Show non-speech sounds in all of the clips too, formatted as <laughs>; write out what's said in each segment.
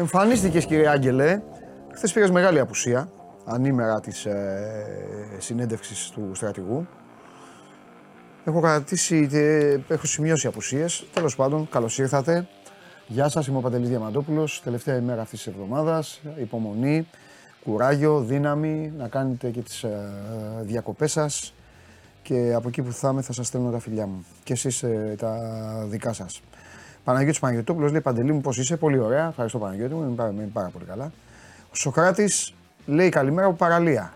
Εμφανίστηκες κύριε Άγγελε. Χθες πήρε μεγάλη απουσία. Ανήμερα της ε, συνέντευξης του στρατηγού. Έχω κρατήσει, ε, έχω σημειώσει απουσίες. Τέλος πάντων, καλώς ήρθατε. Γεια σας, είμαι ο Παντελής Διαμαντόπουλος. Τελευταία ημέρα αυτής της εβδομάδας. Υπομονή, κουράγιο, δύναμη να κάνετε και τις ε, διακοπές σας. Και από εκεί που θα είμαι θα σας στέλνω τα φιλιά μου. Και εσείς ε, τα δικά σας. Παναγιώτης Παναγιώτοπουλο λέει Παντελή μου πώς είσαι, πολύ ωραία. Ευχαριστώ Παναγιώτη μου, είμαι, είμαι πάρα πολύ καλά. Ο Σοκράτης λέει καλημέρα από παραλία.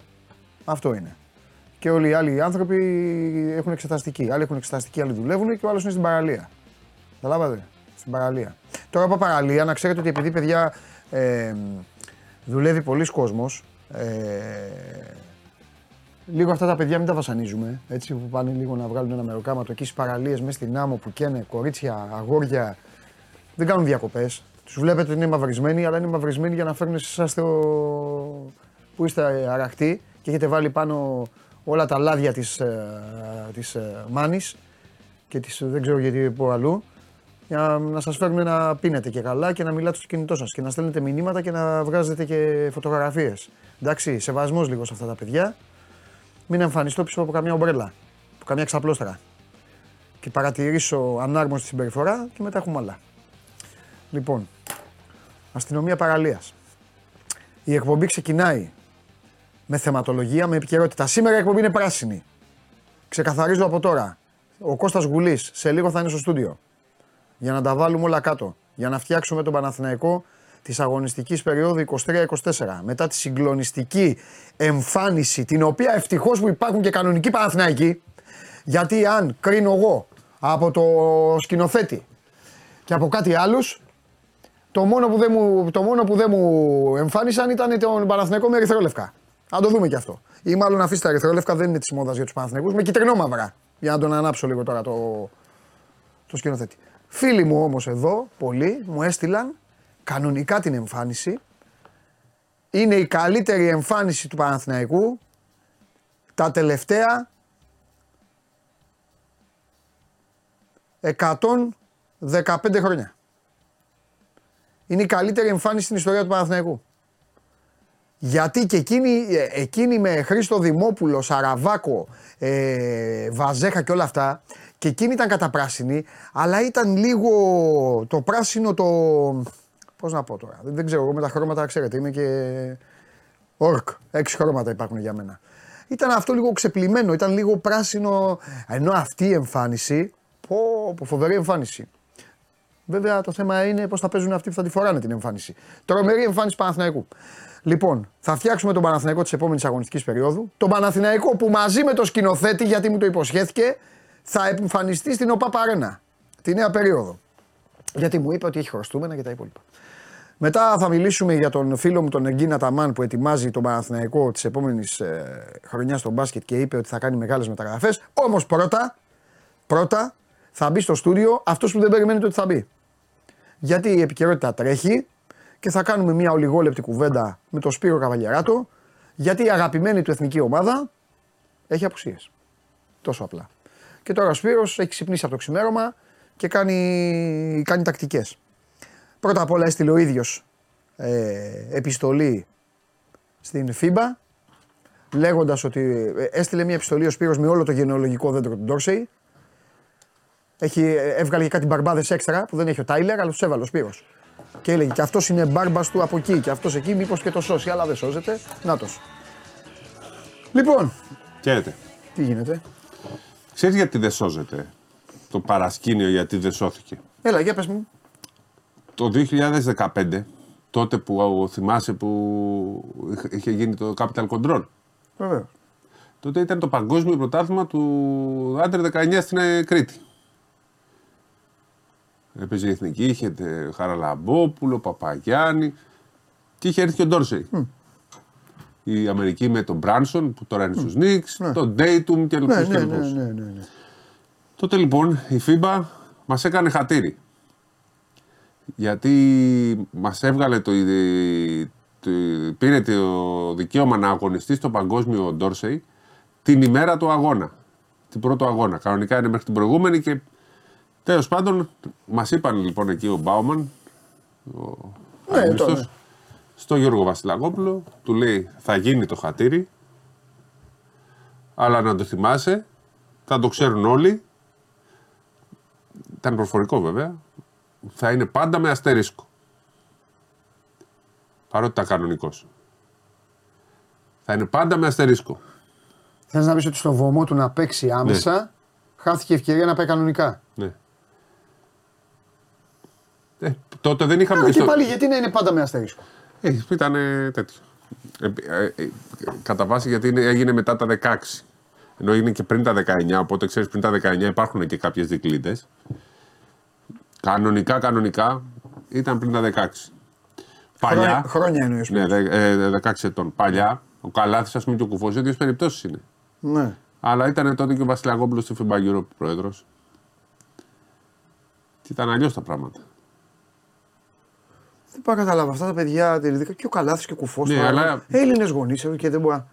Αυτό είναι. Και όλοι οι άλλοι άνθρωποι έχουν εξεταστική. Άλλοι έχουν εξεταστική, άλλοι δουλεύουν και ο άλλος είναι στην παραλία. Καταλάβατε. Στην παραλία. Τώρα από παραλία, να ξέρετε ότι επειδή παιδιά ε, δουλεύει πολλοί κόσμος. Ε, λίγο αυτά τα παιδιά μην τα βασανίζουμε. Έτσι που πάνε λίγο να βγάλουν ένα μεροκάματο εκεί στις παραλίες μέσα στην άμμο που καίνε κορίτσια, αγόρια. Δεν κάνουν διακοπές. Τους βλέπετε ότι είναι μαυρισμένοι, αλλά είναι μαυρισμένοι για να φέρνουν σε εσά το. που είστε αραχτοί και έχετε βάλει πάνω όλα τα λάδια της, ε, της ε, μάνης και της, δεν ξέρω γιατί πω αλλού για να, να σας φέρουν να πίνετε και καλά και να μιλάτε στο κινητό σας και να στέλνετε μηνύματα και να βγάζετε και φωτογραφίες. Εντάξει, σεβασμός λίγο σε αυτά τα παιδιά. Μην εμφανιστώ πίσω από καμιά ομπρέλα, από καμιά ξαπλώστρα. Και παρατηρήσω ανάρμοστη συμπεριφορά και μετά έχουμε άλλα. Λοιπόν, αστυνομία παραλίας. Η εκπομπή ξεκινάει με θεματολογία, με επικαιρότητα. Σήμερα η εκπομπή είναι πράσινη. Ξεκαθαρίζω από τώρα. Ο Κώστας Γουλής σε λίγο θα είναι στο στούντιο. Για να τα βάλουμε όλα κάτω. Για να φτιάξουμε τον Παναθηναϊκό της αγωνιστικής περίοδου 23-24. Μετά τη συγκλονιστική εμφάνιση, την οποία ευτυχώς που υπάρχουν και κανονικοί Παναθηναϊκοί. Γιατί αν κρίνω εγώ από το σκηνοθέτη και από κάτι άλλους, το μόνο που δεν μου, το μόνο που δεν μου εμφάνισαν ήταν τον Παναθηναϊκό με ερυθρόλευκα. Να το δούμε κι αυτό. Ή μάλλον αφήστε τα ερυθρόλευκα, δεν είναι της μόδας για τους Παναθηναϊκούς, με κυτρινό μαύρα. Για να τον ανάψω λίγο τώρα το, το σκηνοθέτη. Φίλοι μου όμως εδώ, πολλοί, μου έστειλαν κανονικά την εμφάνιση. Είναι η καλύτερη εμφάνιση του Παναθηναϊκού τα τελευταία 115 χρόνια. Είναι η καλύτερη εμφάνιση στην ιστορία του Παναθηναϊκού. Γιατί και εκείνη, ε, εκείνη με Χρήστο Δημόπουλο, Σαραβάκο, ε, Βαζέχα και όλα αυτά, και εκείνη ήταν καταπράσινη, αλλά ήταν λίγο το πράσινο το. Πώς να πω τώρα, δεν ξέρω, εγώ με τα χρώματα ξέρετε, είμαι και. Ορκ, έξι χρώματα υπάρχουν για μένα. Ήταν αυτό λίγο ξεπλημένο, ήταν λίγο πράσινο. Ενώ αυτή η εμφάνιση. Πω, πω φοβερή εμφάνιση. Βέβαια το θέμα είναι πώς θα παίζουν αυτοί που θα τη φοράνε την εμφάνιση. Τρομερή εμφάνιση Παναθηναϊκού. Λοιπόν, θα φτιάξουμε τον Παναθηναϊκό της επόμενης αγωνιστικής περίοδου. Τον Παναθηναϊκό που μαζί με το σκηνοθέτη, γιατί μου το υποσχέθηκε, θα εμφανιστεί στην ΟΠΑ Παρένα τη νέα περίοδο. Γιατί μου είπε ότι έχει χρωστούμενα και τα υπόλοιπα. Μετά θα μιλήσουμε για τον φίλο μου τον Εγκίνα Ταμάν που ετοιμάζει τον Παναθηναϊκό της επόμενης ε, χρονιάς στο μπάσκετ και είπε ότι θα κάνει μεγάλες μεταγραφές. Όμως πρώτα, πρώτα θα μπει στο στούδιο αυτός που δεν περιμένετε ότι θα μπει. Γιατί η επικαιρότητα τρέχει, και θα κάνουμε μια ολιγόλεπτη κουβέντα με τον Σπύρο Καβαλιαράτο γιατί η αγαπημένη του εθνική ομάδα έχει απουσίες. Τόσο απλά. Και τώρα ο Σπύρος έχει ξυπνήσει από το ξημέρωμα και κάνει, κάνει τακτικές. Πρώτα απ' όλα έστειλε ο ίδιος ε, επιστολή στην FIBA λέγοντας ότι ε, έστειλε μια επιστολή ο Σπύρος με όλο το γενεολογικό δέντρο του Ντόρσεϊ. Έχει, ε, έβγαλε και κάτι μπαρμπάδες έξτρα που δεν έχει ο Τάιλερ αλλά τους έβαλε ο Σπύρος. Και έλεγε και αυτός είναι μπάρμπας του από εκεί και αυτός εκεί, μήπως και το σώσει, αλλά δεν σώζεται. Να το. Λοιπόν. Χαίρετε. Τι γίνεται; Ξέρεις γιατί δεν σώζεται το παρασκήνιο γιατί δεν σώθηκε; Έλα, για πες μου. Το 2015, τότε που θυμάσαι που είχε γίνει το Capital Control. Βεβαίω. Τότε ήταν το παγκόσμιο πρωτάθλημα του Άντερ 19 στην Κρήτη. Έπαιζε η εθνική, είχε Χαραλαμπόπουλο, Παπαγιάννη και είχε έρθει και ο Ντόρσεϊ. Η Αμερική με τον Μπράνσον που τώρα είναι στους Νίξ, ναι. τον Ντέιτουμ και λοιπού. Ναι, ναι, ναι, ναι, ναι, Τότε λοιπόν η FIBA μας έκανε χατήρι. Γιατί μας έβγαλε το, το, πήρε το δικαίωμα να αγωνιστεί στο παγκόσμιο Ντόρσεϊ την ημέρα του αγώνα. Την πρώτο αγώνα. Κανονικά είναι μέχρι την προηγούμενη και Τέλος πάντων, μας είπαν λοιπόν εκεί ο Μπάουμαν, ο άγνωστος, το, ναι. στο Γιώργο Βασιλακόπουλο, του λέει θα γίνει το χατήρι, αλλά να το θυμάσαι, θα το ξέρουν όλοι, ήταν προφορικό βέβαια, θα είναι πάντα με αστερίσκο. Παρότι ήταν κανονικός. Θα είναι πάντα με αστερίσκο. Θες να πεις ότι στο βωμό του να παίξει άμεσα χάθηκε η ευκαιρία να πάει κανονικά. Ναι. Ε, τότε δεν είχαμε. Αλλά και στο- πάλι γιατί να είναι πάντα με αστερίσκο; Ε, ήταν τέτοιο. Ε, ε, ε, κατά βάση γιατί είναι- έγινε μετά τα 16. Ενώ έγινε και πριν τα 19, οπότε ξέρεις πριν τα 19 υπάρχουν και κάποιες δικλείδε. Κανονικά, κανονικά ήταν πριν τα 16. Παλιά. Χρόνια, χρόνια εννοείς. Ναι, δε, ε, 16 ετών. Παλιά, ο Καλάθης, ας πούμε, και ο Κουφός, δύο περιπτώσεις είναι. Ναι. Αλλά ήταν τότε και ο Βασιλαγόπουλο στη FIBA Europe πρόεδρος. Και ήταν αλλιώς τα πράγματα. Δεν πάω να καταλάβω αυτά τα παιδιά, ειδικά και ο Καλάθης και ο Κουφός. Ναι, αλλά- Έλληνες γονείς και δεν μπορεί. να-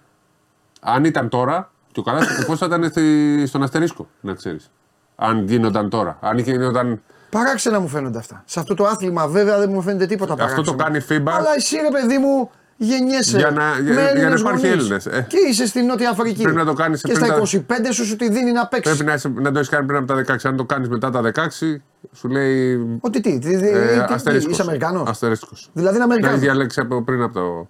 Αν ήταν τώρα, και ο Καλάθης ο Κουφός θα ήταν στη- στον αστερίσκο, να ξέρεις. Αν γίνονταν τώρα. Αν γίνονταν. Παράξενα μου φαίνονται αυτά. Σε αυτό το άθλημα βέβαια δεν μου φαίνεται τίποτα Αυτό παράξενο. το κάνει η FIBA. Αλλά εσύ ρε παιδί μου γεννιέσαι. Για να- για- με για να Έλληνες υπάρχει γονείς. Έλληνες, ε. Και είσαι στην Νότια Αφρική. Πρέπει να το κάνεις Και πριν στα τα- 25 σου σου τη δίνει να παίξεις. Πρέπει να, είσαι- να το έχεις κάνει πριν από τα 16. Αν το κάνεις μετά τα 16, σου λέει. Ότι τι, τι, τι, Ε, τι- αστερίσκος. είσαι Αμερικανό. Αστερίσκος. Δηλαδή είναι Να Αμερικανό. έχει διαλέξει από πριν από το.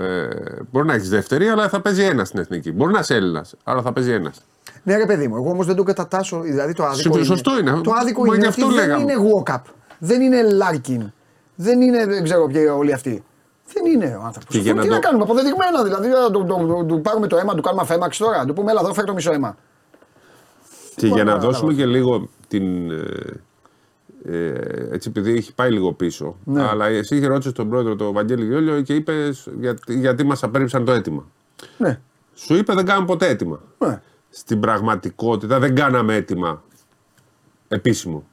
Ε, μπορεί να έχεις δεύτερη, αλλά θα παίζει ένας στην εθνική. Μπορεί να είσαι Έλληνας, αλλά θα παίζει ένας. Ναι, ρε παιδί μου, εγώ όμως δεν το κατατάσσω. Δηλαδή το άδικο. Σω- είναι, σωστό είναι. Το άδικο Μα είναι γι' ότι αυτό δεν λέγαμε. είναι walk-up. Δεν είναι Larkin. Δεν είναι, δεν ξέρω ποιοι όλοι αυτοί. Δεν είναι ο άνθρωπος. Και για Τι να να, το- κάνουμε, αποδεδειγμένα δηλαδή. να Του, του, του, του πάρουμε το αίμα, του κάνουμε αφέμαξη τώρα. Του πούμε, έλα εδώ, φέρ το μισό αίμα. Και για να να δώσουμε και λίγο την. Ε, ε, έτσι, επειδή έχει πάει λίγο πίσω. Ναι. Αλλά εσύ ρώτησε τον πρόεδρο, τον Βαγγέλη Γιώλιο, και είπες γιατί, γιατί μας απέρριψαν το αίτημα. Ναι, Σου είπε δεν κάνουμε ποτέ αίτημα. ναι. Στην πραγματικότητα δεν κάναμε αίτημα επίσημο.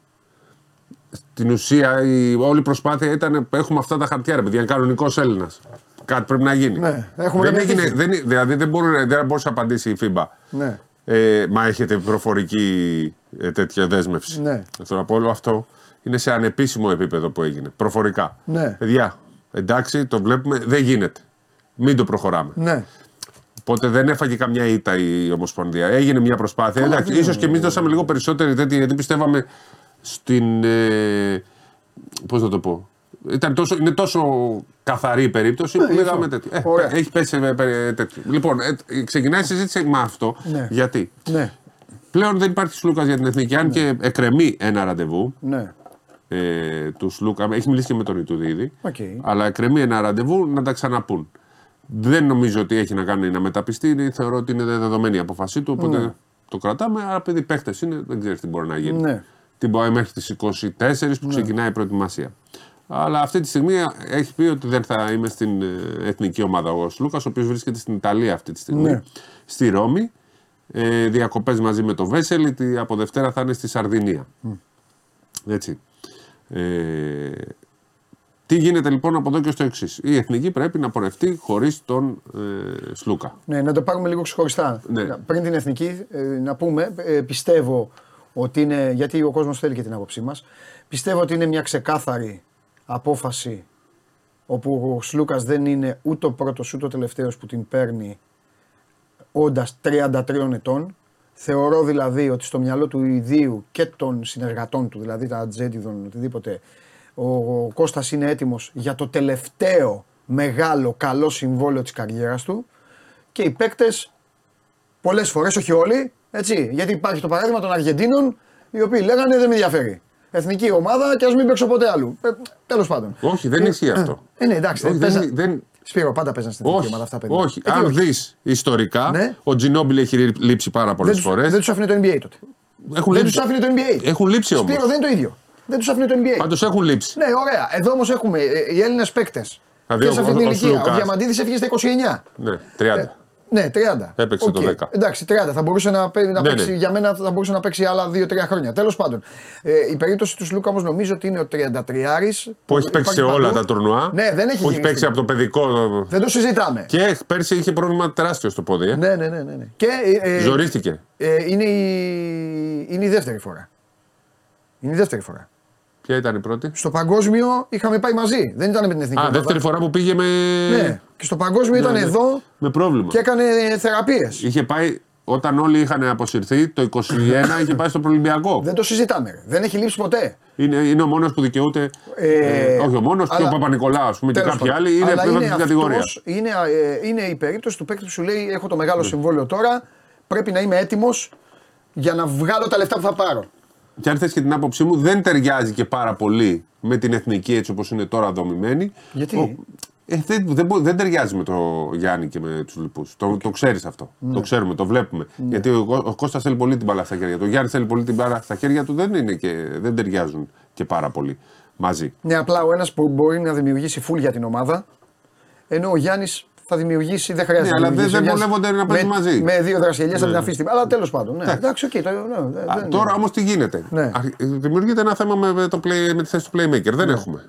Στην ουσία η όλη προσπάθεια ήταν έχουμε αυτά τα χαρτιά, ρε παιδιά, είναι κανονικός Έλληνας. Κάτι πρέπει να γίνει. Ναι, έχουμε δεν κάποια έγινε, τύχη. δεν, δηλαδή δεν, μπορεί, δεν μπορούσε να απαντήσει η FIBA. Ναι. Ε, μα έχετε προφορική ε, τέτοια δέσμευση. Ναι. Θέλω να πω όλο αυτό είναι σε ανεπίσημο επίπεδο που έγινε. Προφορικά. Ναι. Παιδιά, εντάξει, το βλέπουμε, δεν γίνεται. Μην το προχωράμε. ναι. Οπότε δεν έφαγε καμιά ήττα η Ομοσπονδία. Έγινε μια προσπάθεια. Εντάξει, ίσως και εμείς δώσαμε λίγο περισσότερη τέτοια γιατί πιστεύαμε στην. Ε, Πώς να το πω. Ήταν τόσο, είναι τόσο καθαρή η περίπτωση που γι' λέγαμε αυτό. τέτοιο. Ε, Ωραία. έχει πέσει ε, ε, τέτοιο. Λοιπόν, ε, ξεκινάει η συζήτηση με αυτό. Ναι. Γιατί; Ναι, πλέον δεν υπάρχει Σλούκας για την εθνική. Αν και εκκρεμεί ένα ραντεβού ναι. ε, του Σλούκα, έχει μιλήσει και με τον Ιτούδη ήδη. Οκ. Αλλά εκκρεμεί ένα ραντεβού να τα ξαναπούν. Δεν νομίζω ότι έχει να κάνει να μεταπειστεί. Θεωρώ ότι είναι δεδομένη η απόφασή του. Οπότε το κρατάμε. Αλλά επειδή παίχτες είναι, δεν ξέρεις τι μπορεί να γίνει. Ναι. Την μπορεί μέχρι τις 24 που ξεκινάει η προετοιμασία. Αλλά αυτή τη στιγμή έχει πει ότι δεν θα είμαι στην ε, εθνική ομάδα ο Σλούκα, ο οποίος βρίσκεται στην Ιταλία αυτή τη στιγμή. Ναι. Στη Ρώμη. Ε, Διακοπές μαζί με το Βέσελ. τη- Από Δευτέρα θα είναι στη Σαρδινία. Έτσι. Ε, τι γίνεται λοιπόν από εδώ και στο εξής. Η εθνική πρέπει να πορευτεί χωρίς τον ε, Σλούκα. Ναι, να το πάρουμε λίγο ξεχωριστά. Ναι. Να- Πριν την εθνική, ε, να πούμε, ε, πιστεύω ότι είναι. Γιατί ο κόσμος θέλει και την άποψή μας. Πιστεύω ότι είναι μια ξεκάθαρη απόφαση όπου ο Σλούκας δεν είναι ούτε ο πρώτος ούτε ο τελευταίος που την παίρνει όντας 33 ετών. Θεωρώ δηλαδή ότι στο μυαλό του ιδίου και των συνεργατών του, δηλαδή τα Τζέντιδων, οτιδήποτε, ο, ο Κώστας είναι έτοιμος για το τελευταίο μεγάλο καλό συμβόλαιο της καριέρας του και οι παίκτες πολλές φορές, όχι όλοι, έτσι, γιατί υπάρχει το παράδειγμα των Αργεντίνων οι οποίοι λέγανε δεν με ενδιαφέρει. Εθνική ομάδα και ας μην παίξω ποτέ άλλου. Ε, τέλος πάντων. Όχι, δεν ισχύει αυτό. Ε, ναι, εντάξει, Όχι, δεν, δεν- παίζα- δεν- Σπύρο, πάντα παίζαν στην εθνική όχι, ομάδα αυτά παιδιά. όχι. Ε, τι Αν όχι. δεις ιστορικά, Ναι. ο Τζινόμπιλ έχει λείψει πάρα πολλές δεν, τους, φορές. δεν τους άφηνε το NBA τότε. Έχουν Δεν λείψει. τους άφηνε το NBA. Έχουν λείψει όμως. Σπύρο, δεν είναι το ίδιο. Δεν τους άφηνε το NBA. Πάντως έχουν λείψει. Ναι, ωραία. Εδώ όμως έχουμε ε, οι Έλληνες παίκτες. Δηλαδή, Και σε ο- αυτή την ο ηλικία. Ο Σλούκας. Διαμαντίδης έφυγε στα 29. Ναι, 30. Ναι, 30. Έπαιξε το Οκ. 10. Εντάξει, 30. Θα μπορούσε να, παί- να Ναι, παίξει, ναι. για μένα θα μπορούσε να παίξει άλλα 2-3 χρόνια. Τέλος πάντων. Ε, η περίπτωση του Σλούκα όμως νομίζω ότι είναι ο 33 Που έχει παίξει σε όλα τα τουρνουά. Ναι, δεν έχει Που έχει γίνει παίξει στην- από το παιδικό. Δεν το συζητάμε. Και πέρσι είχε πρόβλημα τεράστιο στο πόδι. Ε. Ναι, ναι, ναι. ναι, ναι. Και ε, ε, Ζορίστηκε. ε, είναι, η, είναι η δεύτερη φορά. Είναι η δεύτερη φορά. Ποια ήταν η πρώτη; Στο παγκόσμιο είχαμε πάει μαζί. Δεν ήταν με την εθνική. Α, ομάδα. δεύτερη φορά που πήγε με. Ναι. Και στο παγκόσμιο ήταν ναι. εδώ Με πρόβλημα. και έκανε θεραπείες. Είχε πάει όταν όλοι είχαν αποσυρθεί, το 21 είχε πάει στο Προολυμπιακό. Δεν το συζητάμε. ρε. Δεν έχει λείψει ποτέ. Είναι, είναι ο μόνος που δικαιούται. Ε, όχι ο μόνος, και αλλά- ο Παπα-Νικολάου, ας πούμε, και Τέλος κάποιοι πάντων. άλλοι είναι Αλλά πλέον στην κατηγορία. αυτός- είναι, ε, είναι η περίπτωση του παίκτη που σου λέει: Έχω το Ναι. μεγάλο συμβόλαιο τώρα. Πρέπει να είμαι έτοιμος για να βγάλω τα λεφτά που θα πάρω. Και αν θες και την άποψή μου, δεν ταιριάζει και πάρα πολύ με την εθνική έτσι όπως είναι τώρα δομημένη. Γιατί; Ο- ε, δεν, δεν, μπο- δεν ταιριάζει με το Γιάννη και με τους λοιπούς. Το, το ξέρεις αυτό. Ναι. Το ξέρουμε, το βλέπουμε. Γιατί ο, Κώ- ο Κώστας θέλει πολύ την μπάλα στα χέρια του. Ο Γιάννης θέλει πολύ την μπάλα στα χέρια του. Δεν, είναι και, δεν ταιριάζουν και πάρα πολύ μαζί. Ναι, απλά ο ένας που μπορεί να δημιουργήσει φουλ για την ομάδα, ενώ ο Γιάννης θα δημιουργήσει, δεν χρειάζεται. Ναι, να αλλά δεν- δημιουργήσει. δεν Ο Γιάννης βολεύονται να παίζουν με- μαζί. Με δύο δρασιελιέ θα την αφήσει. την- Αλλά τέλος πάντων. Ναι. Εντάξει, οκ. το- ναι, δεν- Α, δεν- τώρα όμως τι γίνεται; Ναι. Α, Δημιουργείται ένα θέμα με, με το play, με τη θέση του playmaker. Δεν έχουμε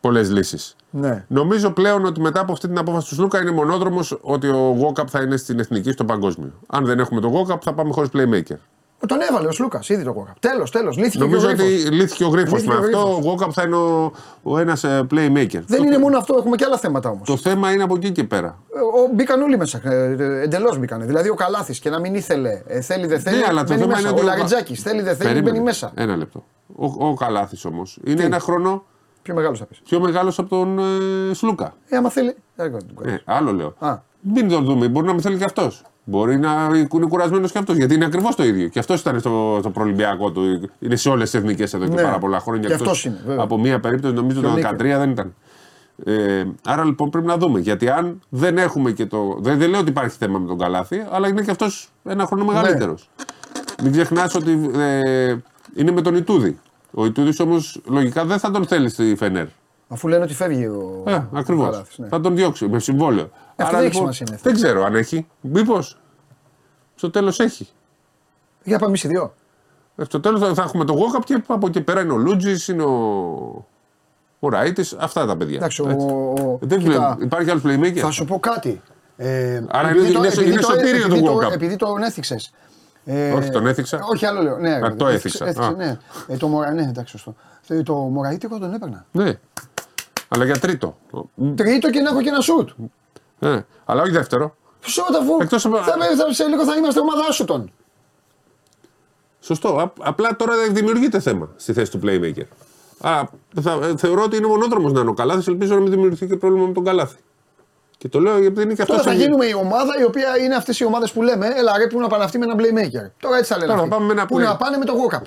πολλές λύσεις. Ναι. Νομίζω πλέον ότι μετά από αυτή την απόφαση του Σλούκα είναι μονόδρομος ότι ο Γόκαπ θα είναι στην εθνική στο παγκόσμιο. Αν δεν έχουμε τον Γόκαπ θα πάμε χωρίς playmaker. Τον έβαλε ο Σλούκας, ήδη το κόκαπ. Τέλος, τέλος. Λύθηκε Νομίζω και ο ότι Γρίφος. λύθηκε ο γρίφο Λύθηκε με ο αυτό. Γρίφος. Ο Γόκαπ θα είναι ο, ο ένας playmaker. Δεν το, είναι μόνο αυτό, έχουμε και άλλα θέματα όμως. το θέμα είναι από εκεί και πέρα. Μπήκαν όλοι μέσα. Εντελώς μπήκαν. Δηλαδή ο Καλάθης και να μην ήθελε, ε, θέλει δεν θέλει. Ναι, αλλά το μπαίνει θέμα μέσα. είναι Ο ότι ο- Λαριτζάκη θέλει δεν θέλει, Περίμενε. μπαίνει μέσα. Ένα λεπτό. Ο, ο Καλάθης όμως είναι ένα χρόνο Πιο μεγάλος θα πεις. πιο μεγάλος από τον ε, Σλούκα. Ε, άμα θέλει. δεν θα τον Ε, κάνει. άλλο λέω. Α. Μην τον δούμε, μπορεί να μην θέλει και αυτός. Μπορεί να είναι κουρασμένος και αυτός, γιατί είναι ακριβώς το ίδιο. Και αυτός ήταν στο, στο προλυμπιακό του. Είναι σε όλες τις εθνικές εδώ και Ναι. πάρα πολλά χρόνια. Και εκτός αυτός είναι, βέβαια. Από μία περίπτωση, νομίζω το Και ο 2013 δεν ήταν. Ε, άρα λοιπόν πρέπει να δούμε. Γιατί αν δεν έχουμε και το. Δεν, δεν λέω ότι υπάρχει θέμα με τον Καλάθι, αλλά είναι και αυτός ένα χρόνο μεγαλύτερος. Ναι. Μην ξεχνάς ότι ε, είναι με τον Ιτούδη. Ο Ιτούδης όμως λογικά δεν θα τον θέλει στη Φενέρ. Αφού λένε ότι φεύγει ο. Ε, ο ακριβώς. Καλάθης, ναι. Θα τον διώξει με συμβόλαιο. Αυτό δεν έχει σημασία, είναι δεν ξέρω αν έχει. Μήπως. Στο τέλος έχει. Για πάμε εμεί οι δύο. Ε, Στο τέλος θα, θα έχουμε τον Γόκαπ και από εκεί πέρα είναι ο Λούτζης, είναι ο. Ο Ράιτης, αυτά τα παιδιά. Εντάξει, ο- Έτσι. ο- Δεν κοίτα, βλέπω. Υπάρχει άλλος playmaker; Θα σου πω κάτι. Ε, Άρα επειδή είναι- το- είναι- επειδή είναι το- σωτήριο επειδή του το- Walkup. Επειδή τον έθιξες. Ε, Όχι, τον έθιξα. Όχι, άλλο λέω. Ναι, Α, το έθιξε- έθιξα. Α. ναι. Ε, το, Μωρα- ναι, εντάξει, σωστό. Το, το Μωραήτη εγώ τον έπαιρνα. Ναι. Αλλά για τρίτο. Τρίτο και να έχω και ένα σουτ. Ναι. Αλλά όχι δεύτερο. Σουτ αφού. Εκτός από- θα, θα, σε λίγο θα είμαστε ομάδα σουτων. Σωστό. Α- απλά τώρα δημιουργείται θέμα στη θέση του playmaker. Α, θα, ε, θεωρώ ότι είναι μονόδρομος να είναι ο Καλάθι. Ελπίζω να μην δημιουργηθεί και πρόβλημα με τον Καλάθι. Και το λέω γιατί είναι και αυτός. Τώρα θα γίνουμε η ομάδα η οποία είναι αυτές οι ομάδες που λέμε. Έλα ρε που να πάνε αυτοί με ένα playmaker. Τώρα έτσι θα λένε. Τώρα αυτοί. πάμε με ένα που play. να πάνε με το Walkup.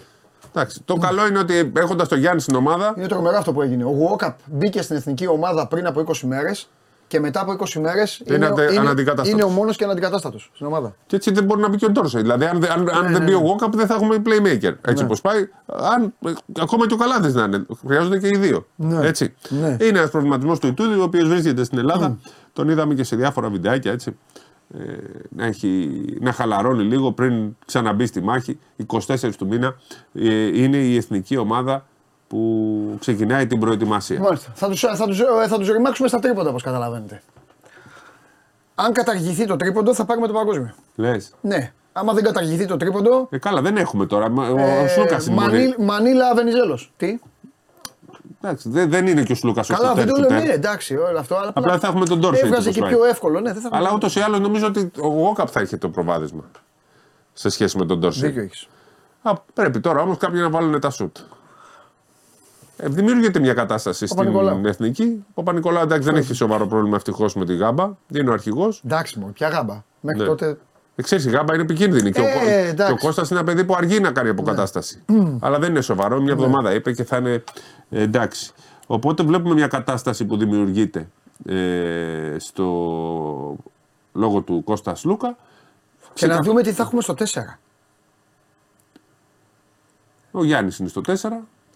Εντάξει, το καλό είναι ότι έχοντας τον Γιάννη στην ομάδα. Είναι τρομερό αυτό που έγινε. Ο Walkup μπήκε στην εθνική ομάδα πριν από 20 μέρες και μετά από 20 μέρες είναι, ατε- είναι, αναντικατάστατος. είναι ο μόνος και αναντικατάστατος στην ομάδα. Και έτσι δεν μπορεί να μπει και ο Ντόρσεϊ. Δηλαδή, αν, δεν- αν, αν Ναι, δεν ναι, μπει ο ναι. Walkup, δεν θα έχουμε playmaker. Έτσι όπως πάει. Αν, ε, ακόμα και ο Καλάθι να είναι. Χρειάζονται και οι δύο. Ναι. Έτσι. Ναι. Είναι ένας προβληματισμός του Ιτούδη, ο οποίος βρίσκεται στην Ελλάδα. Τον είδαμε και σε διάφορα βιντεάκια έτσι. Ε, να, έχει, να χαλαρώνει λίγο πριν ξαναμπεί στη μάχη. 24 του μήνα ε, είναι η εθνική ομάδα που ξεκινάει την προετοιμασία. Μάλιστα. Θα τους θα τους, ε, θα τους ρημάξουμε στα τρίποντα όπως καταλαβαίνετε. Αν καταργηθεί το τρίποντο θα πάρουμε το παγκόσμιο. Λες. Ναι. Άμα δεν καταργηθεί το τρίποντο. Ε, καλά, δεν έχουμε τώρα. Μα- Ο, ε, ο Σλούκας είναι Μανίλ- μόνη. Μανίλα Βενιζέλος. Τι; Εντάξει, δεν, δεν είναι και ο Σλούκας ο Καλά, δεν το σουτέρ, λέω. σουτέρ. Ναι, εντάξει, όλο αυτό. Αλλά Απλά θα έχουμε τον Ντόρσεϊ, Έβγαζε όπως και πάει. πιο εύκολο. Ναι, δεν θα Αλλά ούτως ή άλλως νομίζω ότι ο Γόκαπ θα είχε το προβάδισμα σε σχέση με τον Ντόρσεϊ. Δίκιο έχεις. Α, πρέπει τώρα όμως κάποιοι να βάλουν τα σουτ. Ε, δημιουργείται μια κατάσταση στην Παπα-Νικολάου. εθνική. Ο Παπα-Νικολάου εντάξει δεν έχει σοβαρό πρόβλημα ευτυχώς με τη γάμπα. Είναι ο αρχηγός. Εντάξει, μου, πια γάμπα. Μέχρι Ναι. τότε. Ε, ξέρεις, η γάμπα είναι επικίνδυνη. και, ο, Ε, Κω- εντάξει. Ναι. και ο Κώστας είναι ένα παιδί που αργεί να κάνει αποκατάσταση. Αλλά δεν είναι σοβαρό. Μια εβδομάδα είπε και θα είναι ε, εντάξει. Οπότε βλέπουμε μια κατάσταση που δημιουργείται ε, στο λόγω του Κώστας Λούκα. Και να δούμε τι θα έχουμε στο 4. Ο Γιάννης είναι στο 4.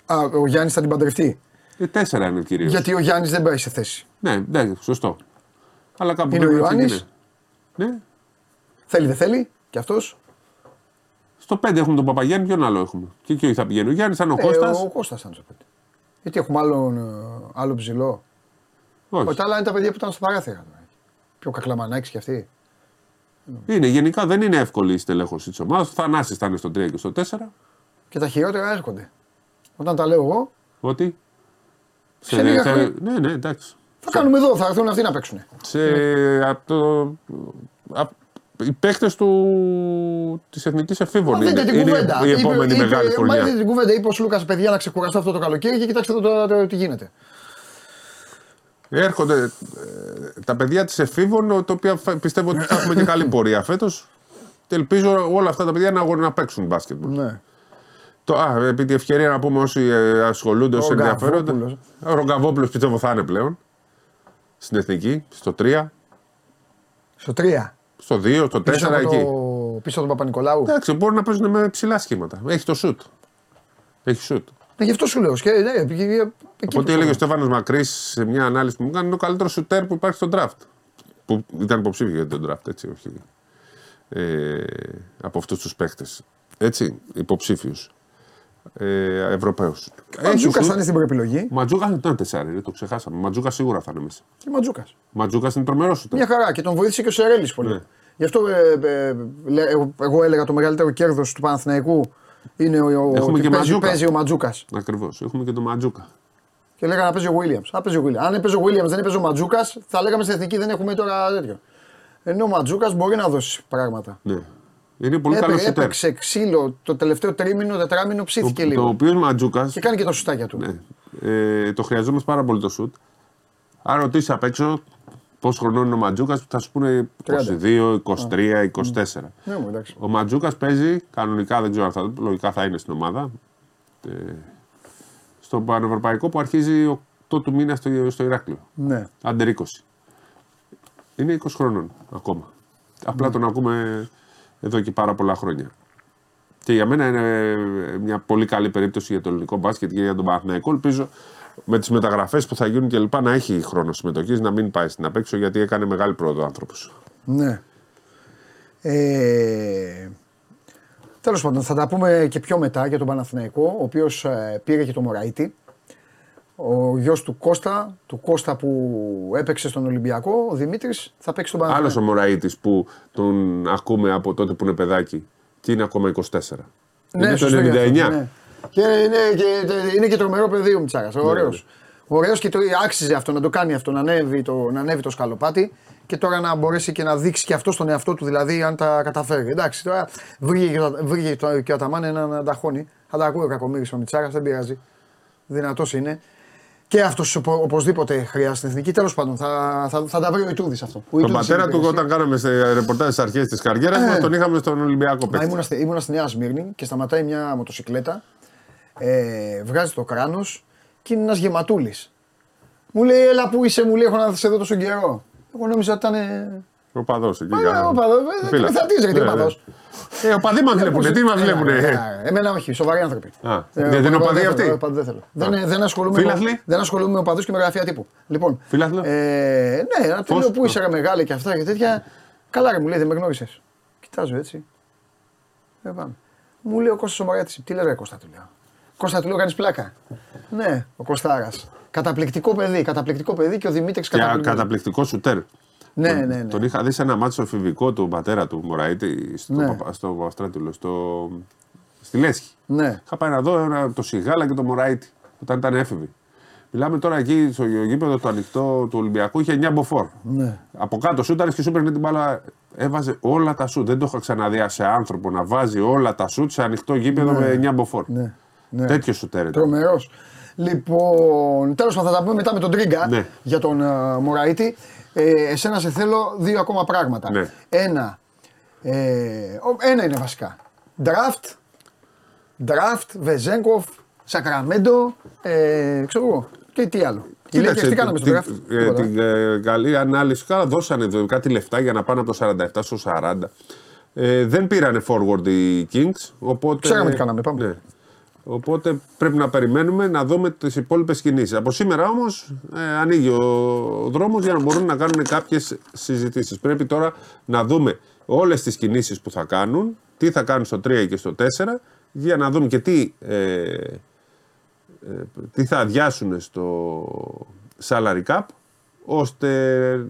Α, ο Γιάννης θα την παντρευτεί. Ε, 4 είναι κυρίω. Γιατί ο Γιάννης δεν πάει σε θέση. Ναι, ναι, σωστό. Αλλά κάπου Είναι ο πρέπει να Ιωάννης; ξεκινήσει. Ναι. Θέλει, δεν θέλει; Και αυτός; Στο 5 έχουμε τον Παπαγιάννη, ποιον άλλο έχουμε; Και εκεί θα πηγαίνει ο Γιάννης, θα είναι ο Ε, Κώστας. ο Κώστας ήταν στο 5. Γιατί έχουμε άλλον, ε, άλλο ψηλό. Όχι. Όχι, τα άλλα είναι τα παιδιά που ήταν στο παράθυρα. Πιο κακλαμανάκι κι αυτοί. Είναι γενικά δεν είναι εύκολη η στελέχωση της ομάδας. Ο Θανάσης θα είναι στο 3 και στο 4. Και τα χειρότερα έρχονται. Όταν τα λέω εγώ, Ότι; Σε λίγα χρόνια. ναι, ναι, εντάξει. θα κάνουμε εδώ, θα έρθουν αυτοί να παίξουν. Σε, από το, απ- οι παίκτες του της Εθνικής Εφήβων Μα δείτε είναι, την είναι κουβέντα. η Είπε- επόμενη είπε- μεγάλη μα χρονιά. δείτε την κουβέντα. Είπε ο Λούκας, παιδιά, να ξεκουραστώ αυτό το καλοκαίρι και κοιτάξτε εδώ τώρα τώρα τι γίνεται. Έρχονται ε, τα παιδιά της Εφήβων, τα οποία φα- πιστεύω ότι θα <coughs> έχουμε και καλή πορεία φέτος. Και ελπίζω όλα αυτά τα παιδιά να, αγω- να παίξουν μπάσκετ. Ναι. Το, α, επί τη ευκαιρία να πούμε όσοι ε, ασχολούνται, όσοι ενδιαφέρονται. Ρογκαβόπουλος. Ο Ρογκαβόπουλος πιστεύω θα είναι πλέον. Στην εθνική, στο 3, Στο 3. Στο 2, στο 4 Πίσω από, εκεί. το... πίσω από τον Παπα-Νικολάου. Εντάξει, μπορούν να παίζουν με ψηλά σχήματα. Έχει το σουτ. Έχει σουτ. Ναι, γι' αυτό σου λέω. Και, ναι, εκεί- εκεί Από ό,τι που- έλεγε ο Στέφανος Μακρύς σε μια ανάλυση που μου έκανε, είναι ο καλύτερος σουτέρ που υπάρχει στο draft. Που ήταν υποψήφιο για τον draft, έτσι, όχι. Ε, από αυτούς τους παίχτε. Έτσι, υποψήφιου. Ε, Ευρωπαίου. Ο Ματζούκας θα είναι στην προεπιλογή. Ματζούκας δεν ήταν τεσσάρι, ρε, το ξεχάσαμε. Ματζούκας σίγουρα θα είναι μέσα. Και Ματζούκας. Ματζούκας είναι τρομερός σου Μια χαρά και τον βοήθησε και ο Σερέλης πολύ. Ναι. Γι' αυτό ε, ε, λέ- εγώ- εγώ έλεγα το μεγαλύτερο κέρδος του Παναθηναϊκού είναι ο, ο, Έχουμε ότι και παίζει, Ματζούκα. παίζει ο Ματζούκας. Ακριβώς. Έχουμε και τον Ματζούκα. Και λέγανε να παίζει ο Williams. Α, παίζει ο Williams. Αν έπαιζε ο Williams, δεν έπαιζε ο Ματζούκας, θα λέγαμε στην εθνική δεν έχουμε τώρα τέτοιο. Ενώ ο Ματζούκας μπορεί να δώσει πράγματα. Ναι. Είναι πολύ καλό Έπαι, σουτέρ. έπαιξε ξύλο το τελευταίο τρίμηνο, τετράμινο, ψήθηκε Το, λίγο. το οποίος Ματζούκα. Και κάνει και τα σουτάκια του. Ναι. Ε, το χρειαζόμαστε πάρα πολύ το σουτ. Αν ρωτήσεις απ' έξω πόσο χρονών είναι ο Ματζούκας, θα σου πούνε 22, 23, 24. Ναι, μου, εντάξει. Ο Ματζούκας παίζει κανονικά, δεν ξέρω αν θα, λογικά θα είναι στην ομάδα. Ε, στο Πανευρωπαϊκό που αρχίζει 8 του μήνα στο, στο Ηράκλειο. Ναι. Άντερ 20. Είναι 20 χρονών ακόμα. Απλά τον ακούμε εδώ και πάρα πολλά χρόνια. Και για μένα είναι μια πολύ καλή περίπτωση για το ελληνικό μπάσκετ και για τον Παναθηναϊκό. Ελπίζω με τις μεταγραφές που θα γίνουν και λοιπά να έχει χρόνο συμμετοχής, να μην πάει στην απέξω γιατί έκανε μεγάλη πρόοδο ο άνθρωπος. Ναι. Ε, Τέλος πάντων, θα τα πούμε και πιο μετά για τον Παναθηναϊκό, ο οποίος πήρε και το Μωραήτη. Ο γιος του Κώστα, του Κώστα που έπαιξε στον Ολυμπιακό, ο Δημήτρης, θα παίξει στον Άλλος Παναθηναϊκό. ο Μωραήτης που τον ακούμε από τότε που είναι παιδάκι και είναι ακόμα 24. είναι το σωστό 99. και αυτό, ναι. Και είναι, και, είναι και τρομερό παιδί ο Μιτσάρα. Ωραίος. ναι. Ωραίος και το, άξιζε αυτό να το κάνει αυτό, να ανέβει το, να ανέβει το σκαλοπάτι και τώρα να μπορέσει και να δείξει και αυτό στον εαυτό του, δηλαδή αν τα καταφέρει. Εντάξει, τώρα βρήκε, και ο- βρήκε το- και ο Αταμάν έναν ανταχώνει. Θα τα ακούει ο Κακομίρη ο Μιτσάρα, δεν πειράζει. Δυνατός είναι. Και αυτός οπωσδήποτε χρειάζεται στην εθνική. Τέλος πάντων, θα, θα, θα τα βρει ο Ιτούδης αυτό. Ο Τον Ιτούδης πατέρα είναι του, υπηρεσία. όταν κάναμε σε ρεπορτάζ στις αρχές της καριέρας μας, τον είχαμε στον Ολυμπιακό Μα παίκτη. ήμουνα, στη, ήμουνα στη Νέα Σμύρνη και σταματάει μια μοτοσυκλέτα. Ε, βγάζει το κράνος και είναι ένας γεματούλης. Μου λέει, Έλα που είσαι, μου λέει, έχω να σε δω τόσο καιρό. Εγώ νόμιζα ότι ήταν. ε, Ο παδός εκεί. Μα, καλά. ο παδός, ε, Φίλα. τι θα δεις, ρε, τι Ναι, ναι. παδός. Ε, ο παδί μας βλέπουνε, τι μας Ε, βλέπουνε. ε, ε, Εμένα όχι, σοβαροί άνθρωποι. Α, Ε, γιατί είναι ο οπαδοί δεν αυτοί; θέλω, οπαδοί Δεν, θέλω. δεν, ε, δεν, ασχολούμαι Φίλαθλοι; με, δεν ασχολούμαι με οπαδούς και με γραφεία τύπου. Λοιπόν, Φίλαθλο; ε, ναι, να του Πώς; λέω που είσαι ρε μεγάλη και αυτά και τέτοια. Καλά ρε μου λέει, δεν με γνώρισες. Κοιτάζω έτσι. Ε, πάμε. Μου λέει ο Κώστας ο Μαράτης, τι λες ρε Κώστα του λέω. Κώστα του λέω κάνεις πλάκα. ναι, ο Κωστάρας. Καταπληκτικό παιδί, καταπληκτικό παιδί και ο Δημήτρης Και καταπληκτικό. καταπληκτικό σουτέρ. Ναι, Τον- ναι, ναι. Τον είχα δει σε ένα μάτσο εφηβικό του πατέρα του Μωραήτη στο, Ναι. Παπα- στο Παπαστράτουλο, στο, στη Λέσχη. Ναι. Είχα πάει να δω ένα, το Σιγάλα και το Μωραήτη όταν ήταν έφηβοι. Μιλάμε τώρα εκεί στο γήπεδο το ανοιχτό του Ολυμπιακού είχε 9 μποφόρ. Ναι. Από κάτω σούταρε και σου παίρνει την μπάλα. Έβαζε όλα τα σουτ. Δεν το είχα ξαναδεί σε άνθρωπο να βάζει όλα τα σουτ σε ανοιχτό γήπεδο με 9 μποφόρ. Ναι. ναι. Τέτοιος σουτέρ ήταν. Τρομερός. Λοιπόν, τέλος πάντων θα τα πούμε μετά με τον Τρίγκα Ναι. για τον uh, Μωραήτη. Ε, εσένα σε θέλω δύο ακόμα πράγματα. Ναι. Ένα, ε, ο- ένα είναι βασικά. Draft, draft, Βεζέγκοφ, Σακραμέντο, ε, ξέρω εγώ. Και τι άλλο. Οι Lakers τι κάναμε στο την, draft. ε, Τίποτα. την ε, καλή ανάλυση. Καλά, δώσανε εδώ κάτι λεφτά για να πάνε από το 47 στο 40. Ε, δεν πήρανε forward οι Kings. Οπότε, Ξέραμε τι κάναμε, πάμε. Ναι. Οπότε πρέπει να περιμένουμε να δούμε τις υπόλοιπες κινήσεις. Από σήμερα όμως ε, ανοίγει ο, ο δρόμος για να μπορούν να κάνουν κάποιες συζητήσεις. Πρέπει τώρα να δούμε όλες τις κινήσεις που θα κάνουν, τι θα κάνουν στο 3 και στο 4, για να δούμε και τι, ε, ε, τι θα αδειάσουν στο salary cap, ώστε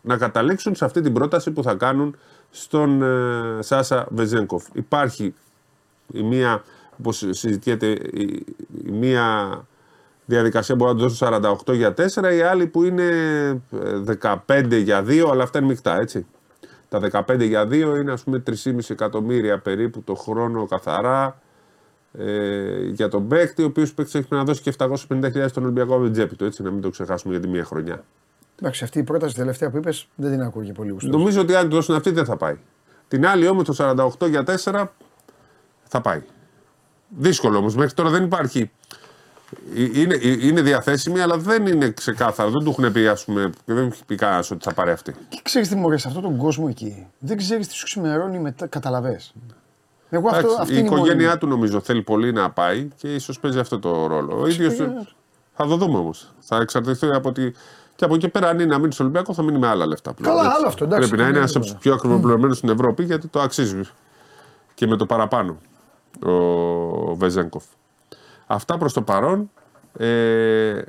να καταλήξουν σε αυτή την πρόταση που θα κάνουν στον ε, Σάσα Βεζένκοφ. Υπάρχει η μία Όπως συζητιέται, η, η μία διαδικασία μπορεί να δώσουν 48 για 4, η άλλη που είναι 15 ε, για 2, αλλά αυτά είναι μεικτά, έτσι. Τα 15 για 2 είναι ας πούμε 3,5 εκατομμύρια περίπου το χρόνο καθαρά ε, για τον παίκτη, ο οποίος παίκτης έχει να δώσει και 750.000 στον Ολυμπιακό με τσέπη του, έτσι να μην το ξεχάσουμε για τη μία χρονιά. Εντάξει, αυτή η πρόταση τελευταία που είπες δεν την ακούγε πολύ γουστός. Νομίζω ότι αν του δώσουν αυτή δεν θα πάει. Την άλλη όμως το 48 για 4 θα πάει. Δύσκολο όμως. Μέχρι τώρα δεν υπάρχει. Ε, είναι, ε, είναι διαθέσιμη, αλλά δεν είναι ξεκάθαρο. Δεν του έχουν πει, ας πούμε, δεν έχει πει κανένας ότι θα πάρει αυτή. Και ξέρεις τι μου σε αυτόν τον κόσμο εκεί. Δεν ξέρεις τι σου ξημερώνει μετά. Καταλαβέ. Εγώ αυτό, αυτή η οικογένειά του νομίζω θέλει πολύ να πάει και ίσως παίζει αυτό το ρόλο. Ο ίδιος. Θα το δούμε όμως. Θα εξαρτηθεί από τη. Και από εκεί πέρα, αν είναι να μείνει στο Ολυμπιακό, θα μείνει με άλλα λεφτά. Καλά, άλλο αυτό. Εντάξει, Πρέπει να είναι ένας από τους πιο ακριβοπληρωμένου στην Ευρώπη γιατί το αξίζει. Και με το παραπάνω ο Βεζέγκοφ. Αυτά προς το παρόν. Ε,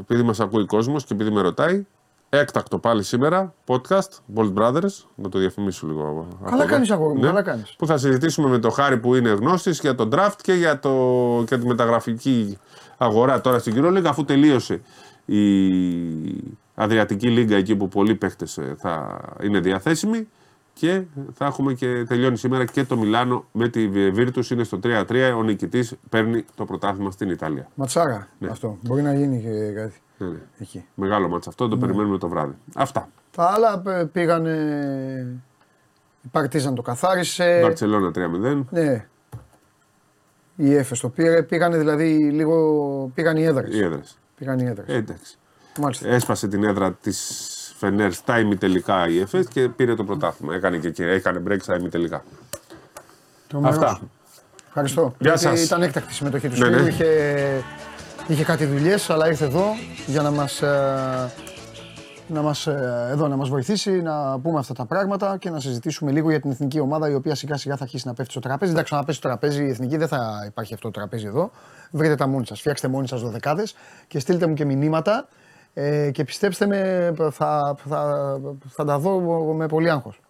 επειδή μας ακούει ο κόσμος και επειδή με ρωτάει, Έκτακτο πάλι σήμερα, podcast, Bold Brothers, να το διαφημίσω λίγο. Καλά κάνεις αγόρι ναι, καλά κάνεις. Που θα συζητήσουμε με τον Χάρη που είναι γνώστης για τον draft και για, το, και τη μεταγραφική αγορά τώρα στην League, αφού τελείωσε η Αδριατική Λίγκα εκεί που πολλοί παίχτες ε, θα είναι διαθέσιμοι και θα έχουμε και τελειώνει σήμερα και το Μιλάνο με τη Virtus είναι στο 3-3. Ο νικητής παίρνει το πρωτάθλημα στην Ιταλία. Ματσάρα ναι. αυτό. Μπορεί να γίνει και κάτι. Ναι, ναι. Εκεί. Μεγάλο μάτσα αυτό, το ναι. περιμένουμε το βράδυ. Αυτά. Τα άλλα πήγαν. Η Παρτίζαν το καθάρισε. Μπαρσελόνα 3-0. Ναι. Η Έφε το πήρε. Πήγαν δηλαδή λίγο. Πήγαν οι έδρες. Οι έδρες. Πήγαν οι έδρες. Ε, εντάξει. Μάλιστα. Έσπασε την έδρα της Φενέρ στα ημιτελικά η Έφε και πήρε το πρωτάθλημα. Έκανε, και, έκανε break στα ημιτελικά. Αυτά. Ευχαριστώ. Γεια σας. Ήταν έκτακτη συμμετοχή του ναι, ναι. Είχε Είχε κάτι δουλειές, αλλά ήρθε εδώ για να μας, ε, να μας, ε, εδώ, να μας βοηθήσει να πούμε αυτά τα πράγματα και να συζητήσουμε λίγο για την εθνική ομάδα η οποία σιγά σιγά θα αρχίσει να πέφτει στο τραπέζι. Εντάξει, να πέσει στο τραπέζι η εθνική δεν θα υπάρχει αυτό το τραπέζι εδώ. Βρείτε τα μόνοι σας, φτιάξτε μόνοι σας δωδεκάδες και στείλτε μου και μηνύματα ε, και πιστέψτε με, θα, θα, θα τα δω με πολύ άγχος.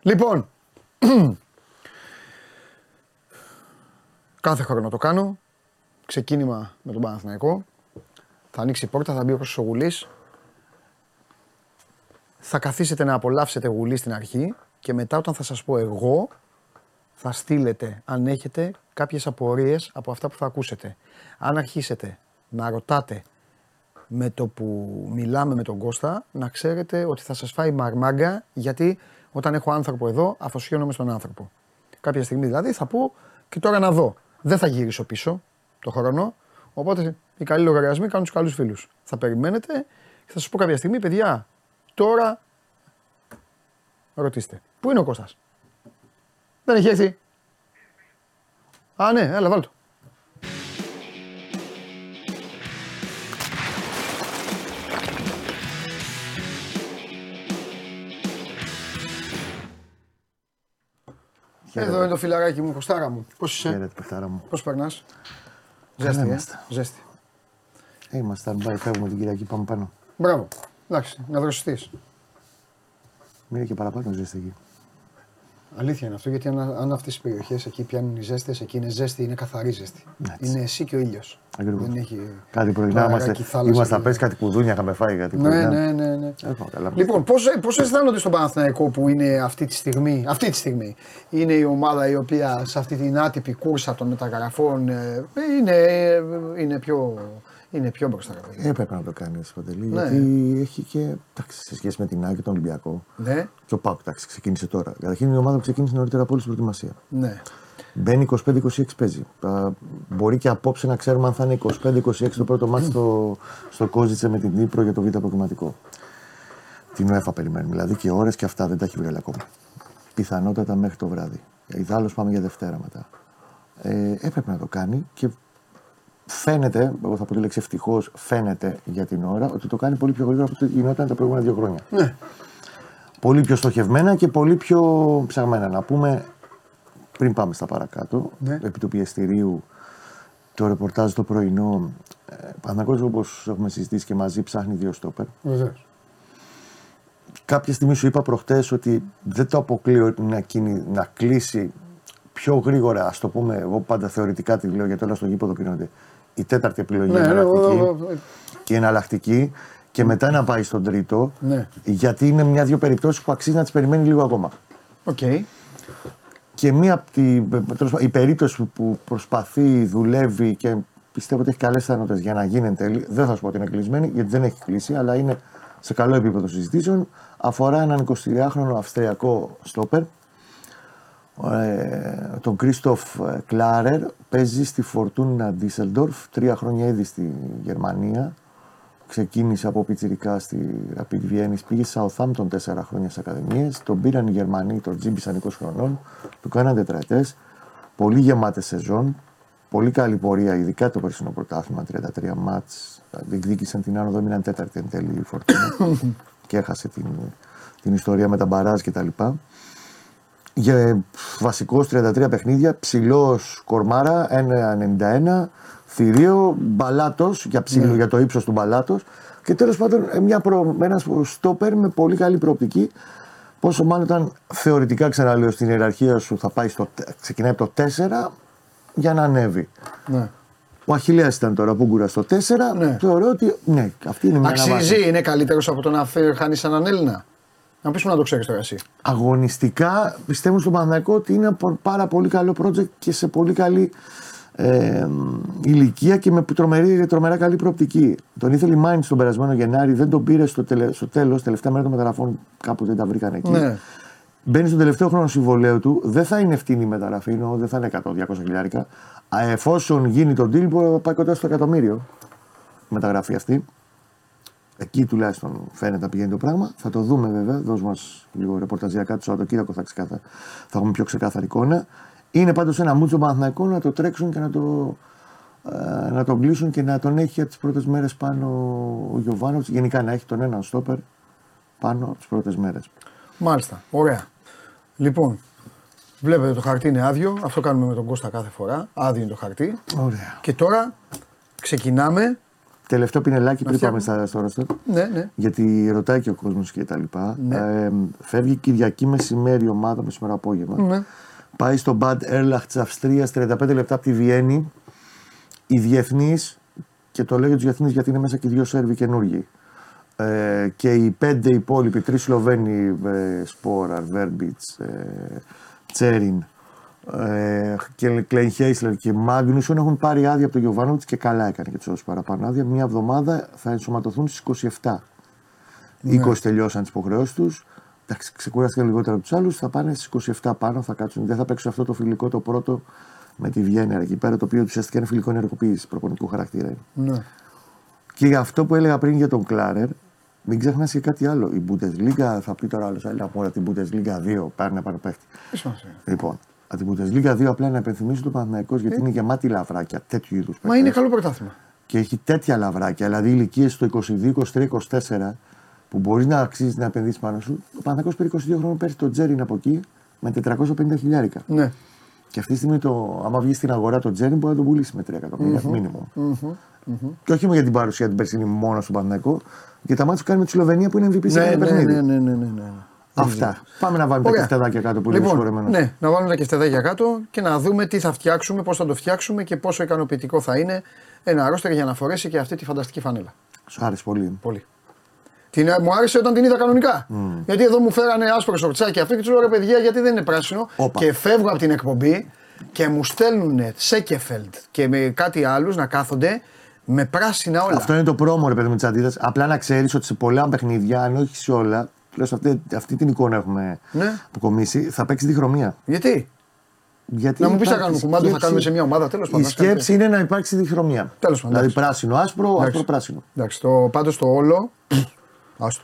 Λοιπόν, <clears throat> κάθε χρόνο το κάνω ξεκίνημα με τον Παναθηναϊκό. Θα ανοίξει η πόρτα, θα μπει ο Κώστας Γουλής. Θα καθίσετε να απολαύσετε γουλή στην αρχή και μετά όταν θα σας πω εγώ θα στείλετε αν έχετε κάποιες απορίες από αυτά που θα ακούσετε. Αν αρχίσετε να ρωτάτε με το που μιλάμε με τον Κώστα, να ξέρετε ότι θα σας φάει μαρμάγκα γιατί όταν έχω άνθρωπο εδώ αφοσιώνομαι στον άνθρωπο. Κάποια στιγμή δηλαδή θα πω και τώρα να δω. Δεν θα γυρίσω πίσω, το χρόνο. Οπότε οι καλοί λογαριασμοί κάνουν τους καλούς φίλους. Θα περιμένετε και θα σας πω κάποια στιγμή, παιδιά, τώρα ρωτήστε. Πού είναι ο Κώστας; Δεν έχει έρθει. Α, ναι, έλα, βάλ' Εδώ είναι το φιλαράκι μου, Κωστάρα μου. Πώς είσαι; Χαίρετε, μου. Πώς περνάς; Ζέστη, ε. Ζέστη. Ε, είμαστε stand φεύγουμε την Κυριακή, πάμε πάνω. Μπράβο. Εντάξει, να δροσιστείς. Μείνει και παραπάνω ζέστη εκεί. Αλήθεια είναι αυτό, γιατί αν, αν αυτές τι περιοχές εκεί πιάνουν οι ζέστες, εκεί είναι ζέστη, είναι καθαρή ζέστη. Έτσι. Είναι εσύ και ο ήλιος. Ακριβώς. Κάτι πρωινά είμαστε. Είμαστε απέσαι, κάτι κουδούνια είχαμε φάει. Κάτι ναι, ναι, ναι. ναι. λοιπόν, πώς αισθάνονται στον Παναθηναϊκό που είναι αυτή τη στιγμή, αυτή τη στιγμή; Είναι η ομάδα η οποία σε αυτή την άτυπη κούρσα των μεταγραφών ε, είναι, είναι πιο είναι πιο μπροστά. Ε, Έπρεπε να το κάνεις ο Παντελή. Ναι. Γιατί έχει και. Εντάξει, σε σχέση με την Άκη τον Ολυμπιακό. Ναι. Και ο Πάουκ ξεκίνησε τώρα. Καταρχήν είναι η ομάδα που ξεκίνησε νωρίτερα από όλη την προετοιμασία. Ναι. Μπαίνει 25-26 παίζει. μπορεί και απόψε να ξέρουμε αν θα είναι 25-26 το πρώτο μάτι στο, στο Κόζιτσε με την Νύπρο για το β' προγραμματικό. Την ΟΕΦΑ περιμένουμε. Δηλαδή και ώρες και αυτά δεν τα έχει βγάλει ακόμα. Πιθανότατα μέχρι το βράδυ. Ιδάλως πάμε για Δευτέρα μετά. Ε, έπρεπε να το κάνει και φαίνεται, εγώ θα πω τη λέξη ευτυχώς, φαίνεται για την ώρα ότι το κάνει πολύ πιο γρήγορα από ό,τι γινόταν τα προηγούμενα δύο χρόνια. Ναι. Πολύ πιο στοχευμένα και πολύ πιο ψαγμένα. Να πούμε, πριν πάμε στα παρακάτω, ναι. επί του πιεστηρίου, το ρεπορτάζ το πρωινό, ε, Παναγός όπως έχουμε συζητήσει και μαζί ψάχνει δύο στόπερ. Βεβαίως. Κάποια στιγμή σου είπα προχτές ότι δεν το αποκλείω να, να κλείσει πιο γρήγορα, ας το πούμε, εγώ πάντα θεωρητικά τη λέω γιατί όλα στο γήπεδο κρίνονται. Η τέταρτη επιλογή Ναι, είναι ναι, εναλλακτική. ο- ο- η εναλλακτική και μετά να πάει στον τρίτο. Ναι. Γιατί είναι μια-δύο περιπτώσεις που αξίζει να τις περιμένει λίγο ακόμα. Οκ. Και μία από τη, τέλος πάντων, η περίπτωση που- που προσπαθεί, δουλεύει και πιστεύω ότι έχει καλές πιθανότητες για να γίνει εν τέλει, δεν θα σου πω ότι είναι κλεισμένη, γιατί δεν έχει κλείσει, αλλά είναι σε καλό επίπεδο συζητήσεων. Αφορά έναν 23χρονο Αυστριακό στόπερ, ε, τον Κρίστοφ Κλάρερ. Παίζει στη Φορτούνα Ντίσελντορφ, τρία χρόνια ήδη στη Γερμανία. Ξεκίνησε από πιτσιρικά στη Rapid Βιέννη, πήγε σε Southampton τέσσερα χρόνια στις Ακαδημίες. Τον πήραν οι Γερμανοί, τον τζίμπησαν 20 χρονών, του κάναν τετραετές. Πολύ γεμάτε σεζόν, πολύ καλή πορεία, ειδικά το περσινό πρωτάθλημα, 33 μάτς. Διεκδίκησαν την άνοδο, έμειναν τέταρτη εν τέλει η Φορτούνα <coughs> και έχασε την, την ιστορία με τα μπαράζ κτλ. Για βασικό 33 παιχνίδια, ψηλός κορμάρα, 1,91, θηρίο, μπαλάτος για ψηλό, για το ύψος του μπαλάτος. Και τέλος πάντων ε, μια προ, ένας στόπερ με πολύ καλή προοπτική. Πόσο μάλλον όταν θεωρητικά ξαναλέω στην ιεραρχία σου θα πάει στο, τε- ξεκινάει από το 4 για να ανέβει. Ναι. Ο Αχιλέας ήταν τώρα που γκούρα στο 4. Ναι. Θεωρώ ότι ναι, αυτή είναι μια αναβάθμιση. Αξίζει, είναι καλύτερος από το να χάνεις έναν Έλληνα. Να πεις μου να το ξέρεις τώρα εσύ. αγωνιστικά πιστεύω στον Παναθηναϊκό ότι είναι πο- πάρα πολύ καλό project και σε πολύ καλή ε, ηλικία και με τρομερή, τρομερά καλή προοπτική. Τον ήθελε η Μάιν τον περασμένο Γενάρη, δεν τον πήρε στο, τελε, στο τέλος, τελευταία μέρα των μεταγραφών, κάπου δεν τα βρήκαν εκεί. Ναι. Μπαίνει στον τελευταίο χρόνο συμβολέου του, δεν θα είναι ευθύνη η μεταγραφή, ενώ δεν θα είναι 100-200 χιλιάρικα. Α, Εφόσον γίνει τον deal, μπορεί να πάει κοντά στο εκατομμύριο η μεταγραφή αυτή. Εκεί τουλάχιστον φαίνεται να πηγαίνει το πράγμα. Θα το δούμε βέβαια. Δώσ' μας λίγο ρεπορταζιακά το Σαββατοκύριακο θα, ξεκάθα, θα έχουμε πιο ξεκάθαρη εικόνα. Είναι πάντως ένα μούτσο Παναθηναϊκό να το τρέξουν και να το, ε, να τον κλείσουν και να τον έχει από τις πρώτες μέρες πάνω ο Γιωβάνοβιτς. Γενικά να έχει τον έναν στόπερ πάνω από τις πρώτες μέρες. Μάλιστα. Ωραία. Λοιπόν, βλέπετε το χαρτί είναι άδειο. Αυτό κάνουμε με τον Κώστα κάθε φορά. Άδειο είναι το χαρτί. Ωραία. Και τώρα ξεκινάμε. Τελευταίο πινελάκι πριν πάμε φτιάχνουμε. στα, στο roster. Ναι, ναι. Γιατί ρωτάει και ο κόσμος και τα λοιπά. Ναι. Ε, φεύγει Κυριακή μεσημέρι η ομάδα, μεσημέρι απόγευμα. ναι. Πάει στο Bad Erlach τη Αυστρία 35 λεπτά από τη Βιέννη. Οι διεθνείς, και το λέω για τους διεθνείς γιατί είναι μέσα και δύο Σέρβοι καινούργοι. Ε, και οι πέντε υπόλοιποι, τρεις Σλοβαίνοι, ε, Σπόραρ, Βέρμπιτς, ε, Τσέριν, ε, και Κλέιν Χέισλερ και Μάγνουσον έχουν πάρει άδεια από τον Γιωβάνοβιτς και καλά έκανε και τους έδωσε παραπάνω άδεια. Μια εβδομάδα θα ενσωματωθούν στις 27. 20 τελειώσαν τις υποχρεώσεις τους. Εντάξει, ξεκουράστηκαν λιγότερο από τους άλλους. Θα πάνε στις 27 πάνω, θα κάτσουν. Δεν θα παίξουν αυτό το φιλικό το πρώτο με τη Βιέννη εκεί πέρα, το οποίο ουσιαστικά είναι φιλικό ενεργοποίηση προπονητικού χαρακτήρα. είναι. ναι. Και για αυτό που έλεγα πριν για τον Κλάρερ, μην ξεχνάς και κάτι άλλο. Η Bundesliga, θα πει τώρα άλλος, αλλά από την Bundesliga 2 πάρει να πάρει παίχτη. Τι σημασία. Λοιπόν, από την Bundesliga 2 απλά να υπενθυμίσω τον Παναθηναϊκός γιατί είναι γεμάτη λαβράκια τέτοιου είδους Μα είναι καλό πρωτάθλημα. και έχει τέτοια λαβράκια, δηλαδή ηλικίες στο 22, 23, 24, που μπορείς να αξίζεις να επενδύσεις πάνω σου. Ο Παναθηναϊκός πήρε 22 χρόνια πέρσι το Τζέριν από εκεί με 450 χιλιάρικα. Ναι. Και αυτή τη στιγμή, το, άμα βγεις στην αγορά το Τζέριν, μπορεί να τον πουλήσεις με 3 εκατομμύρια minimum. Και όχι μόνο για την παρουσία την περσινή μόνος στον Παναθηναϊκό, για τα μάτια που κάνει με τη Σλοβενία που είναι MVP σε Ναι, κάθε ναι, παιχνίδι. ναι, ναι, ναι, ναι, ναι. Αυτά. Πάμε να βάλουμε τα Ωραία. κεφτεδάκια κάτω που λέει λοιπόν, συγχωρεμένος. ναι, να βάλουμε τα κεφτεδάκια κάτω και να δούμε τι θα φτιάξουμε, πώς θα το φτιάξουμε και πόσο ικανοποιητικό θα είναι ένα ρόστερ για να φορέσει και αυτή τη φανταστική φανέλα. Σου άρεσε πολύ. Πολύ. Την, μου άρεσε όταν την είδα κανονικά. Γιατί εδώ μου φέρανε άσπρο σορτσάκι αυτό και του λέω ρε παιδιά, γιατί δεν είναι πράσινο; Όπα. Και φεύγω από την εκπομπή και μου στέλνουν Σέκεφελντ και με κάτι άλλους να κάθονται με πράσινα όλα. Αυτό είναι το πρόμο, ρε παιδί μου, της αντίθεση. Απλά να ξέρεις ότι σε πολλά παιχνίδια, αν όχι σε όλα, τουλάχιστον αυτή, αυτή την εικόνα έχουμε Ναι. αποκομίσει, θα παίξει διχρωμία. Γιατί; Γιατί Να μου πεις θα υπάρχει κάνουμε κουμάντο, θα σκέψη- κάνουμε σε μια ομάδα. Τέλος πάντων. Η ας κάνουμε. σκέψη είναι να υπάρξει διχρωμία. Τέλος πάντων, Δηλαδή εντάξει. πράσινο, άσπρο, άσπρο, Εντάξει. πράσινο. Εντάξει, το, πάντως το όλο. <coughs> Άστο.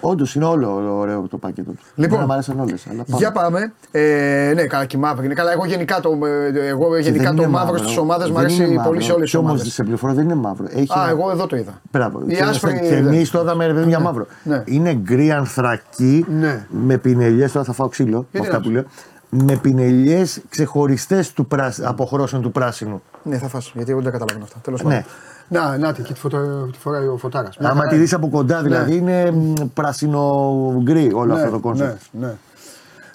Όντως είναι όλο ωραίο το πακέτο του. Λοιπόν, Εμένα μου άρεσαν όλες. Για πάμε. Ε, ναι, καλά, και η μαύρη είναι. Καλά, εγώ γενικά το, ε, εγώ γενικά το μαύρος στι ομάδε μου αρέσει πολύ σε όλες τις Όμως ομάδες. σε πληροφορία δεν είναι μαύρο. Έχει Α, ένα- εγώ εδώ το είδα. Μπράβο. Η Και άσπρη. Και εμείς το είδαμε ρε παιδί μου, για Ναι. μαύρο. Ναι. Είναι γκρι ανθρακή Ναι. με πινελιές. Τώρα θα φάω ξύλο με Γιατί αυτά να που λέω. Με πινελιές ξεχωριστές του πράσι, αποχρώσεων του πράσινου. Ναι, θα φάσω, γιατί εγώ δεν τα καταλαβαίνω αυτά. Τέλος Ναι. πάντων. Να, να τη, και τη, φωτο, τη φοράει ο φωτάρας. Άμα τη δεις από κοντά δηλαδή είναι πράσινο γκρι όλο αυτό το κόνσεπτ. Ναι, ναι.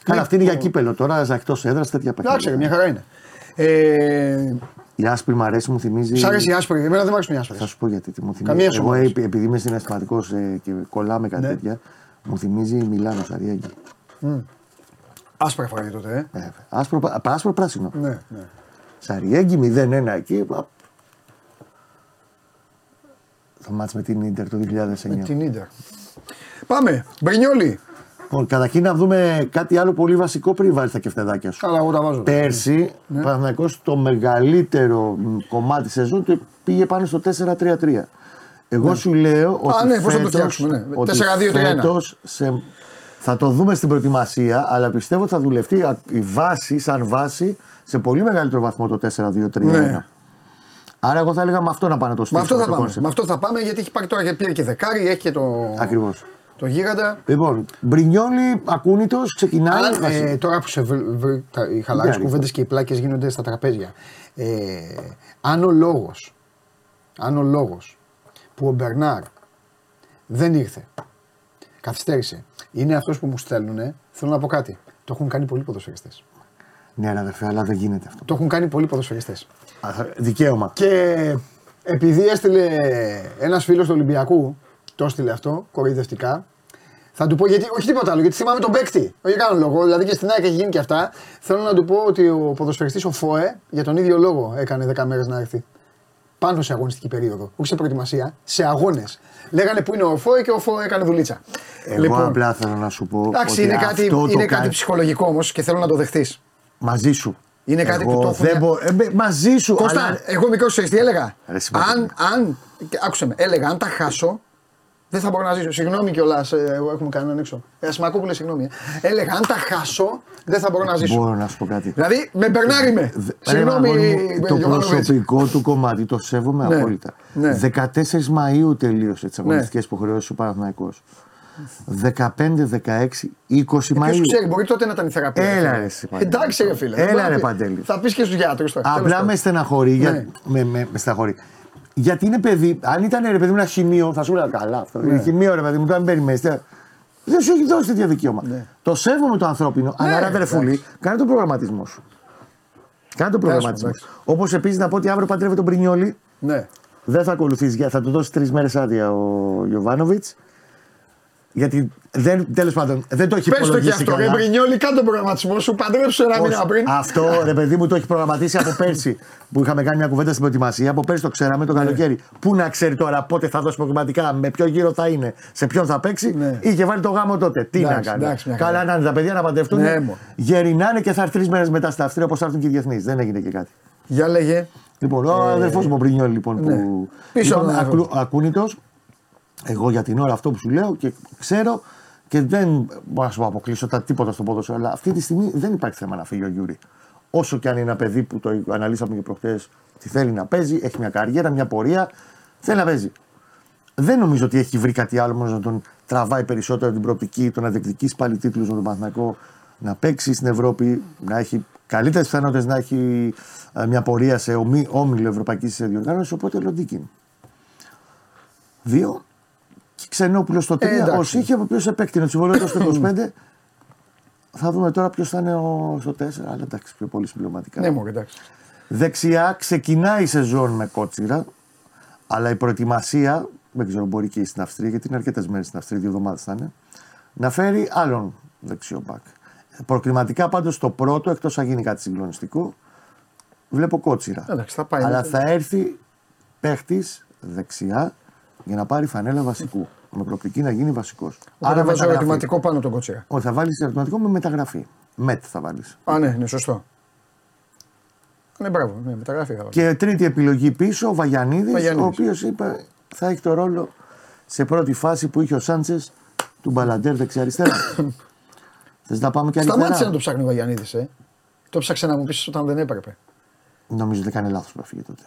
Καλά, αυτή είναι για κύπελο τώρα, εκτός έδρας, τέτοια Εντάξει, παιχνίδια. μια χαρά είναι. Ε, Η άσπρη μου αρέσει, μου θυμίζει. Σ' αρέσει η άσπρη, εμένα δεν μου αρέσουν οι άσπρες. Θα σου πω γιατί. Τι μου θυμίζει. Καμία σου Εγώ, μ' αρέσει. επει- επειδή είμαι συναισθηματικό ε, και κολλάμε κάτι Ναι. τέτοια, μου θυμίζει η Μιλάνο Σαριέγγι. Άσπρα φοράγε τότε, ε. Ε, άσπρο, πα- άσπρο πράσινο. Ναι, ναι. Σαριέγγι 0-1 εκεί. Α, Το μάτς με την Ίντερ το 2009. Την ντερ. Πάμε. Μπρινιόλι. Λοιπόν, καταρχήν να δούμε κάτι άλλο πολύ βασικό πριν βάλεις τα κεφτεδάκια σου. Καλά, εγώ τα βάζω. Πέρσι, Ναι. ο Παναθηναϊκός το μεγαλύτερο μ, κομμάτι της σεζόν το πήγε πάνω στο 4-3-3. Εγώ σου λέω ότι ναι, πώς θα το φέτος, φτιάξουμε, ναι. ότι 4-2-3-1. φέτος σε- θα το δούμε στην προετοιμασία, αλλά πιστεύω ότι θα δουλευτεί α- η βάση, σαν βάση, σε πολύ μεγαλύτερο βαθμό το 4-2-3-1. Ναι. Άρα εγώ θα έλεγα με αυτό να πάνε να το Με στήσουμε. αυτό θα πάμε. Με αυτό θα πάμε γιατί έχει πάρει τώρα και πήρε και δεκάρι, έχει και το, Ακριβώς. το γίγαντα. Λοιπόν, Μπρινιόλι, ακούνητος, ξεκινάει. Αν, βασι- ε, τώρα που σε βρ, βρ, τα, οι χαλαρές Ναι, κουβέντες και οι πλάκες γίνονται στα τραπέζια. Ε, αν ο λόγος αν ο λόγος που ο Μπερνάρ δεν ήρθε, καθυστέρησε, είναι αυτός που μου στέλνουν, θέλω να πω κάτι. Το έχουν κάνει πολλοί ποδοσφαιριστές. Ναι, ρε αδερφέ, αλλά δεν γίνεται αυτό. Το έχουν κάνει πολλοί ποδοσφαιριστές. Α, Δικαίωμα. Και επειδή έστειλε ένας φίλος του Ολυμπιακού, το έστειλε αυτό, κοροϊδευτικά. Θα του πω γιατί, όχι τίποτα άλλο, γιατί θυμάμαι τον παίκτη. Όχι κάνω λόγο, δηλαδή και στην ΑΕΚ έχει γίνει και αυτά. Θέλω να του πω ότι ο ποδοσφαιριστής ο Φόε για τον ίδιο λόγο έκανε 10 μέρες να έρθει. Πάνω σε αγωνιστική περίοδο. Όχι σε προετοιμασία, σε αγώνες. Λέγανε που είναι ο Φόε και ο Φόε έκανε δουλίτσα. Εγώ απλά θέλω να σου πω. Λοιπόν. εντάξει, ότι είναι κάτι, αυτό το είναι κάτι κάνει- ψυχολογικό όμως και θέλω να το δεχθεί. Μαζί σου. Είναι κάτι Εγώ που το έχουν- δεν μπο- ε, μπε- μαζί σου. Κώστα, αλλά- εγώ μικρός ξέρεις τι έλεγα; Ρε, συμπαθητή. αν, αν, και άκουσε με, έλεγα αν τα χάσω, δεν θα μπορώ να ζήσω. Συγγνώμη κιόλας, έχουμε κανέναν έξω. Ε, Ασμακόπουλε, συγγνώμη. ε. Έλεγα αν τα χάσω, δεν θα μπορώ να ζήσω. Μπορώ να σου πω κάτι. Δηλαδή, με μπερνάρι με. Δε- Συγγνώμη, ρε, αγόρι μου, Το Γιωβάνοβιτς. προσωπικό του κομμάτι το σέβομαι Ναι, απόλυτα. ναι. 14 Μαΐου τελείωσε τις αγωνιστικές υποχρεώσεις ο Παναθηναϊκός. 15, 16, 20 Ποιος Μαΐου. ξέρει, μπορεί τότε να ήταν η θεραπεία. Έλα, φίλε. ρε, εσύ, Παντέλη. Εντάξει, ρε φίλε. Έλα, Μπορεί να ρε, πει- Παντέλη. Θα πεις και στους γιατρούς τώρα. τέλος Απλά πάντων. με στεναχωρεί. Για... Ναι. Με, με, με στεναχωρεί. Γιατί είναι παιδί, αν ήταν ρε παιδί μου ένα χημείο, θα σου έλεγα καλά αυτό. Ναι. Είναι χημείο ρε παιδί μου, το αν περιμένεις. Δεν σου έχει δώσει τέτοιο δικαίωμα. Ναι. Το σέβομαι το ανθρώπινο, αλλά ρε αδερφούλη, κάνε τον προγραμματισμό σου. Κάνε τον προγραμματισμό. εντάξει. Όπως επίσης να πω ότι αύριο παντρεύει τον Πρινιόλη, Ναι. δεν θα ακολουθήσει, θα του δώσεις τρεις μέρες άδεια ο Γιωβάνοβιτς. Γιατί δεν, τέλος πάντων, δεν το έχει Πες το και υπολογίσει αυτό, ρε καλά. Μπρινιόλι, κάνε τον προγραμματισμό σου. Παντρέψου ένα Όχι. μήνα πριν. Αυτό ρε παιδί μου το έχει προγραμματίσει από πέρσι που είχαμε κάνει μια κουβέντα στην προετοιμασία. Από πέρσι το ξέραμε το Ναι. καλοκαίρι. Πού να ξέρει τώρα πότε θα δώσει προγραμματικά, με ποιο γύρο θα είναι, σε ποιον θα παίξει. Ναι. Είχε βάλει το γάμο τότε. Τι Εντάξει, να κάνει. εντάξει, μια χαρά. Καλά να είναι τα παιδιά να παντρευτούν. Ναι, μωρέ. γερινάνε και θα έρθει τρεις μέρες μετά στα Αυστρία όπως θα έρθουν και οι διεθνείς. Δεν έγινε και κάτι. Για λέγε. Λοιπόν, ο αδερφός μου ο Μπρινιόλ λοιπόν ναι. που. Πίσω είπαμε, από τον ακλου- ακούνητος. Εγώ για την ώρα αυτό που σου λέω και ξέρω και δεν μπορώ να σου πω αποκλείσω τα τίποτα στο ποδόσφαιρο, αλλά αυτή τη στιγμή δεν υπάρχει θέμα να φύγει ο Γιούρι. Όσο και αν είναι ένα παιδί που το αναλύσαμε και προχθές, τι θέλει να παίζει, έχει μια καριέρα, μια πορεία, θέλει να παίζει. Δεν νομίζω ότι έχει βρει κάτι άλλο μόνος να τον τραβάει περισσότερο την προοπτική, το να διεκδικήσει πάλι τίτλους με τον Παναθηναϊκό, να παίξει στην Ευρώπη, να έχει καλύτερες πιθανότητες να έχει ε, μια πορεία σε ομί, όμιλο Ευρωπαϊκής Διοργάνωσης. Οπότε Λοντίκιν. Δύο. Και Ξενόπουλος στο 3. Ε, εντάξει. ο Σίχη, ο οποίος επέκτηνε το συμβόλαιο του στο <clears throat> 25. θα δούμε τώρα ποιος θα είναι ο, στο 4. Αλλά εντάξει, πιο πολύ συμπληρωματικά. Ναι, μου εντάξει. Δεξιά ξεκινάει η σεζόν με κότσιρα, αλλά η προετοιμασία, δεν ξέρω, μπορεί και στην Αυστρία, γιατί είναι αρκετές μέρες στην Αυστρία, δύο εβδομάδες θα είναι, να φέρει άλλον δεξιό μπακ. Προκριματικά πάντως το πρώτο, εκτός αν γίνει κάτι συγκλονιστικό, βλέπω κότσιρα. Εντάξει, θα πάει. αλλά ναι. θα έρθει παίχτης δεξιά για να πάρει φανέλα βασικού. Με προοπτική να γίνει βασικός. Άρα βάζω ερωτηματικό πάνω τον κοτσέρα. Όχι, θα βάλεις ερωτηματικό με μεταγραφή. Μετ θα βάλεις. Α, ναι, ναι, σωστό. Ναι, μπράβο, ναι, μεταγράφει θα βάλω. Και τρίτη επιλογή πίσω, ο Βαγιανίδης, ο Βαγιανίδης. οποίος είπε θα έχει το ρόλο σε πρώτη φάση που είχε ο Σάντσες του Μπαλαντέρ δεξιά-αριστερά. <coughs> Θες να πάμε και αριστερά. Σταμάτησε να το ψάχνει ο Βαγιανίδης, ε. Το ψάξε να μου πεις όταν δεν έπρεπε. Νομίζω ότι έκανε λάθος που έφυγε τότε.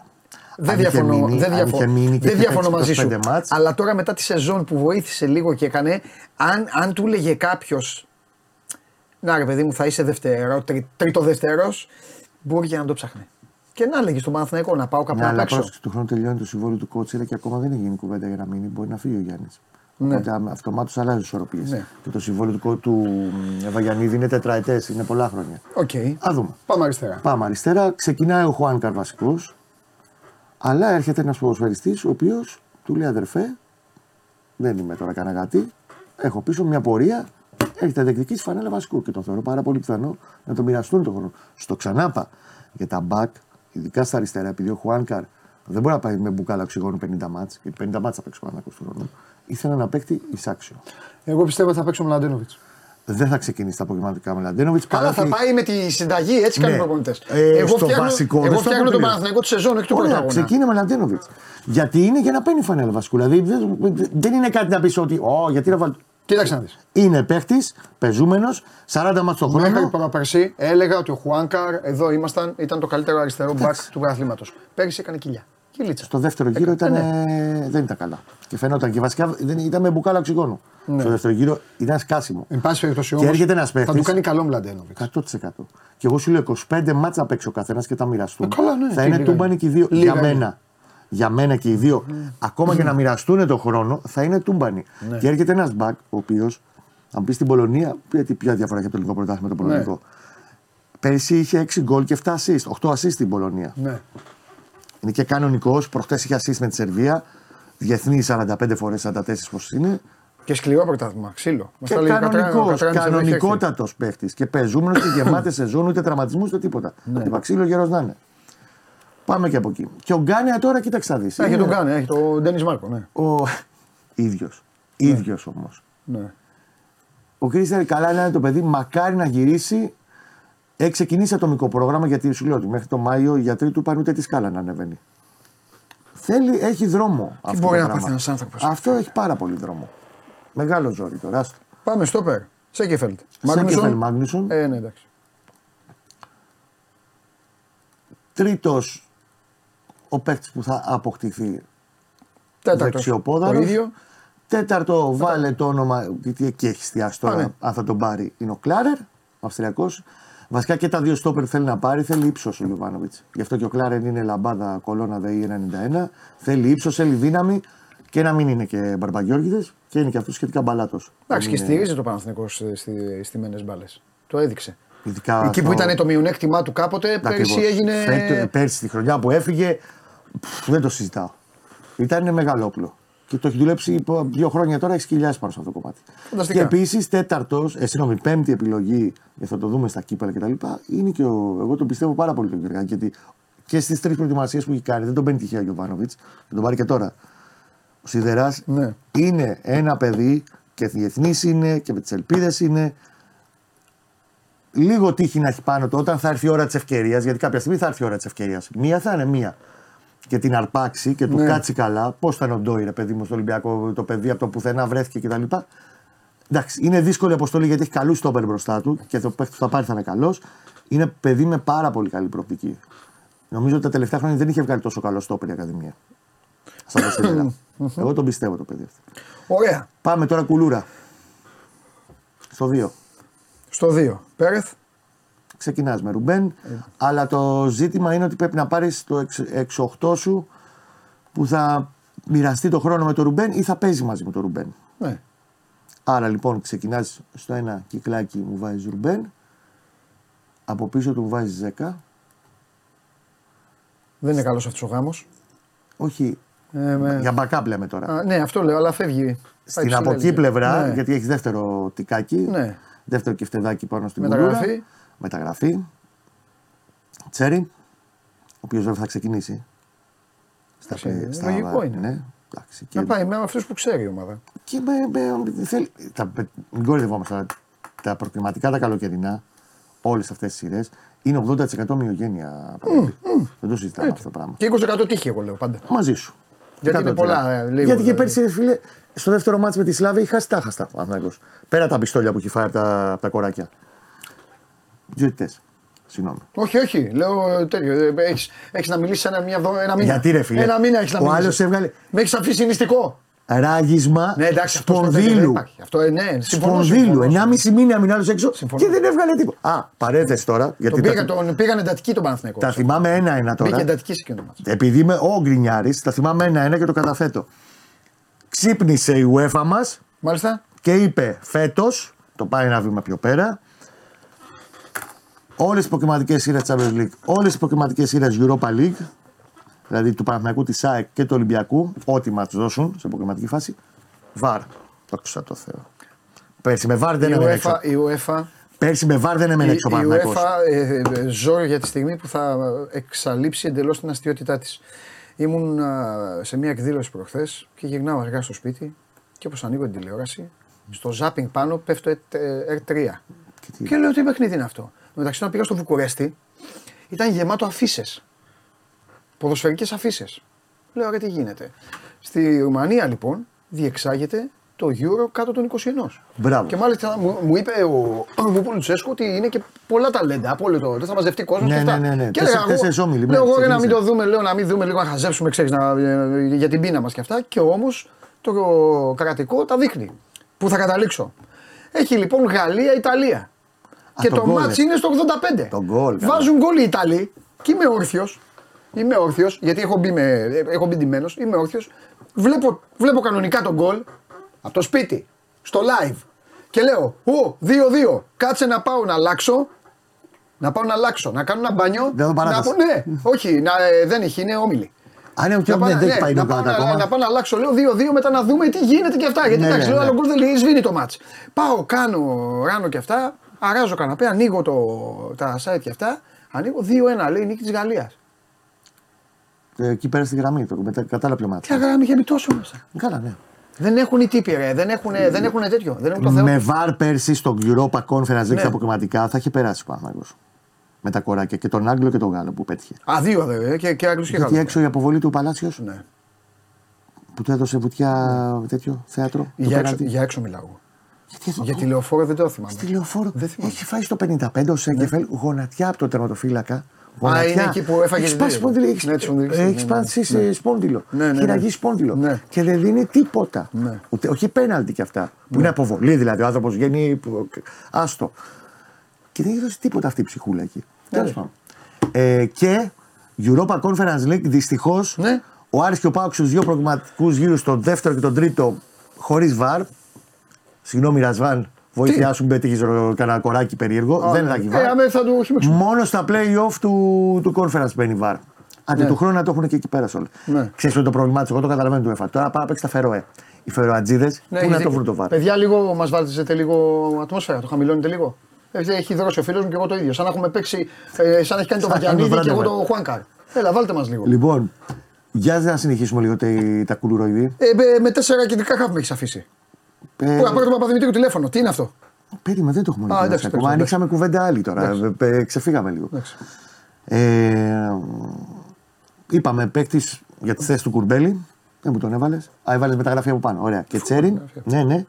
Δεν Αν είχε διαφωνώ, μείνει- δεν αν διαφωνώ, είχε μείνει και δεν είχε διαφωνώ παίξει μαζί σου. 25 μάτς, Αλλά τώρα μετά τη σεζόν που βοήθησε λίγο και έκανε, αν, αν του έλεγε κάποιος. Να ρε παιδί μου, θα είσαι δευτερό, τρί, τρίτο δευτερός, μπορεί και να το ψάχνει. Και να έλεγε στον Παναθηναϊκό να πάω κάπου Ναι, να αλλά παίξω. πρόσεξε του χρόνου τελειώνει το συμβόλαιο του Κότσιρα και ακόμα δεν έχει γίνει κουβέντα για να μείνει. Μπορεί να φύγει ο Γιάννης. Ναι. Οπότε αυτομάτως αλλάζει ισορροπίες. Ναι. Και το συμβόλαιο του, του ε, Βαγιανίδη είναι τετραετές, είναι πολλά χρόνια. Οκ. Ας δούμε. Πάμε αριστερά. Πάμε αριστερά. Ξεκινάει ο Χουάνκαρ βασικό. Αλλά έρχεται ένας ποδοσφαιριστής ο οποίος του λέει αδερφέ, δεν είμαι τώρα κανένα γατί. Έχω πίσω μια πορεία. Έχετε διεκδικήσει φανέλα βασικού και το θεωρώ πάρα πολύ πιθανό να το μοιραστούν το χρόνο. Στο ξανάπα για τα μπακ, ειδικά στα αριστερά, επειδή ο Χουάνκαρ δεν μπορεί να πάει με μπουκάλα οξυγόνου 50 μάτς, γιατί 50 μάτς θα παίξει πάνω του χρόνου. Ήθελα να παίξει εισάξιο. Εγώ πιστεύω ότι θα παίξω με Λαντένοβιτ. Δεν θα ξεκινήσει τα απογευματικά με Λαντένοβιτ. Καλά, θα πάει με τη συνταγή, έτσι κάνουν οι Ναι. προπονητές. Ε, εγώ στο φτιάχνω, βασικό, δεν εγώ στο φτιάχνω τον αποπλήρω. Παναθηναϊκό τη σεζόν, όχι του πρώτου Ωραία, αγώνα. ξεκίνησε με Λαντένοβιτ. Γιατί είναι για να παίρνει φανέλα βασικού. Δηλαδή δεν, δεν είναι κάτι να πεις ότι. Ω, γιατί να βάλω. Κοίταξε να δεις. Είναι παίχτης, πεζούμενος, 40 μάτς το Μέχρι χρόνο. προπερσί έλεγα ότι ο Χουάνκαρ, εδώ ήμασταν, ήταν το καλύτερο αριστερό μπακ του πρωταθλήματο. Πέρυσι έκανε κοιλιά. Κυλίτσα. Στο δεύτερο γύρο ήταν, ναι. δεν ήταν καλά. Και φαινόταν και βασικά δεν, ήταν με μπουκάλα οξυγόνου. Στο δεύτερο γύρο ήταν σκάσιμο. Εν πάση περιπτώσει Και όμως, έρχεται ένας Θα παίχτης. του κάνει καλό Μλαντένοβιτς. 100%. Και εγώ σου λέω 25 μάτσα να παίξει ο καθένας και τα μοιραστούν. Ε, καλά, ναι, θα τι είναι λίγα τούμπανοι είναι. και οι δύο. Λίγα για είναι. μένα. Για μένα και οι δύο. Ακόμα και να μοιραστούν τον χρόνο, θα είναι τούμπανοι. Ναι. Και έρχεται ένας μπακ, ο οποίος, αν πεις στην Πολωνία, γιατί ποια διαφορά έχει από το ελληνικό πρωτάθλημα με το Ναι. πολωνικό. Πέρυσι είχε 6 γκολ και 7 assist. 8 assist στην Πολωνία. Ναι. Είναι και κανονικός. Προχτές είχε assist με τη Σερβία. Διεθνή 45 φορές, 44 πώ είναι. Και σκληρό πρωτάθλημα. Ξύλο. Μας Και τα λέει ο Κατρά- ο κανονικό, Κατράνης εδώ έχει έρθει. κανονικότατο παίχτης. Και πεζούμενος και γεμάτες σεζόν, ούτε τραυματισμούς ούτε τίποτα. Ναι. Ναι. Ξύλο γερό να είναι. Πάμε και από εκεί. Και ο Γκάνια τώρα, κοίταξε να δεις. Έχει τον κάνει, έχει τον Ντένις Μάρκο. Ναι. Ο ίδιος. ίδιος όμως. ναι. Ο Κρίστιαν καλά είναι το παιδί, μακάρι να γυρίσει. Έχει ξεκινήσει ατομικό πρόγραμμα γιατί σου λέω ότι μέχρι το Μάιο οι γιατροί του πάνε ούτε τη σκάλα να ανεβαίνει. Θέλει, έχει δρόμο. αυτό μπορεί το να πράγμα. πάθει ένας άνθρωπος; Αυτό έχει πάρα πολύ δρόμο. Μεγάλο ζόρι τώρα. άστο. Πάμε στο περ. Σέκεφελτ. Σέκεφελ Μάγνουσον; Ε, ναι, εντάξει. Τρίτος, ο παίκτης που θα αποκτηθεί Τέταρτος. δεξιοπόδαρος. Το ίδιο. Τέταρτο, βάλε το όνομα, γιατί εκεί έχει εστιάσει τώρα, Α, ναι. αν θα τον πάρει, είναι ο Κλάρερ, Αυστριακός. Βασικά και τα δύο στόπερ θέλει να πάρει, θέλει ύψος ο Ιωβάνοβιτ. Γι' αυτό και ο Κλάρερ είναι λαμπάδα κολόνα ΔΕΗ 91. Θέλει ύψος, θέλει δύναμη και να μην είναι και μπαρμπαγιόργιδε και είναι και αυτός σχετικά μπαλάτος. Εντάξει, και στηρίζει το Παναθηνικό στι στιμένε μπάλες. Το έδειξε. Ειδικά Εκεί που στο- ήταν το μειονέκτημά του κάποτε, πέρυσι Ακριβώς. έγινε. Φέτο- πέρσι τη χρονιά που έφυγε, πφ, δεν το συζητάω. Ήταν μεγαλόπλο. Και το έχει δουλέψει υπό δύο χρόνια τώρα, έχει σκυλιάσει πάνω σε αυτό το κομμάτι. Φανταστικά. Και επίσης τέταρτος, ε, συγγνώμη, πέμπτη επιλογή, και θα το δούμε στα κύπελα κτλ. Είναι και ο, εγώ τον πιστεύω πάρα πολύ τον Γιωργάκη. Γιατί και στις τρεις προετοιμασίες που έχει κάνει, δεν τον παίρνει τυχαία ο Γιωβάνοβιτς, θα τον πάρει και τώρα. Ο Σιδεράς Ναι. είναι ένα παιδί και διεθνής είναι και με τις ελπίδες είναι. Λίγο τύχη να έχει πάνω του όταν θα έρθει η ώρα της ευκαιρίας, γιατί κάποια στιγμή θα έρθει η ώρα της ευκαιρίας. Μία θα είναι μία. Και την αρπάξει και του Ναι. κάτσει καλά. Πώς ήταν ο Ντόι, ρε παιδί μου, στο Ολυμπιακό, το παιδί από το πουθενά βρέθηκε κτλ. Εντάξει, είναι δύσκολη αποστολή γιατί έχει καλούς στόπερ μπροστά του και το παίχτη που θα πάρει θα είναι καλός. Είναι παιδί με πάρα πολύ καλή προοπτική. Νομίζω ότι τα τελευταία χρόνια δεν είχε βγάλει τόσο καλό στόπερ η Ακαδημία. Σαν το Σιδερά. Εγώ τον πιστεύω το παιδί αυτό. Ωραία. Πάμε τώρα κουλούρα. Στο 2. Στο 2. Πέρεθ. Ξεκινάς με Ρουμπέν. Αλλά το ζήτημα είναι ότι πρέπει να πάρεις το 6-8 σου που θα μοιραστεί το χρόνο με το Ρουμπέν ή θα παίζει μαζί με το Ρουμπέν. Ναι. Άρα λοιπόν ξεκινάς στο ένα κυκλάκι μου βάζεις Ρουμπέν. Από πίσω του βάζεις 10. Δεν είναι καλός αυτός ο γάμος. Όχι. Ε, με... Για backup λέμε τώρα. Α, ναι, αυτό λέω, αλλά φεύγει. Πάει Στην ψηλά, από εκεί λέει. πλευρά, Ναι. γιατί έχεις δεύτερο τικάκι. Ναι. Δεύτερο κεφτεδάκι πάνω στην Μεταγραφή. κουλούρα. Μεταγραφή. Τσέρι, ο οποίος βέβαια θα ξεκινήσει. Στα, Εντάξει, λογικό είναι. Ναι, εντάξει, και, Να πάει με αυτούς που ξέρει η ομάδα. και με, με, θέλει, τα, μην κορυδευόμαστε, αλλά τα προκριματικά τα καλοκαιρινά, όλες αυτές τις σειρές, είναι 80% μειογένεια. Δεν το συζητάμε αυτό το πράγμα. Και 20% τύχη, εγώ λέω πάντα. Μαζί σου. Γιατί είναι 100%. πολλά, ε, λίγο, Γιατί και δηλαδή. πέρσι, ρε φίλε, στο δεύτερο μάτς με τη Σλάβη είχα τα χαστά ο Παναθηναϊκός. Πέρα τα πιστόλια που έχει φάει από τα, από τα κοράκια. Διαιτητές. Συγγνώμη. Όχι, όχι. Λέω ε, τέτοιο. Έχεις να μιλήσεις ένα, μια, εβδο- ένα μήνα. Γιατί ρε φίλε; Ένα μήνα έχεις να Ο μιλήσεις. άλλος έβγαλε Με έχεις αφήσει νηστικό. ράγισμα Ναι, εντάξει, αυτό στο τέτοιο δεν σπονδύλου. υπάρχει. Αυτό, ε, ναι, συμφωνώ, Σπονδύλου. συμφωνώ. 1,5 μήνα μήνα άλλος έξω Συμφωνώ. και δεν έβγαλε τίποτα. Α, παρέθεση τώρα. Γιατί Τον, τα, πήγα, τον πήγαν εντατική τον Παναθηναϊκό. τα θυμάμαι ένα-ένα Μπήκε τώρα. εντατική σε εκείνο το μάτς. Επειδή είμαι ο Γκρινιάρης, τα θυμάμαι ένα-ένα και το καταθέτω. ξύπνησε η UEFA μας Μάλιστα. και είπε φέτος, το πάει ένα βήμα πιο πέρα, όλες τις προκριματικές σειρές Champions League, όλες τις προκριματικές σειρές Europa League, δηλαδή του Παναθηναϊκού, της ΑΕΚ και του Ολυμπιακού, ό,τι μας δώσουν σε προκριματική φάση, βαρ. Δόξα τω Θεώ. Πέρσι με βαρ δεν Η έμενε έξω. UEFA, η UEFA, Πέρσι με βαρ δεν έμενε η, έξω ο η Παναθηναϊκός. UEFA ε, ε, ζω για τη στιγμή που θα εξαλείψει εντελώς την αστείωτητά της. Ήμουν α, σε μια εκδήλωση προχθές και γυρνάω αργά στο σπίτι και όπως ανοίγω την τηλεόραση, στο ζάπινγκ πάνω πέφτω ε, R3. Και τι- Και λέω τι παιχνίδι είναι αυτό; Μεταξύ όταν πήγα στο Βουκουρέστι, ήταν γεμάτο αφήσει. Ποδοσφαιρικές αφήσει. Λέω ρε τι γίνεται. Στη Ρουμανία λοιπόν διεξάγεται το Euro κάτω των 21. Μπράβο. Και μάλιστα μου, μου είπε ο, μου είπε ο Λουτσέσκου ότι είναι και πολλά ταλέντα από όλο το. Δεν θα μαζευτεί κόσμος Ναι, και αυτά. ναι, ναι, ναι. Και Τέσσερι- έλεγα εγώ, τέσσερις όμιλοι, Λέω ναι, εγώ ρε, να μην ξεκίνησε. το δούμε, λέω να μην δούμε λίγο να χαζέψουμε, ξέρεις, για την πείνα μας και αυτά. Και όμως το κρατικό τα δείχνει. Πού θα καταλήξω. Έχει λοιπόν Γαλλία-Ιταλία. Και το το γκολ, μάτς ε. είναι στο 85. Το γκολ, καλά. Βάζουν γκολ οι Ιταλοί και είμαι όρθιος. Είμαι όρθιος, γιατί έχω μπει, με, έχω μπει ντυμένος, Είμαι όρθιος. Βλέπω, βλέπω κανονικά τον γκολ από το σπίτι, στο live. Και λέω, Ω, 2-2. Κάτσε να πάω να αλλάξω. Να πάω να αλλάξω, να κάνω ένα μπάνιο. Δεν το να παράτασε. πω, ναι, όχι, να, ε, δεν έχει, είναι όμιλοι. Αν είναι Να ο πάω, δεν ναι, έχει πάει να, το πάω κάτω να, ακόμα. να πάω να αλλάξω, λέω 2-2 μετά να δούμε τι γίνεται και αυτά. Γιατί Ναι, εντάξει, ναι, λέω, ναι. άλλο γκολ δεν λέει, σβήνει το μάτς. Πάω, κάνω, ράνω και αυτά, αράζω καναπέ, ανοίγω το, τα site και αυτά, ανοίγω 2-1, λέει νίκη της Γαλλίας. Ε, Εκεί πέρα στη γραμμή, το μετά κατάλαβα ποιο μάτι. Τι αγράμμι είχε μπει τόσο μέσα. Καλά, ναι. Δεν έχουν οι τύποι, ρε. Δεν έχουν, δεν έχουν τέτοιο. Δεν έχουν το Θεό. Με βαρ πέρσι στο Europa Conference League Ναι. στα αποκριματικά θα είχε περάσει ο Παναγός. Με τα κοράκια και τον Άγγλο και τον Γάλλο που πέτυχε. Α, δύο δε, και, και Άγγλους και Γιατί Γάλλους. έξω η αποβολή του Παλάτσιος; Ναι. που του έδωσε βουτιά τέτοιο θέατρο. το Για, έξω, πέναλτι. για έξω μιλάω. Εγώ. Γιατί εδώ Για τηλεοφόρο δεν το θυμάμαι. Στη λεωφόρο Δεν θυμάμαι. έχει φάει στο 55 ο Σέγκεφελ γονατιά από τον τερματοφύλακα. Γονατιά. είναι εκεί που έφαγες Έχεις την σπάσει τρίτη. σπόνδυλο. Έχει Ναι, τη σπονδυλική, ναι, ναι. σπάσει σε σπόνδυλο. Ναι, ναι, ναι. Χειραγή σπόνδυλο. Ναι. Και δεν δίνει τίποτα. Ναι. Ούτε, όχι πέναλτι κι αυτά. Που είναι αποβολή δηλαδή. Ο άνθρωπος βγαίνει. που- Άστο. Και δεν έχει δώσει τίποτα αυτή η ψυχούλα εκεί. Ναι, Τέλος πάντων. Ε, και Europa Conference League δυστυχώς Ναι. ο Άρης και ο Πάουξ στου δύο προγραμματικού γύρους, στον δεύτερο και τον τρίτο, χωρίς βαρ. Συγγνώμη, Ρασβάν, βοήθειά σου, πέτυχε κανένα κοράκι περίεργο. δεν θα έχει βαρ. Ε, αμέ θα του χυμίξουμε. Μόνο στα play-off του, του conference μπαίνει βαρ. Αντί Ναι. του χρόνου να το έχουν και εκεί πέρα σε όλα. Ναι. Ξέρεις ότι το πρόβλημά τους, εγώ το καταλαβαίνω του ΕΦΑ. Τώρα πάρα παίξει τα Φερόε. Οι Φεροατζίδες, Ναι, πού να έχεις το δίκιο. βρουν το βαρ. Παιδιά, λίγο μας βάλετε λίγο ατμόσφαιρα, το χαμηλώνετε λίγο. Έχει, έχει δρώσει ο φίλος μου και εγώ το ίδιο. Σαν να έχουμε παίξει, ε, σαν να έχει κάνει το Σαν να κάνουμε Βαγιανίδη και εγώ βράδυ, το Χουάνκαρ. Έλα, βάλτε μας λίγο. Λοιπόν, για να συνεχίσουμε λίγο τα, τα κουλουροειδή. Ε, με, με τέσσερα κεντρικά χάφ με έχεις αφήσει. Ε, Πού να πάρω τον Παπαδημητρίου τηλέφωνο, τι είναι αυτό; Περίμενε, δεν το έχουμε ολοκληρώσει εντάξει, ακόμα. εντάξει, Ανοίξαμε κουβέντα άλλη τώρα. Εντάξει. Ε, ε, ξεφύγαμε λίγο. Εντάξει. Ε, είπαμε παίκτης για τη θέση του Κουρμπέλη. Δεν μου τον έβαλες. Α, έβαλες μεταγραφή από πάνω. Ωραία. Και Τσέριν. μεταγραφή. Ναι, ναι.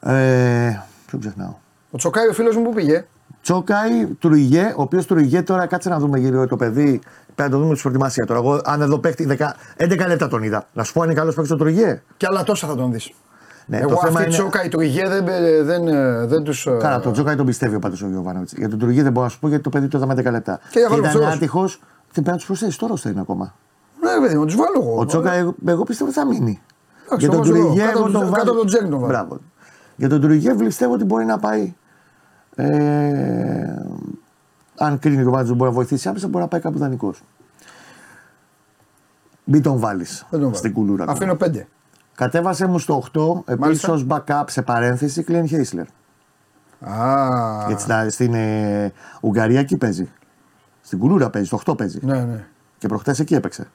Ε, ποιο ξεχνάω; Ο Τσοκάη, ο φίλος μου που πήγε. Τσόκαη, Τουριγέ, ο οποίος Τουριγέ τώρα κάτσε να δούμε γύρω το παιδί. Πρέπει να το δούμε στη προετοιμασία τώρα. Εγώ, αν εδώ παίχτη 10, 11 λεπτά τον είδα. Να σου πω αν είναι καλός παίκτης ο Τουριγέ. Και άλλα τόσα θα τον δεις. Ναι, Εγώ το θέμα αυτή είναι. Τσόκα, η Τουριγέ δεν, δεν, δεν, δεν τους. Καλά, τον Τσόκαη τον πιστεύει ο πάντω ο Γιωβάνοβιτς. Για τον Τουριγέ δεν μπορώ να σου πω γιατί το παιδί του είδαμε 10 λεπτά. Και για ήταν Βαλμουθρός. άτυχος. Δεν πρέπει να τους προσθέσεις τώρα ώστε είναι ακόμα. Ναι, παιδί, να τους βάλω εγώ. Ο Τσόκα, εγώ, εγώ πιστεύω ότι θα μείνει. Εντάξει, Για τον το βάζω εγώ. Τουριγέ, Κάτω εγώ από τον το- βάζω. κάτω από τον Τζέρν τον βάζω. Μπράβο. Για τον Τουριγέ πιστεύω ότι μπορεί να πάει. Ε, αν κρίνει και ο Βάτζο μπορεί να βοηθήσει άμεσα, μπορεί να πάει κάπου δανεικός. Μην τον βάλεις Δεν τον βάλω. στην κουλούρα. ακόμα. Αφήνω πέντε. Κατέβασε μου στο 8 επίσης Μάλιστα. ως backup σε παρένθεση Κλέν Χέισλερ. Α, Γιατί στα- στην ε, Ουγγαρία εκεί παίζει. Στην κουλούρα παίζει, στο 8 παίζει. ναι, ναι. Και προχτές εκεί έπαιξε.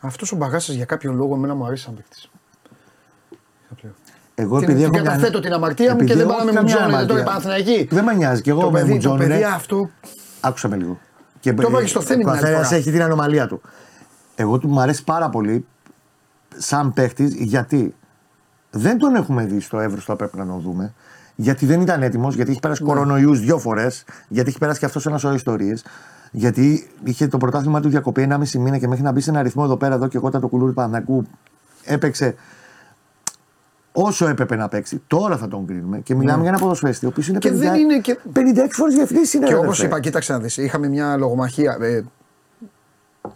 Αυτός ο μπαγάσας για κάποιο λόγο εμένα μου αρέσει σαν παίκτης. Εγώ Την, επειδή την έχω καταθέτω την αμαρτία μου επειδή και δεν έχω πάμε με καμιά μουτζόνε τώρα οι αμαρτία. Παναθηναϊκοί. Δεν με νοιάζει. Και εγώ Το με παιδί, το μουτζόνε. παιδί αυτό. Άκουσα με λίγο. Και Το έβαλε στο Θέμη Ο την άλλη καθένα φορά. έχει την ανομαλία του. Εγώ του μου αρέσει πάρα πολύ σαν παίχτης γιατί δεν τον έχουμε δει στο Εύρωστο, πρέπει να τον δούμε. Γιατί δεν ήταν έτοιμος, γιατί έχει περάσει Ναι. κορονοϊούς δύο φορές, γιατί έχει περάσει και αυτός ένας σωρό ιστορίες. Γιατί είχε το πρωτάθλημα του διακοπή 1,5 μήνα και μέχρι να μπει σε ένα ρυθμό εδώ πέρα, εδώ και εγώ ήταν το κουλούρι Παναγού, έπαιξε όσο έπρεπε να παίξει. Τώρα θα τον κρίνουμε και μιλάμε για ένα ποδοσφαίριστη, ο οποίος είναι, Ναι. Και 50 δεν είναι και- 56 φορές διευθυντής είναι. Και ρε όπως αδερφέ. είπα, κοίταξε να δεις, είχαμε μια λογομαχία. Ε, ε,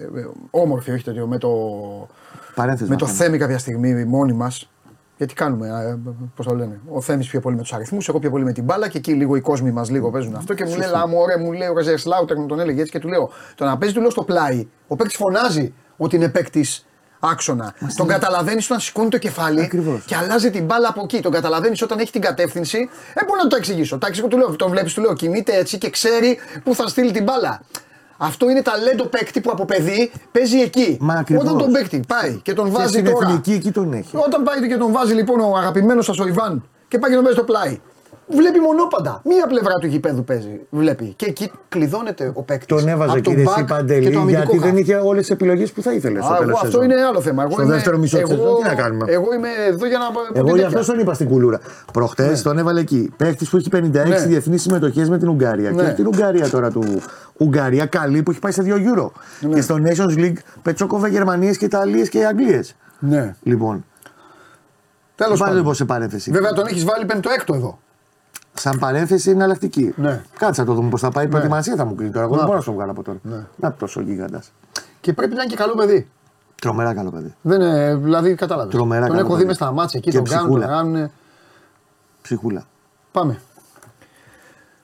ε, όμορφη, όχι τέτοιο, με το, Παρένθεση. με το να κάνω. Θέμη κάποια στιγμή μόνοι μας. Γιατί κάνουμε, πώς το λένε. Ο Θέμης πιο πολύ με τους αριθμούς, εγώ πιο πολύ με την μπάλα και εκεί λίγο οι κόσμοι μας λίγο παίζουν αυτό. Και μου λέει, Λάμο, ωραία, μου λέει ο Ρεζέρ Σλάουτερ, μου τον έλεγε έτσι και του λέω, το να παίζει του λέω στο πλάι. Ο παίκτης φωνάζει ότι είναι παίκτης άξονα. Τον καταλαβαίνεις όταν σηκώνει το κεφάλι Ακριβώς. και αλλάζει την μπάλα από εκεί. Τον καταλαβαίνεις όταν έχει την κατεύθυνση. Ε, μπορώ να το εξηγήσω. Τα εξηγώ, του λέω, τον βλέπεις, του λέω, κινείται έτσι και ξέρει πού θα στείλει την μπάλα. Αυτό είναι ταλέντο παίκτη που από παιδί παίζει εκεί. Μα ακριβώς. Όταν τον παίκτη πάει και τον Και βάζει στην τώρα. εθνική εκεί τον έχει. Όταν πάει και τον βάζει λοιπόν ο αγαπημένος σας ο Ιβάν και πάει και τον παίζει στο πλάι. Βλέπει μονόπαντα. Μία πλευρά του γηπέδου παίζει. Βλέπει. Και εκεί κλειδώνεται ο παίκτης. Τον έβαζε κύριε εσύ Παντελή γιατί δεν είχε όλες τις επιλογές που θα ήθελε. στο Α, τέλος εγώ, αυτό σεζόν. είναι άλλο θέμα. Εγώ Στο είμαι, δεύτερο μισό εγώ, της σεζόν, τι να κάνουμε; Εγώ είμαι εδώ για να. πω Εγώ την γι' τέτοια. αυτό τον είπα στην κουλούρα. Προχτές τον έβαλε εκεί. Παίχτης που έχει 56 Ναι. διεθνείς συμμετοχές με την Ουγγαρία. Ναι. Και την Ουγγαρία τώρα του. Ουγγαρία καλή που έχει πάει σε δύο Euro. Ναι. Και στο Nations League πετσόκοβε Γερμανίες και Ιταλίες και Αγγλίες. Ναι. Λοιπόν, Τέλος βάλε πάντων. λοιπόν σε παρένθεση. Βέβαια τον έχεις βάλει πέμπτο-έκτο εδώ. Σαν παρένθεση είναι εναλλακτική. Ναι. Κάτσε να το δούμε πώς θα πάει. Η προετοιμασία θα μου κρίνει τώρα. Εγώ Να. δεν μπορώ να το βγάλω από τώρα. Ναι. Να τόσο γίγαντα. Και πρέπει να είναι και καλό παιδί. Τρομερά καλό παιδί. Δεν είναι, δηλαδή κατάλαβες. Τρομερά Τον καλό έχω δει παιδί. μες στα μάτια εκεί, Και τον κάνουν, τον ψυχούλα. κάνουν. Ψυχούλα. Πάμε.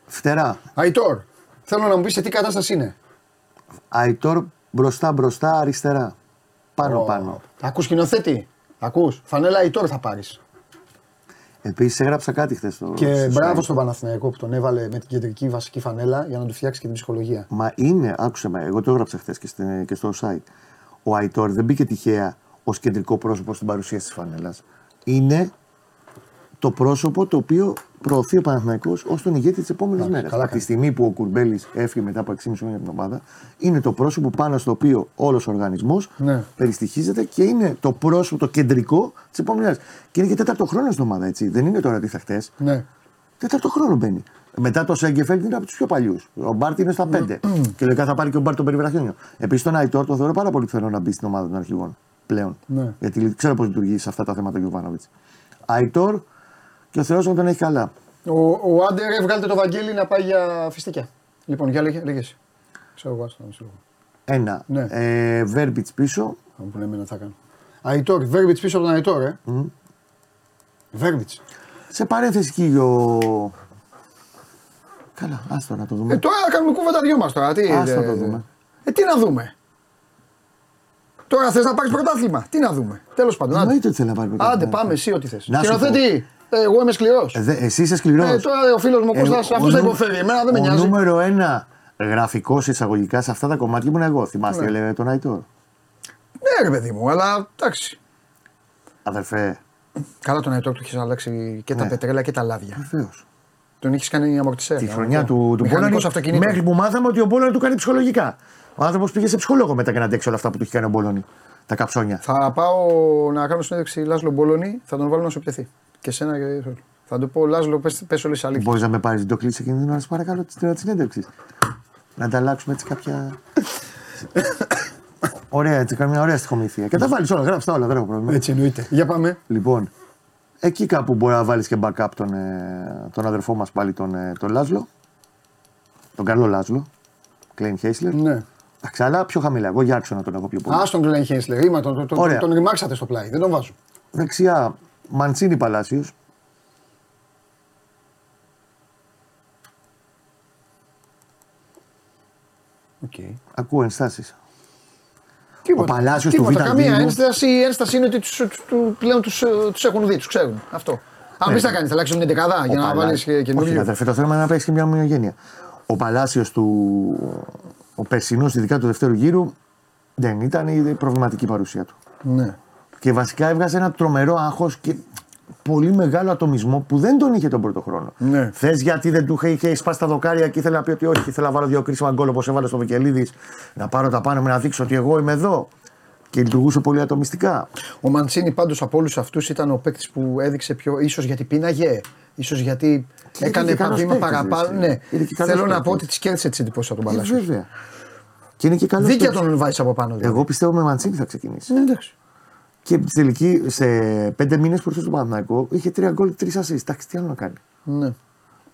Φτερά. Αϊτόρ, θέλω να μου πεις σε τι κατάσταση είναι. Αϊτόρ μπροστά μπροστά αριστερά. Πάνω πάνω. Ακούς σκηνοθέτη. Ακούς. Φανέλα Αϊτόρ θα πάρεις. Επίσης έγραψα κάτι χθες στο. Και στο μπράβο site. στον Παναθηναϊκό που τον έβαλε με την κεντρική βασική φανέλα για να του φτιάξει και την ψυχολογία. Μα είναι, άκουσε με, εγώ το έγραψα χθες και, στην- και στο site. Ο Αϊτόρ δεν μπήκε τυχαία ως κεντρικό πρόσωπο στην παρουσίαση της φανέλας. Είναι το πρόσωπο το οποίο προωθεί ο Παναθηναϊκός ως τον ηγέτη της επόμενης Εντάξει, μέρας. καλά Από τη κάνει. στιγμή που ο Κουρμπέλης έφυγε μετά από 6,5 χρόνια από την ομάδα, είναι το πρόσωπο πάνω στο οποίο όλος ο οργανισμός Ναι. περιστοιχίζεται και είναι το πρόσωπο, το κεντρικό της επόμενης μέρας. Και είναι και τέταρτο χρόνο στην ομάδα, έτσι. Δεν είναι τώρα τι θα χτες. Ναι. Τέταρτο χρόνο μπαίνει. Μετά το Σέγκεφελτ είναι από τους πιο παλιούς. Ο Μπάρτ είναι στα 5. και λογικά θα πάρει και ο Μπάρτ τον περιβραχιόνιο. Επίσης τον Αϊτόρ τον θεωρώ πάρα πολύ πιθανό να μπει στην ομάδα των αρχηγών πλέον. Ναι. Γιατί ξέρω πώς λειτουργεί σε αυτά τα θέματα ο Γιωβάνοβιτς. Αϊτόρ και ο Θεός να τον έχει καλά. Ο, ο Άντερ βγάλτε το Βαγγέλη να πάει για φιστίκια. Λοιπόν, για λέγε, λέγε εσύ. Ξέρω εγώ, άστο, μισό λόγο. Ένα. Ναι. Ε, Βέρμπιτ πίσω. Αυτό που λέμε να θα κάνω. Αϊτόρ, Βέρμπιτ πίσω από τον Αϊτόρ, ε. Βέρμπιτ. Σε παρένθεση εκεί ο. Καλά, άστο να το δούμε. Ε, τώρα κάνουμε κούβα τα δυο μας τώρα. Τι, Άστα ε, το δούμε. Ε, τι να δούμε. Τώρα θες να πάρεις πρωτάθλημα. Τι να δούμε. Τέλος πάντων. άντε. Εννοείται ότι θέλει να πάρει πρωτάθλημα. Άντε, πάμε εσύ ό,τι θες. Να σου Σκηνοθέτη, ε, εγώ είμαι σκληρός. Ε, δε- εσύ είσαι σκληρός. Ε, τώρα ο φίλος μου ο Κώστας, αυτός θα υποφέρει. Εμένα δεν με ο νοιάζει. νούμερο ένα γραφικός εισαγωγικά σε αυτά τα κομμάτια ήμουν εγώ. Θυμάστε, Ναι. έλεγε τον Αϊτόρ. Ναι, ρε παιδί μου, αλλά εντάξει. Αδερφέ, Καλά τον Αϊτόρ του έχεις αλλάξει και τα Ναι. πετρέλα και τα λάδια. βεβαίως. Τον έχεις κάνει αμορτισέρ. Τη χρονιά του, του Μπόλωνη, αυτοκινήτων. μέχρι που μάθαμε ότι ο Μπόλωνη του κάνει ψυχολογικά. Ο άνθρωπος πήγε σε ψυχολόγο μετά και να αντέξει όλα αυτά που του έχει κάνει ο Μπόλωνη. Τα καψόνια. Θα πάω να κάνω συνέντευξη Λάσλο Μπόλωνη, θα τον βάλω να σου πιεθεί. Και εσένα και Θα του πω Λάσλο, πες, πες όλες τις αλήθειες. Μπορείς να με πάρεις το κλείσει εκείνη την ώρα, σε παρακαλώ, την ώρα τη συνέντευξης. Να ανταλλάξουμε έτσι κάποια. <coughs> ωραία, έτσι, καμιά ωραία στοιχομηθεία. Και τα βάλεις όλα, γράψει τα όλα, δεν έχω πρόβλημα. Έτσι εννοείται. Για πάμε. Λοιπόν, εκεί κάπου μπορεί να βάλεις και backup τον, ε, τον αδερφό μας πάλι, τον, ε, τον Λάζλο. Τον καλό Λάζλο. Κλέιν Χέισλερ. Ναι. Εντάξει, αλλά πιο χαμηλά. Εγώ για άξονα τον έχω πιο πολύ. Α τον Γκλέν Χένσλερ. Ρήμα, τον, τον, τον, Ωραία. τον ρημάξατε στο πλάι. Δεν τον βάζω. Δεξιά, Μαντσίνη Παλάσιος. Okay. Ακούω ενστάσεις. Τίποτα. Ο Παλάσιος του Τίποτα, Β' Καμία Δήμου. ένσταση. Η ένσταση είναι ότι τους, τους, του- πλέον τους τους έχουν δει, τους ξέρουν. Αυτό. Αν πεις θα κάνεις, θα αλλάξεις την δεκαδά για να βάλεις Όχι, καινούριο. αδερφέ, το θέμα είναι να παίξεις και μια ομοιογένεια. Ο Παλάσιος του. Ο περσινός, ειδικά του δεύτερου γύρου, δεν ήταν η προβληματική παρουσία του. Ναι. Και βασικά έβγαζε ένα τρομερό άγχος και πολύ μεγάλο ατομισμό που δεν τον είχε τον πρώτο χρόνο. Ναι. Θες γιατί δεν του είχε, είχε σπάσει τα δοκάρια και ήθελε να πει ότι όχι, ήθελα να βάλω δύο κρίσιμα γκολ όπως έβαλε στο Βικελίδης, να πάρω τα πάνω μου να δείξω ότι εγώ είμαι εδώ. Και λειτουργούσε πολύ ατομιστικά. Ο Μαντσίνη πάντως από όλους αυτούς ήταν ο παίκτης που έδειξε πιο. ίσως γιατί πίναγε, ίσως γιατί Και έκανε είναι και καλός βήμα παίκτης, παραπάνω. έτσι. Ναι. Είναι και καλός Θέλω να παίκτης. πω ότι τη κέρδισε τι εντυπώσει από τον Ε, Παλάσιος. βέβαια. Και είναι και καλός. Δίκαια τον βάζεις από πάνω. δηλαδή. Εγώ πιστεύω με Μαντσίνη θα ξεκινήσει. Ναι, εντάξει. Και στην τελική, σε πέντε μήνες προ το Παναθηναϊκό, είχε τρία γκολ, τρεις ασεί. Εντάξει, τι άλλο να κάνει. Ναι.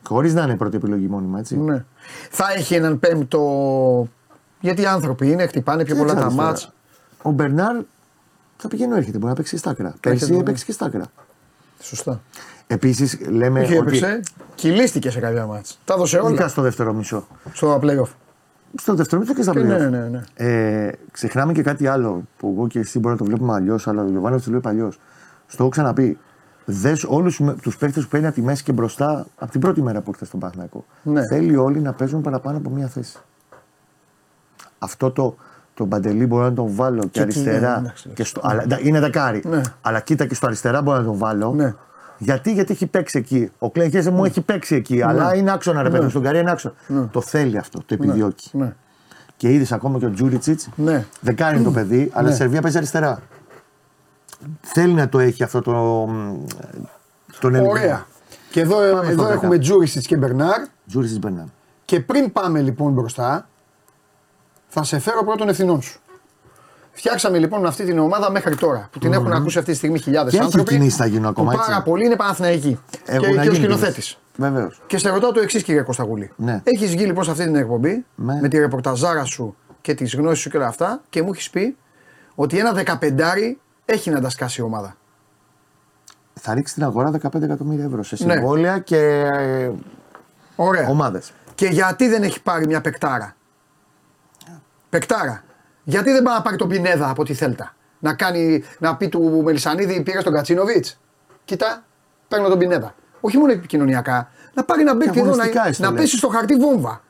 Χωρίς να είναι πρώτη επιλογή μόνιμα, έτσι. ναι. Θα έχει έναν πέμπτο Γιατί οι άνθρωποι είναι, χτυπάνε πιο πολλά τα Κοίταξε τώρα. μάτς. Ο Μπερνάρ θα πηγαίνει έρχεται, μπορεί να παίξει και στα άκρα. Πέρσι Έρχεται, έπαιξες και στα άκρα. Σωστά. Επίσης λέμε Όχι, ότι. έπαιξε, κυλίστηκε σε κάποια μάτς. Τα έδωσε όλα Ειδικά στο δεύτερο μισό. στο playoff. Στο δεύτερο μισό και στα Και playoff. ναι, ναι, ναι. Ε, ξεχνάμε και κάτι άλλο που εγώ και εσύ μπορεί να το βλέπουμε αλλιώς, αλλά ο Γιωβάνος το βλέπει αλλιώς. Στο έχω ξαναπεί. Δες όλους τους παίχτε που παίρνει από τη μέση και μπροστά από την πρώτη μέρα που ήρθες στον Παναθηναϊκό. Ναι. Θέλει όλοι να παίζουν παραπάνω από μία θέση. Αυτό το, το μπαντελή μπορώ να τον βάλω και, Και εκεί, αριστερά. ναι, εντάξει. και στο, αλλά, ντα- είναι δεκάρι. Ναι. Αλλά κοίτα και στο αριστερά μπορώ να τον βάλω. Ναι. Γιατί, γιατί έχει παίξει εκεί. Ο Κλέγκεζε μου έχει παίξει εκεί. Αλλά είναι άξονα, ρε παιδί μου. Στον Καρία είναι άξονα. Το θέλει αυτό, το επιδιώκει. Ναι. Και είδες ακόμα και ο Τζούριτσιτς. Ναι. Δεν κάνει το παιδί, αλλά Ναι. η Σερβία παίζει αριστερά. Θέλει να το έχει αυτό το. μ, Τον ελληνικό. Ωραία. Και εδώ, Πάμε στο εδώ δέκα. έχουμε Τζούρισιτ και Μπερνάρ. Τζούριτσιτς Μπερνάν. Και πριν πάμε λοιπόν μπροστά, θα σε φέρω πρώτων ευθυνών σου. Φτιάξαμε λοιπόν αυτή την ομάδα μέχρι τώρα που την έχουν ακούσει αυτή τη στιγμή χιλιάδες Και έχει άνθρωποι. κινήσεις θα γίνουν ακόμα, που έτσι; Πάρα πολλοί είναι Παναθηναϊκοί. Έχουν Και, να και ο γίνει σκηνοθέτης. Βεβαίως. Και σε ρωτάω το εξής, κύριε Κωνσταγούλη. Ναι. Έχεις βγει λοιπόν σε αυτή την εκπομπή Ναι. με τη ρεπορταζάρα σου και τις γνώσεις σου και όλα αυτά και μου έχεις πει ότι ένα δεκαπεντάρι έχει να τα σκάσει η ομάδα. Θα ρίξει την αγορά 15 εκατομμύρια ευρώ σε Ναι. συμβόλαια και ε, Ωραία. ομάδες. Και γιατί δεν έχει πάρει μια πεκτάρα. Πεκτάρα. Γιατί δεν πάει να πάρει τον Πινέδα από τη Θέλτα; Να, κάνει, να πει του Μελισανίδη πήρε τον Κατσίνοβιτς. Κοίτα, παίρνω τον Πινέδα. Όχι μόνο επικοινωνιακά. Να πάρει ένα μπέκ εδώ να, αγωνιστικά είσαι, να το πέσει στο χαρτί βόμβα.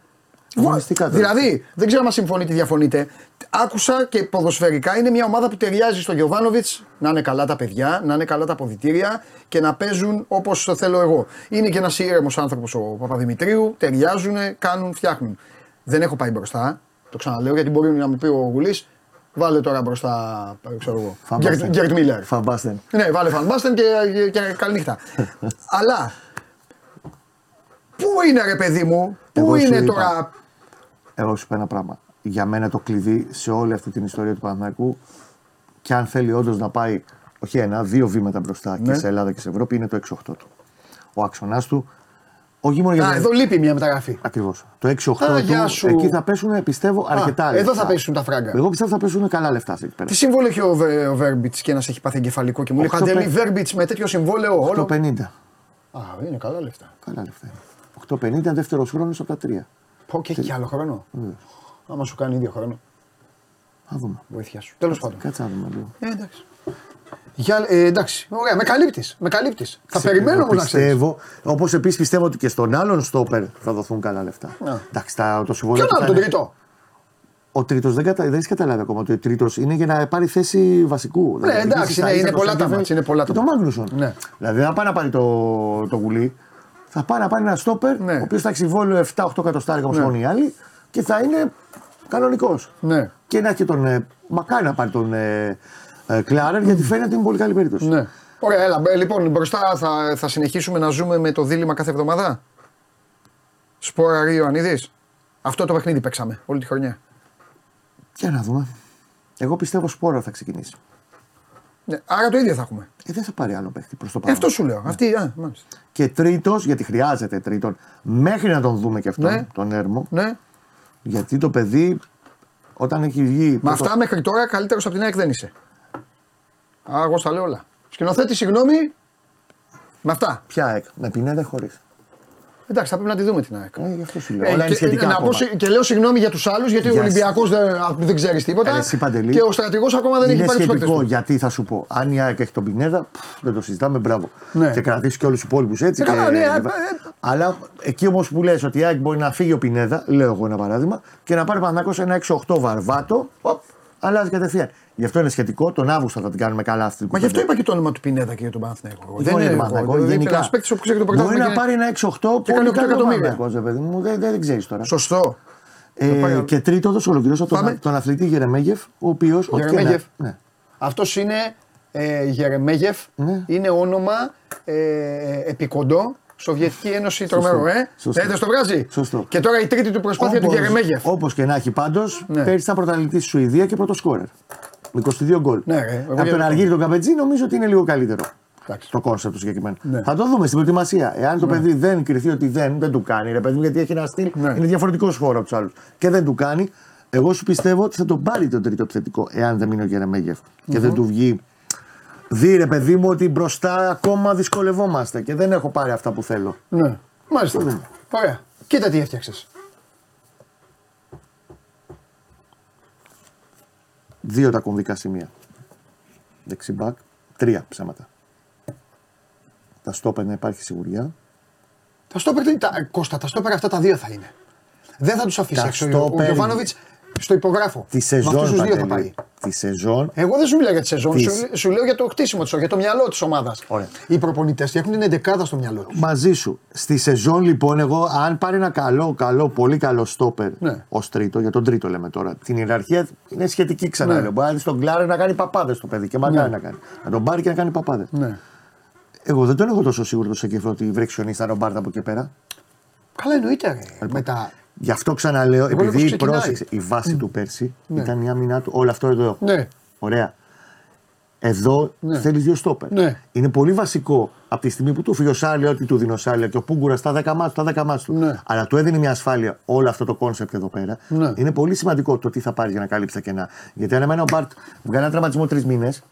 Αγωνιστικά τώρα. Δηλαδή, δεν ξέρω αν συμφωνείτε ή διαφωνείτε. Άκουσα και ποδοσφαιρικά είναι μια ομάδα που ταιριάζει στο Γιωβάνοβιτς να είναι καλά τα παιδιά, να είναι καλά τα αποδητήρια και να παίζουν όπως το θέλω εγώ. Είναι και ένας ήρεμος άνθρωπος ο Παπαδημητρίου, ταιριάζουν, κάνουν, φτιάχνουν. Δεν έχω πάει μπροστά, το ξαναλέω γιατί μπορεί να μου πει ο Γουλής, βάλε τώρα μπροστά, ξέρω εγώ. Φαμπάστεν. Γκέρτ Μίλλερ. Φαμπάστεν. Ναι, βάλε Φαν Μπάστεν και, και, και καληνύχτα. <laughs> Αλλά πού είναι ρε παιδί μου, πού Εγώ σου είναι είπα. τώρα. Εγώ σου πω ένα πράγμα. Για μένα το κλειδί σε όλη αυτή την ιστορία του Παναθηναϊκού και αν θέλει όντως να πάει όχι ένα, δύο βήματα μπροστά Ναι. και σε Ελλάδα και σε Ευρώπη είναι το 6-8 του. Ο άξονα του, όχι μόνο για Α, τον- εδώ λείπει μια μεταγραφή. Ακριβώς. Το 6-8 Α, του, γεια σου. εκεί θα πέσουν πιστεύω αρκετά Α, λεφτά. εδώ θα πέσουν τα φράγκα. Εγώ πιστεύω θα πέσουν καλά λεφτά αυτή εκεί πέρα. Τι συμβόλαιο έχει ο, Βε- ο Βέρμπιτς και ένας έχει πάθει εγκεφαλικό και μου λέει Οκτώ Παντελή πέ- Βέρμπιτς με τέτοιο συμβόλαιο όλο. 8-50. Α, είναι καλά λεφτά. Καλά λεφτά είναι. 8-50 δεύτερος χρόνος από τα τρία. Πω και έχει και άλλο χρόνο. Βεβαίως. Άμα σου κάνει ίδιο χρόνο. Θα δούμε. Βοήθειά σου. Τέλος πάντων. Κάτσε να δούμε λίγο. Ε, εντάξει. Για, ε, εντάξει, ωραία, με καλύπτεις. Με καλύπτεις. Θα περιμένω όμω να ξέρεις. Πιστεύω, όπως επίσης πιστεύω ότι και στον άλλον στόπερ θα δοθούν καλά λεφτά. Ναι. Εντάξει, τα, το συμβόλαιο. Ποιον του άλλο, θα τον είναι- τρίτο; Ο τρίτος δεν, κατα... δεν έχεις καταλάβει ακόμα ότι ο τρίτος είναι για να πάρει θέση βασικού. Ναι, εντάξει, επίσης είναι- θα είσαι είναι πολλά τα Κωνσταντίνο μάτς, είναι πολλά και τα το μάτς. Μάγνουσον. Ναι. Δηλαδή δεν θα πάει να πάρει το, το γουλί. Θα πάει να πάρει ένα στόπερ Ναι. ο οποίος θα έχει συμβόλαιο 7-8 εκατοστάρικα όπως Ναι. έχουν οι άλλοι και θα είναι κανονικός. Ναι. Και να έχει και τον. ε, Μακάρι να πάρει τον ε, ε, Κλάρερ γιατί φαίνεται ότι είναι πολύ καλή περίπτωση. Ναι. Ωραία, έλα. ε, Λοιπόν, μπροστά θα, θα συνεχίσουμε να ζούμε με το δίλημα κάθε εβδομάδα. Σπόρα Ρίο Ανίδη. Αυτό το παιχνίδι παίξαμε όλη τη χρονιά. Για να δούμε. Εγώ πιστεύω σπόρα θα ξεκινήσει. Ναι, άρα το ίδιο θα έχουμε. Ε, δεν θα πάρει άλλο παίχτη προς το Ε, παρόν. αυτό σου λέω. Αυτή, α, μάλιστα. Και τρίτος, γιατί χρειάζεται τρίτον, μέχρι να τον δούμε και αυτόν, Ναι. τον Έρμο, Ναι. γιατί το παιδί όταν έχει βγει. Με πρώτο- αυτά μέχρι τώρα καλύτερος από την ΑΕΚ δεν είσαι. Α, εγώ στα λέω όλα. Σκηνοθέτη, συγγνώμη. Με αυτά. Ποια εκ, με πινέδα χωρίς. Εντάξει, θα πρέπει να τη δούμε την ΑΕΚ. Ε, γι' αυτό σου λέω. Ε, Όλα είναι και, σχετικά. να πω, ακόμα. συ- και λέω συγγνώμη για τους άλλους γιατί ο Για Ολυμπιακός δεν, α, δεν ξέρεις τίποτα. Ε, εσύ, Παντελή. και ο στρατηγός ακόμα δεν είναι έχει πάρει τους παίκτες σχετικό του. γιατί θα σου πω. Αν η ΑΕΚ έχει τον Πινέδα, πφ, δεν το συζητάμε, μπράβο. Ναι. Και κρατήσεις και όλους τους υπόλοιπους έτσι. Ε, και... καλά, ναι, ε, ε, Αλλά εκεί όμως που λες ότι η ΑΕΚ μπορεί να φύγει ο Πινέδα, λέω εγώ ένα παράδειγμα, και να πάρει Παναγό ένα 6-8 βαρβάτο, οπ, αλλάζει κατευθείαν. Γι' αυτό είναι σχετικό. Τον Αύγουστο θα την κάνουμε καλά αυτή την Μα γι' αυτό κουβέντα. είπα και το όνομα του Πινέδα και για τον Παναθηναϊκό. Όχι μόνο για τον Παναθηναϊκό, γενικά. Ένας παίκτης που ξέρει το Μπορεί πρωτάθλημα. να και- πάρει ένα 6-8 και κάνει πολύ οκτώ καλό εκατομμύρια. Παναθηναϊκός, ρε παιδί μου, δεν, δεν, δεν ξέρεις τώρα. Σωστό. Ε, πάει- και τρίτος, θα σου ολοκληρώσω Πάμε. τον, τον αθλητή Γερεμέγεφ, ο οποίο. Γερεμέγεφ. Ναι. Αυτός είναι ε, Γερεμέγεφ. Ναι. Είναι όνομα ε, επικοντό. Σοβιετική Ένωση τρομερό, ε. Σωστό. Ναι, δεν στο βγάζει. Σωστό. Και τώρα η τρίτη του προσπάθεια του Γερεμέγεφ. Όπως και να έχει πάντως, Ναι. πέρυσι ήταν πρωταθλητής στη Σουηδίας και πρώτο σκόρερ. Με 22 γκολ. Ναι, ρε, εγώ Από για τον το- Αργύρη τον Καμπετσή νομίζω ότι είναι λίγο καλύτερο. Εντάξει. Το κόνσεπτ του συγκεκριμένο. Ναι. Θα το δούμε στην προετοιμασία. Εάν το παιδί δεν κριθεί ότι δεν, δεν του κάνει, ρε παιδί μου, γιατί έχει ένα στυλ, Ναι. είναι διαφορετικός χώρος από τους άλλους και δεν του κάνει, Εγώ σου πιστεύω ότι θα τον πάρει τον τρίτο επιθετικό, εάν δεν μείνει ο γερεμεγεφ και δεν του βγει. Δει ρε παιδί μου ότι μπροστά ακόμα δυσκολευόμαστε και δεν έχω πάρει αυτά που θέλω. Ναι. Μάλιστα. Ωραία. Κοίτα τι έφτιαξες. Δύο τα κομβικά σημεία. Δεξιμπάκ, τρία ψέματα. Τα στόπερ να υπάρχει σιγουριά. Τα στόπερ, τι- τα, Κώστα, τα στόπερ αυτά τα δύο θα είναι. Δεν θα τους αφήσει Τα έξω. Ο στόπερ- Γιωβάνοβιτς στο υπογράφω. Τη Με σεζόν αυτούς τους δύο θα Παντελή. πάει. Τη σεζόν Εγώ δεν σου μιλάω για τη σεζόν, Της. σου, σου λέω για το χτίσιμο της, για το μυαλό της ομάδας. Ωραία. Οι προπονητές έχουν την εντεκάδα στο μυαλό τους. Μαζί σου. Στη σεζόν λοιπόν, εγώ αν πάρει ένα καλό, καλό, πολύ καλό στόπερ Ναι. ως τρίτο, για τον τρίτο λέμε τώρα. Την ιεραρχία είναι σχετική ξανά. Ναι. λέω. Μπορεί να δεις τον Κλάρε να κάνει παπάδες το παιδί και μακάρι Ναι. να κάνει. Να τον πάρει και να κάνει παπάδες. Ναι. Εγώ δεν τον έχω τόσο σίγουρο το Σένκεφελντ ότι βρέξει χιονίσει να τον πάρει από εκεί πέρα. Καλά, εννοείται. Ρε. Με τα... Γι' αυτό ξαναλέω, Εγώ λέω πως επειδή ξεκινάει. πρόσεξε, η βάση του πέρσι Ναι. ήταν η άμυνά του, όλο αυτό εδώ. Ναι. Ωραία. Εδώ Ναι. θέλεις δύο στόπερ. Ναι. Είναι πολύ βασικό από τη στιγμή που του φύγει ο Σάρλια, ότι του δίνει ο Σάρλια και ο Πούγκουρα στα 10 μάτς, στα 10 μάτς του. Ναι. Αλλά του έδινε μια ασφάλεια όλο αυτό το κόνσεπτ εδώ πέρα. Ναι. Είναι πολύ σημαντικό το τι θα πάρει για να καλύψει τα κενά. Γιατί αν εμένα ο Μπαρτ βγάλει ένα τραυματισμό τρεις μήνες,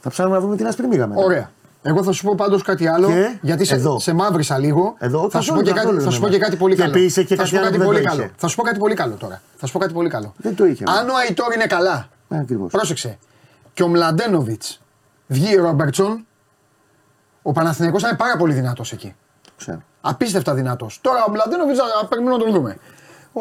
θα ψάχνουμε να βρούμε την άσπρη μίγα μετά. Ωραία. Εγώ θα σου πω πάντως κάτι άλλο. Και γιατί σε, εδώ. σε μαύρισα λίγο. Εδώ, θα, καθόλου, σου πω και κάτι, καθόλου θα σου πω δεν και κάτι πολύ Και καλό. επίσης και θα κάτι σου πω άλλο κάτι που δεν πολύ το καλό. είχε. Θα σου πω κάτι πολύ καλό τώρα. Θα σου πω κάτι πολύ καλό. Δεν το είχε. Αν ο Αϊτόρ είναι καλά, Ε, ακριβώς. πρόσεξε, και ο Μλαντένοβιτς βγει ο Ρόμπερτσον, ο Παναθηναϊκός θα είναι πάρα πολύ δυνατός εκεί. Ξέρω. Απίστευτα δυνατός. Τώρα ο Μλαντένοβιτς θα περιμένουμε να τον δούμε.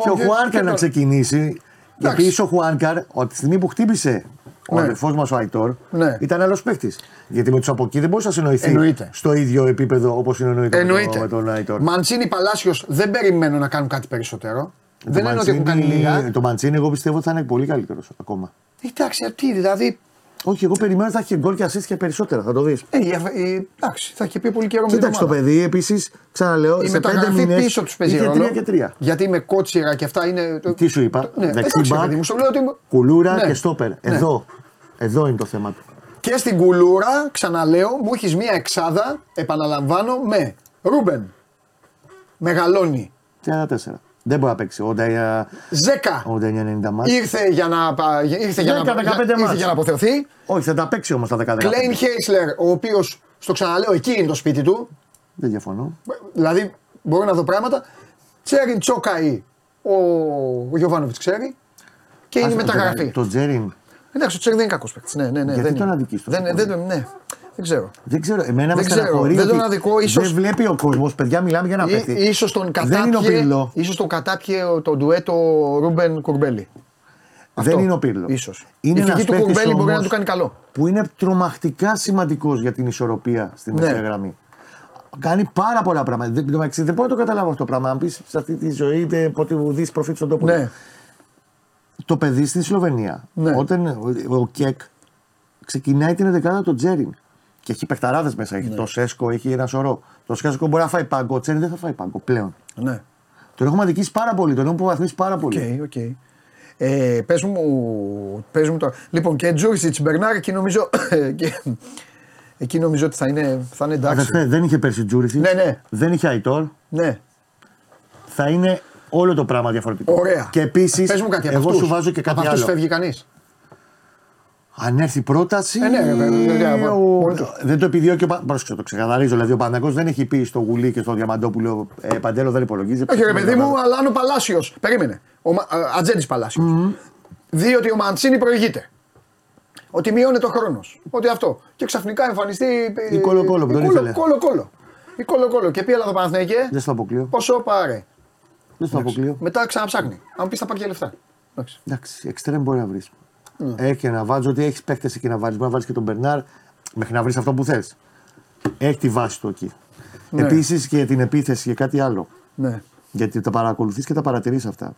Και ο και- Χουάνκαρ και να το- ξεκινήσει. Γιατί Εντάξει. είσαι ο Χουάνκαρ, από τη στιγμή που χτύπησε ο Ναι. αδερφό μας ο Αϊτόρ, Ναι. ήταν άλλος παίχτη. Γιατί με τους από εκεί δεν μπορούσε να συνοηθεί Εννοείται. στο ίδιο επίπεδο όπως συνοηείται με, Εννοείται. τον- με τον Αϊτόρ. Μαντσίνη Παλάσιος δεν περιμένω να κάνουν κάτι περισσότερο. Το δεν είναι ότι έχουν κάνει Μαντσίνι- λίγα. Το Μαντσίνη, εγώ πιστεύω ότι θα είναι πολύ καλύτερος ακόμα. Εντάξει, τι δηλαδή. Όχι, εγώ περιμένω ότι θα έχει γκολ και assist και περισσότερα, θα το δεις. Ε, η- η- εντάξει, θα έχει πει πολύ καιρό με την Κοίταξε το ομάδα. παιδί, επίσης, ξαναλέω, Η σε πέντε μεταγραφή μήνες. πίσω τους παίζει είχε ρόλο. τρία και τρία. Γιατί με κότσιρα και αυτά είναι. Τι σου είπα, Ναι, δεξί εντάξει, μπακ, παιδί μου, σου λέω ότι. Κουλούρα Ναι. και στόπερ. Ναι. Εδώ. Εδώ είναι το θέμα του. Και στην κουλούρα, ξαναλέω, μου έχεις μία εξάδα, επαναλαμβάνω, με Ρούμπεν, Μεγαλώνει, 34. Δεν μπορεί να παίξει. 89 Ζέκα. 90 μάτια. Ήρθε για να, πα- ήρθε για να, 10-15 για- ήρθε μάτς. για να αποθεωθεί. Όχι, θα τα παίξει όμως τα 10 Κλέιν Χέισλερ, ο οποίος, στο ξαναλέω, εκεί είναι το σπίτι του. Δεν διαφωνώ. Δηλαδή, μπορώ να δω πράγματα. Τσέριν Τσόκαη, ο, ο Γιωβάνοβιτς ξέρει. Και είναι Άσε, μεταγραφή. Το Τζέριν. Εντάξει, ο Τσέριν δεν είναι κακός παίκτης. Ναι, ναι, ναι, Γιατί δεν τον είναι. αδικείς τόσο δεν, πολύ; δεν, ναι, δεν ξέρω. Δεν ξέρω, εμένα με Δεν ξέρω, στεναχωρεί. δεν τον ότι αδικώ, ίσως- Δεν βλέπει ο κόσμος, παιδιά, μιλάμε για ένα Ή, παίκτη. ίσως τον Δεν είναι ο κατάπιε, Πύρλο. ίσως τον κατάπιε το ντουέτο Ρούμπεν Κουρμπέλη. Δεν είναι ο Πύρλο. Ίσως. Είναι Η ένας φυγή του παίκτης Κουρμπέλη μπορεί να όμως του κάνει καλό. Που είναι τρομακτικά σημαντικός για την ισορροπία στη Ναι. μεσαία γραμμή. Κάνει πάρα πολλά πράγματα. Δεν, δεν, δεν μπορώ να το καταλάβω αυτό το πράγμα. Αν πεις σε αυτή τη ζωή, ποτέ ουδείς προφήτης στον τόπο. Ναι. Το παιδί στη Σλοβενία, Ναι. όταν ο, ο Κεκ ξεκινάει την 11 του Τσέριν και έχει παιχταράδες μέσα. Έχει Ναι. το Σέσκο, έχει ένα σωρό. Το Σέσκο μπορεί να φάει πάγκο. Ο Τσέριν δεν θα φάει πάγκο πλέον. Ναι. Τον έχουμε αδικήσει πάρα πολύ, τον έχουμε υποβαθμίσει πάρα Οκ, πολύ. οκ. Ε, πες, μου, πες μου τώρα. Λοιπόν, και Τζούρισιτς Μπερνάρ εκεί νομίζω, <coughs> και, εκεί νομίζω ότι θα είναι, θα είναι εντάξει. Αδερφέ, δεν είχε πέρσι Τζούρισι. Ναι, ναι. Δεν είχε Αϊτόρ. Ναι. Θα είναι όλο το πράγμα διαφορετικό. Ωραία. Και επίσης, Πες μου κάτι από εγώ αυτούς. σου βάζω και κάτι από αυτούς άλλο. φεύγει κανείς. Αν έρθει πρόταση. Ε, ναι, ρε, βέβαια, βέβαια, ο- μόνοι τους. Δεν το επιδιώκει ο Πα- Πρόσεξε, το ξεκαθαρίζω. Δηλαδή, ο Παναγό δεν έχει πει στο Γουλή και στο Διαμαντόπουλο ε, Παντέλο δεν υπολογίζει. Όχι, ρε παιδί μου, αλλά αν ο Παλάσιο. Περίμενε. Ο Μα- α, Ατζέντης Παλάσιος. Δει ότι ο Μαντσίνη προηγείται. Ότι μειώνεται ο χρόνος. Ότι αυτό. Και ξαφνικά εμφανιστεί. ε, Η Κολοκόλο που η τον Κολο- ήθελε. Κολοκόλο. Η Κολοκόλο. Και πει έλα εδώ Παναθηναϊκέ. Δεν στο αποκλείω. Πόσο πάρε. Δεν στο αποκλείω. Μετά ξαναψάχνει. Αν πεις θα πάρει και λεφτά. Εντάξει. Εντάξει, εξτρέμ μπορεί να βρεις. Ναι. Έχει να βάλει ότι έχεις παίχτε εκεί να βάλει. Μπορεί να βάλει και τον Μπερνάρ μέχρι να βρεις αυτό που θες. Έχει τη βάση του εκεί. Ναι. Επίσης και την επίθεση και κάτι άλλο. Ναι. Γιατί τα παρακολουθείς και τα παρατηρείς αυτά.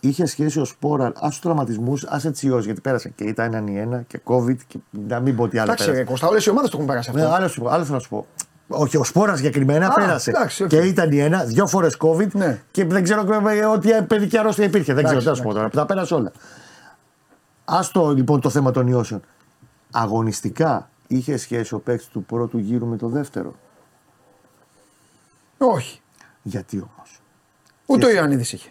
Είχε σχέση ο Σπόραρ, άσ' τους τραυματισμούς, άσε τις ιώσεις, γιατί πέρασε και ήταν έναν ή ένα και COVID και να μην πω τι άλλο Εντάξει, πέρασε. ρε, Κώστα, όλες οι ομάδες το έχουν περάσει αυτό. Ναι, άλλο, σου- άλλο θέλω να σου πω. Όχι, ο Σπόραρ συγκεκριμένα Α, πέρασε. εντάξει, οκ. Και ήταν η ένα, δύο φορές COVID Ναι. και δεν ξέρω ε, ό,τι παιδική αρρώστια υπήρχε. Δεν ξέρω τι να σου πω τώρα. Τα πέρασε όλα. Άστο λοιπόν το θέμα των ιώσεων. Αγωνιστικά είχε σχέση ο παίκτης του πρώτου γύρου με το δεύτερο; Όχι. Γιατί όμως; Ούτε ο Ιωαννίδης είχε.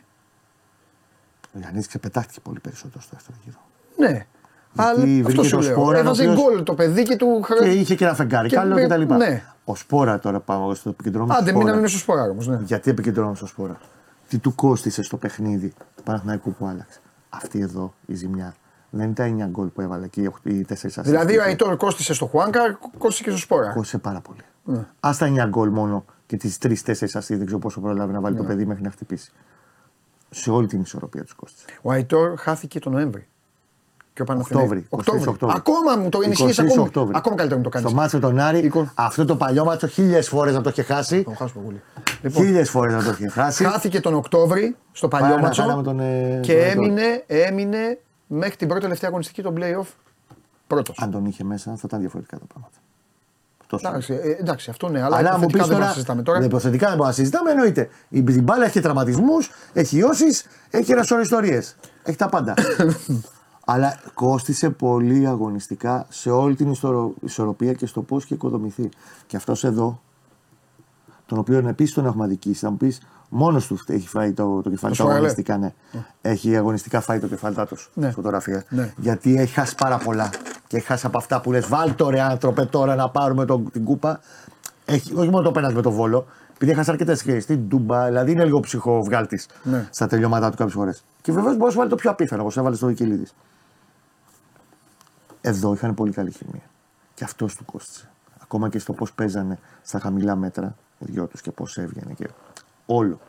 Ο Γιάννη ξεπετάχτηκε πολύ περισσότερο στο δεύτερο γύρο. Ναι. Αλλά βρήκε αυτό σου το λέω. Σπόρα, Έβαζε ο οποίος- γκολ το παιδί και του Και είχε και ένα φεγγάρι Και καλό με- κτλ. ναι. Ο Σπόρα τώρα πάμε στο επικεντρώμενο. Άντε, στο μην Σπόρα. μείνουμε στο σπορά όμως. Ναι. Γιατί επικεντρώνομαι στο Σπόρα. Τι του κόστησε στο παιχνίδι του Παναθηναϊκού που άλλαξε. Αυτή εδώ η ζημιά. Δεν ήταν οι 9 γκολ που έβαλε και οι 4 assist. Δηλαδή ο Αϊτόρ κόστησε στο Χουάνκα, κόστησε και στο σπορά. Κόστησε πάρα πολύ. Α τα 9 γκολ μόνο και τις 3-4 assist δεν ξέρω πόσο προλάβει να βάλει Ναι. το παιδί μέχρι να χτυπήσει. Σε όλη την ισορροπία τους κόστησε. Ο Αϊτόρ χάθηκε τον Νοέμβρη. Και ο Παναθηναϊκός. Οκτώβρη. 23 Οκτώβρη. Ακόμα μου το ενισχύει 23 ακόμα. Οκτώβρη. Ακόμα καλύτερα μου το κάνεις. Στο μάτσο τον Άρη, Εικο- αυτό το παλιό μάτσο χίλιες φορές να το είχε χάσει. Το χάσουμε πολύ. Λοιπόν, Χίλιες φορές να το είχε χάσει. χάθηκε τον Οκτώβρη στο Πάει παλιό να μάτσο κάναμε τον, ε, και τον Αϊτόρ. έμεινε, έμεινε μέχρι την πρώτη τελευταία αγωνιστική των playoff πρώτος. Αν τον είχε μέσα θα ήταν διαφορετικά τα πράγματα. Αυτό σου λέω. Εντάξει, ε, εντάξει, αυτό ναι, αλλά, Αλλά αν μου πεις υποθετικά δεν τώρα. μας συζητάμε τώρα. Ναι, υποθετικά δεν μπορούμε να συζητάμε, εννοείται. Η η μπάλα έχει τραυματισμούς, έχει ιώσεις, έχει ένα σωρό ιστορίες. Έχει τα πάντα. <coughs> Αλλά κόστησε πολύ αγωνιστικά σε όλη την ιστορο- ισορροπία και στο πώς είχε οικοδομηθεί. Και αυτός εδώ, τον οποίο επίσης τον έχουμε αδικήσει, θα μου πεις μόνος του έχει φάει το, το κεφάλι Το του Σουαρέλε. αγωνιστικά. Ναι. Έχει αγωνιστικά φάει το κεφάλι του Ναι. φωτογραφία. Ναι. Γιατί έχει χάσει πάρα πολλά. Και έχει χάσει από αυτά που λες: Βάλ το ρε άνθρωπε τώρα να πάρουμε τον- την κούπα. Έχει, όχι μόνο το πέναλτι με το βόλο, επειδή έχασε αρκετές ευκαιρίε. Στην Ντούμπα, δηλαδή είναι λίγο ψυχοβγάλτη Ναι. στα τελειώματά του κάποιες φορές. Και βεβαίως μπορεί να βάλει το πιο απίθανο, όπως έβαλε στο Βικελίδης. Εδώ είχαν πολύ καλή χημεία. Και αυτός του κόστησε. Ακόμα και στο πώς παίζανε στα χαμηλά μέτρα οι δυο τους και πώς έβγαινε. Και... Όλο.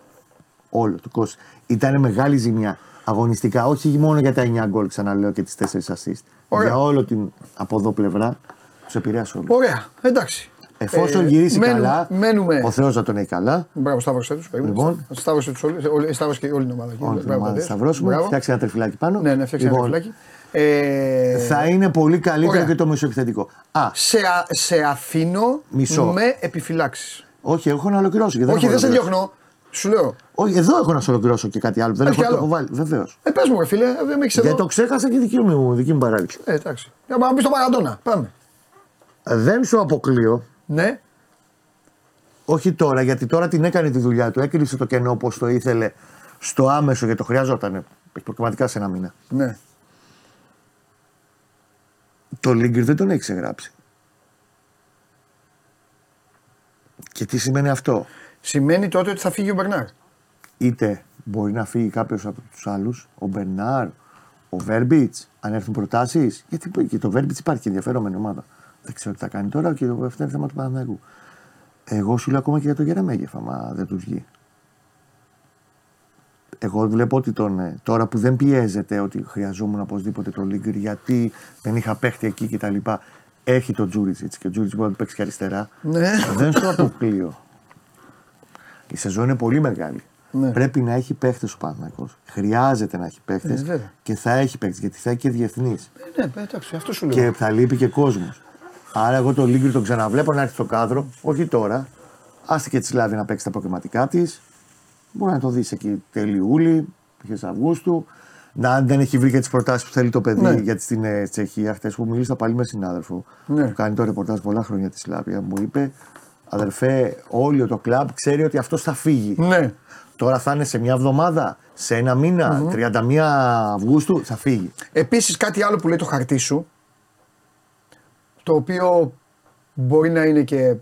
Όλο του κόστησε. Ήταν μεγάλη ζημιά αγωνιστικά, όχι μόνο για τα 9 γκολ, ξαναλέω και τις 4 assist. Ωραία. Για όλο την από εδώ πλευρά τους επηρέασε όλο. Ωραία, εντάξει. Εφόσον Ε, γυρίσει μένουμε- καλά, Μένουμε. ο Θεός να τον έχει καλά. Μπράβο, σταύρωσέ του. Λοιπόν. Σταύρωσέ του όλοι. Σταύρωσε και όλη την ομάδα. εκεί. Όλη την Μπράβο, ομάδα παιδες. σταυρώσουμε, Μπράβο. φτιάξει ένα τρεφιλάκι πάνω. Ναι, ναι, φτιάξει Λοιπόν, ένα φυλάκι. Ε, Θα είναι πολύ καλύτερο Ωραία. και το μισοεπιθετικό. Α, σε, α- σε αφήνω Μισό. με επιφυλάξεις. όχι, έχω να ολοκληρώσω. Και δεν Όχι, έχω δεν σε ολοκληρώσει. διώχνω. Σου λέω. Όχι, εδώ έχω να σε ολοκληρώσω και κάτι άλλο. Δεν Έχει έχω το άλλο. έχω βάλει. Βεβαίως. Ε, πες μου, ρε φίλε, ε, δεν με έχει Δεν εδώ. το ξέχασα και δική μου, δική μου παράληψη. Ε, εντάξει. Για να μπεις στο Μαραντόνα. Πάμε. Δεν σου αποκλείω, Ναι. όχι τώρα, γιατί τώρα την έκανε τη δουλειά του. Έκλεισε το κενό όπως το ήθελε στο άμεσο γιατί το χρειαζόταν. Έχει προκριματικά σε ένα μήνα. ναι. Το Λίγκρ δεν τον έχει ξεγράψει. Και τι σημαίνει αυτό; Σημαίνει τότε ότι θα φύγει ο Μπερνάρ. Είτε μπορεί να φύγει κάποιος από τους άλλους, ο Μπερνάρ, ο Βέρμπιτς, αν έρθουν προτάσεις. Γιατί και το Βέρμπιτς υπάρχει και ενδιαφερόμενη ομάδα. Δεν ξέρω τι θα κάνει τώρα και αυτό είναι θέμα του Παναθηναϊκού. Εγώ σου λέω ακόμα και για τον Γερεμέγεφ, άμα δεν τους βγει. Εγώ βλέπω ότι τον, ε, τώρα που δεν πιέζεται ότι χρειαζόμουν οπωσδήποτε το Λίγκρ γιατί δεν είχα παίχτη εκεί κτλ. Έχει τον Τζούριτσιτς και ο Τζούριτσιτς μπορεί να του παίξει και αριστερά. Ναι. Δεν σου αποκλείω. Η σεζόν είναι πολύ μεγάλη. Ναι. Πρέπει να έχει παίχτες ο Παναθηναϊκός. Χρειάζεται να έχει παίχτες Ε, βέβαια. και θα έχει παίχτες γιατί θα έχει και διεθνείς. Ε, ναι, εντάξει, αυτό σου λέω. Και θα λείπει και κόσμος. Άρα, εγώ το Λίγκρι τον ξαναβλέπω να έρθει στο κάδρο, όχι τώρα. Άστε και τη Σλάβη να παίξει τα προκριματικά της. Μπορεί να το δεις εκεί τέλη Ιούλη, αρχές Αυγούστου. Να αν δεν έχει βρει και τις προτάσεις που θέλει το παιδί, Ναι. γιατί στην ε, Τσεχία, χθες που μίλησα πάλι με συνάδελφο Ναι. που κάνει το ρεπορτάζ πολλά χρόνια της Σλάβια, μου είπε Αδερφέ, όλο το κλαμπ ξέρει ότι αυτός θα φύγει. Ναι. Τώρα θα είναι σε μια εβδομάδα, σε ένα μήνα, 31 Αυγούστου, θα φύγει. Επίσης κάτι άλλο που λέει το χαρτί σου, το οποίο μπορεί να είναι και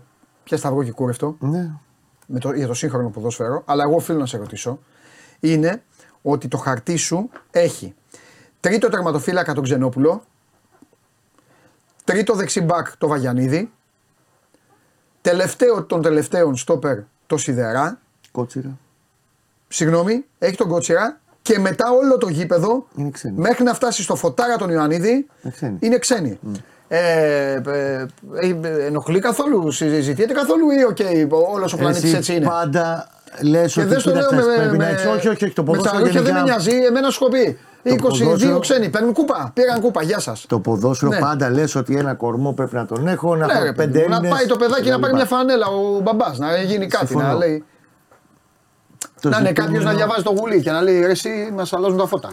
πια σταυρό και κούρευτο Ναι. με το, για το σύγχρονο ποδόσφαιρο, αλλά εγώ οφείλω να σε ρωτήσω, είναι ότι το χαρτί σου έχει τρίτο τερματοφύλακα τον Ξενόπουλο, τρίτο δεξιμπάκ το Βαγιανίδη, τελευταίο των τελευταίων στόπερ το Σιδερά, Κότσιρα. συγγνώμη, έχει τον Κότσιρα και μετά όλο το γήπεδο Είναι ξένοι. μέχρι να φτάσει στο φωτάρα τον Ιωαννίδη Είναι ξένοι. είναι ξένοι. Ε, ε, ε, ενοχλεί καθόλου, συζητιέται καθόλου ή οκ, όλος ο πλανήτης Εσύ έτσι είναι; πάντα λες Και ότι δεν στο λέω κοίταξε, με, πρέπει με, να έχεις- Όχι, όχι, όχι. Το με τα ποδόσφαιρο ρούχια δεν με γενικά- νοιάζει. Εμένα σου έχω πει. 22 ποδόσφαιρο- ξένοι παίρνουν κούπα. Πήραν κούπα. Γεια σας. Το ποδόσφαιρο Ναι. πάντα λες ότι ένα κορμό πρέπει να τον έχω, να Ναι, έχω ρε, πέντε παιδί μου, να Έλληνες πάει το παιδάκι να κτλ. πάρει μια φανέλα ο μπαμπάς, να γίνει κάτι. Συμφωνώ. Να λέει. Το Να είναι ζητούμενο- κάποιος να διαβάζει το γουλί και να λέει ρε, εσύ μα αλλάζουν τα φώτα.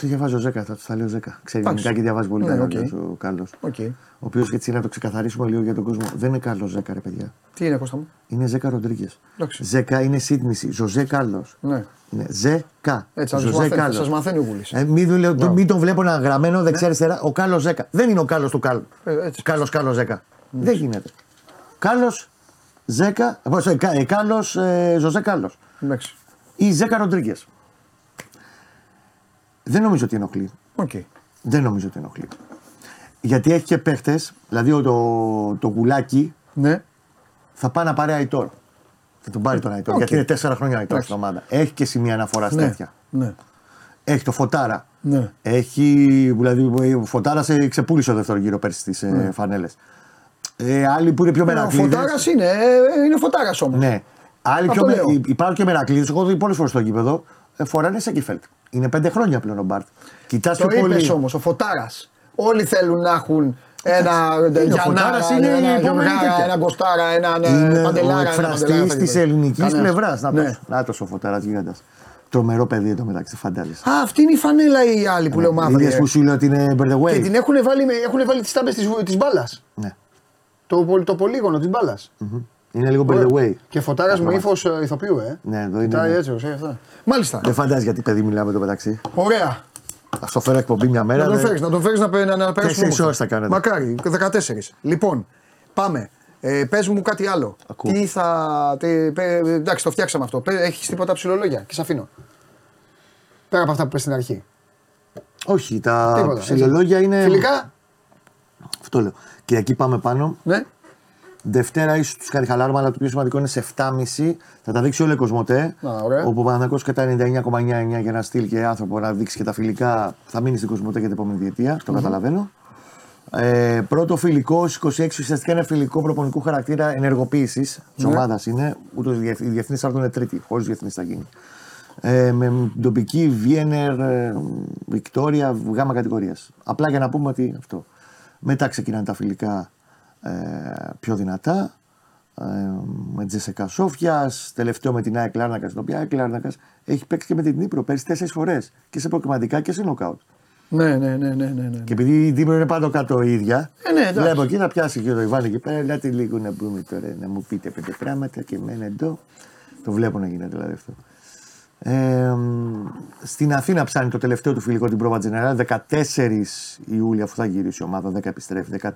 Το διαβάζει ο Ζέκα, θα τα λέει ο Ζέκα. Ξέρει Εντάξει. ελληνικά και διαβάζει πολύ Ναι, καλά οκ. ο Κάρλος. Οκ. Ο οποίος και έτσι να το ξεκαθαρίσουμε λίγο για τον κόσμο. Δεν είναι Κάρλος Ζέκα, ρε παιδιά. Τι είναι Κώστα μου; Είναι Ζέκα Ροντρίγκες. Εντάξει. Ζέκα είναι σύντμηση. Ζωζέ Κάρλος. Ναι. Είναι Ζέκα. Έτσι, σας Ζωζέ μαθαίνει, Κάρλος. σας μαθαίνει ο Γουλής. Ε, μην, του λέω- μην τον βλέπω να γραμμένο δεξιά-αριστερά. Ο Κάρλος Ζέκα. Δεν είναι ο Κάρλος του Κάρλου. Ε, έτσι. Κάρλος Κάρλος Ζέκα. Δεν γίνεται. Κάρλος Ζέκα. Πώς, ε, Κα- ε, Κάρλος ε, Ζωζέ Κάρλος. Εντάξει. Ή Ζέκα Ροντρίγκες. Δεν νομίζω ότι ενοχλεί. Οκ. Δεν νομίζω ότι ενοχλεί. Γιατί έχει και παίχτες, δηλαδή ο- το, το γουλάκι Ναι. θα πάει να πάρει Αϊτόρ. Θα τον πάρει τον Αϊτόρ. Οκ. Γιατί είναι τέσσερα χρόνια Αϊτόρ Εντάξει. στην ομάδα. Έχει και σημεία αναφοράς Ναι. τέτοια. Ναι. Έχει το Φωτάρα. Ναι. Έχει. Δηλαδή, ο Φωτάρα σε ξεπούλησε ο δεύτερο γύρο πέρσι στις ε, φανέλες. Ε, άλλοι που είναι πιο Ο μερακλείδε. Φωτάρας είναι, ε, είναι φωτάρας όμως. Ναι. Άλλοι Αυτό πιο με... λέω. Υπάρχουν και μερακλείδες. Εγώ δει πολλές φορές στο γήπεδο. Ε, φοράνε Σέκεφελτ. Είναι πέντε χρόνια πλέον ο Μπαρτ. Κοιτάς Το πιο πολύ. είπες όμως, ο Φωτάρας. Όλοι θέλουν να έχουν ένα ο Γιαννάρα, Φωτάρας είναι η ένα επόμενη Γιωργάρα, τέτοια. ένα Κοστάρα, ένα Είναι ο Παντελάρα. ένα εκφραστής Παντελάρα, της ελληνικής Κανένας. πλευράς. Να Ναι. το. Να το ο Φωτάρας γίγαντας. Τρομερό παιδί εδώ μεταξύ, φαντάζεσαι. Α, αυτή είναι η φανέλα η άλλη που λέω μαύρη. Είδες ε. που σου λέω ότι είναι by the way. Και την έχουν βάλει, με- έχουν βάλει τις τάμπες της, της μπάλας. Ναι. Το, πολ- το πολύγωνο της μπάλας. Είναι λίγο by the way. Και φωτάρας με ύφος ε, ηθοποιού, ε. Ναι, εδώ είναι. Κοιτάει έτσι, ως αυτά. Μάλιστα. Δεν φαντάζεσαι γιατί παιδί μιλάμε εδώ μεταξύ. Ωραία. Α το φέρω εκπομπή μια μέρα. Να τον δεν- φέρεις, να τον φέρεις να, πε- να, να περάσουμε. Τέσσερις όμορφα. ώρες θα κάνετε. Μακάρι, 14. Λοιπόν, πάμε. Ε, πες μου κάτι άλλο. Ακούω. Τι θα. Τι, πε- εντάξει, το φτιάξαμε αυτό. Πε- Έχεις τίποτα ψηλολόγια και σε αφήνω. Πέρα από αυτά που πες στην αρχή. Όχι, τα Τίποτα, ψηλολόγια έτσι. είναι. Φιλικά; Αυτό λέω. Κυριακή πάμε πάνω. Ναι. Δευτέρα ίσως τους κάνει χαλάρωμα, αλλά το πιο σημαντικό είναι σε 7.30. Θα τα δείξει όλο η Κοσμοτέ. Α, ωραία. Όπου ο Παναγιώ και τα 99,99 για να στείλει και άνθρωπο να δείξει και τα φιλικά θα μείνει στην Κοσμοτέ για την επόμενη διετία. Το καταλαβαίνω. Ε, πρώτο φιλικό στι 26 ουσιαστικά είναι φιλικό προπονικού χαρακτήρα ενεργοποίησης της Ναι. ομάδας. Είναι. Ούτως η διεθνής θα είναι τρίτη. Χωρίς διεθνής θα γίνει. Ε, με τοπική Βιένερ, ε, Βικτόρια, γάμα κατηγορίας. Απλά για να πούμε ότι αυτό. Μετά ξεκινάνε τα φιλικά ε, πιο δυνατά. Ε, με Τζεσεκά Σόφιας, τελευταίο με την ΑΕΚ Λάρνακας, την οποία ΑΕΚ Λάρνακας έχει παίξει και με την Νύπρο πέρσι τέσσερις φορές και σε προκριματικά και σε νοκάουτ. Ναι, ναι, ναι, ναι, ναι, ναι. Και επειδή η Νύπρο είναι πάνω κάτω η ίδια, Ε, ναι, εντάξει. βλέπω εκεί να πιάσει και το Ιβάνι εκεί πέρα. Ελάτε λίγο να μπούμε τώρα να μου πείτε πέντε πράγματα και εμένα εδώ. Το βλέπω να γίνεται δηλαδή αυτό. Ε, μ, στην Αθήνα ψάνει το τελευταίο του φιλικό την πρόβα Τζενεράλ 14 Ιούλια, αφού θα γυρίσει η ομάδα, 10 επιστρέφει. 14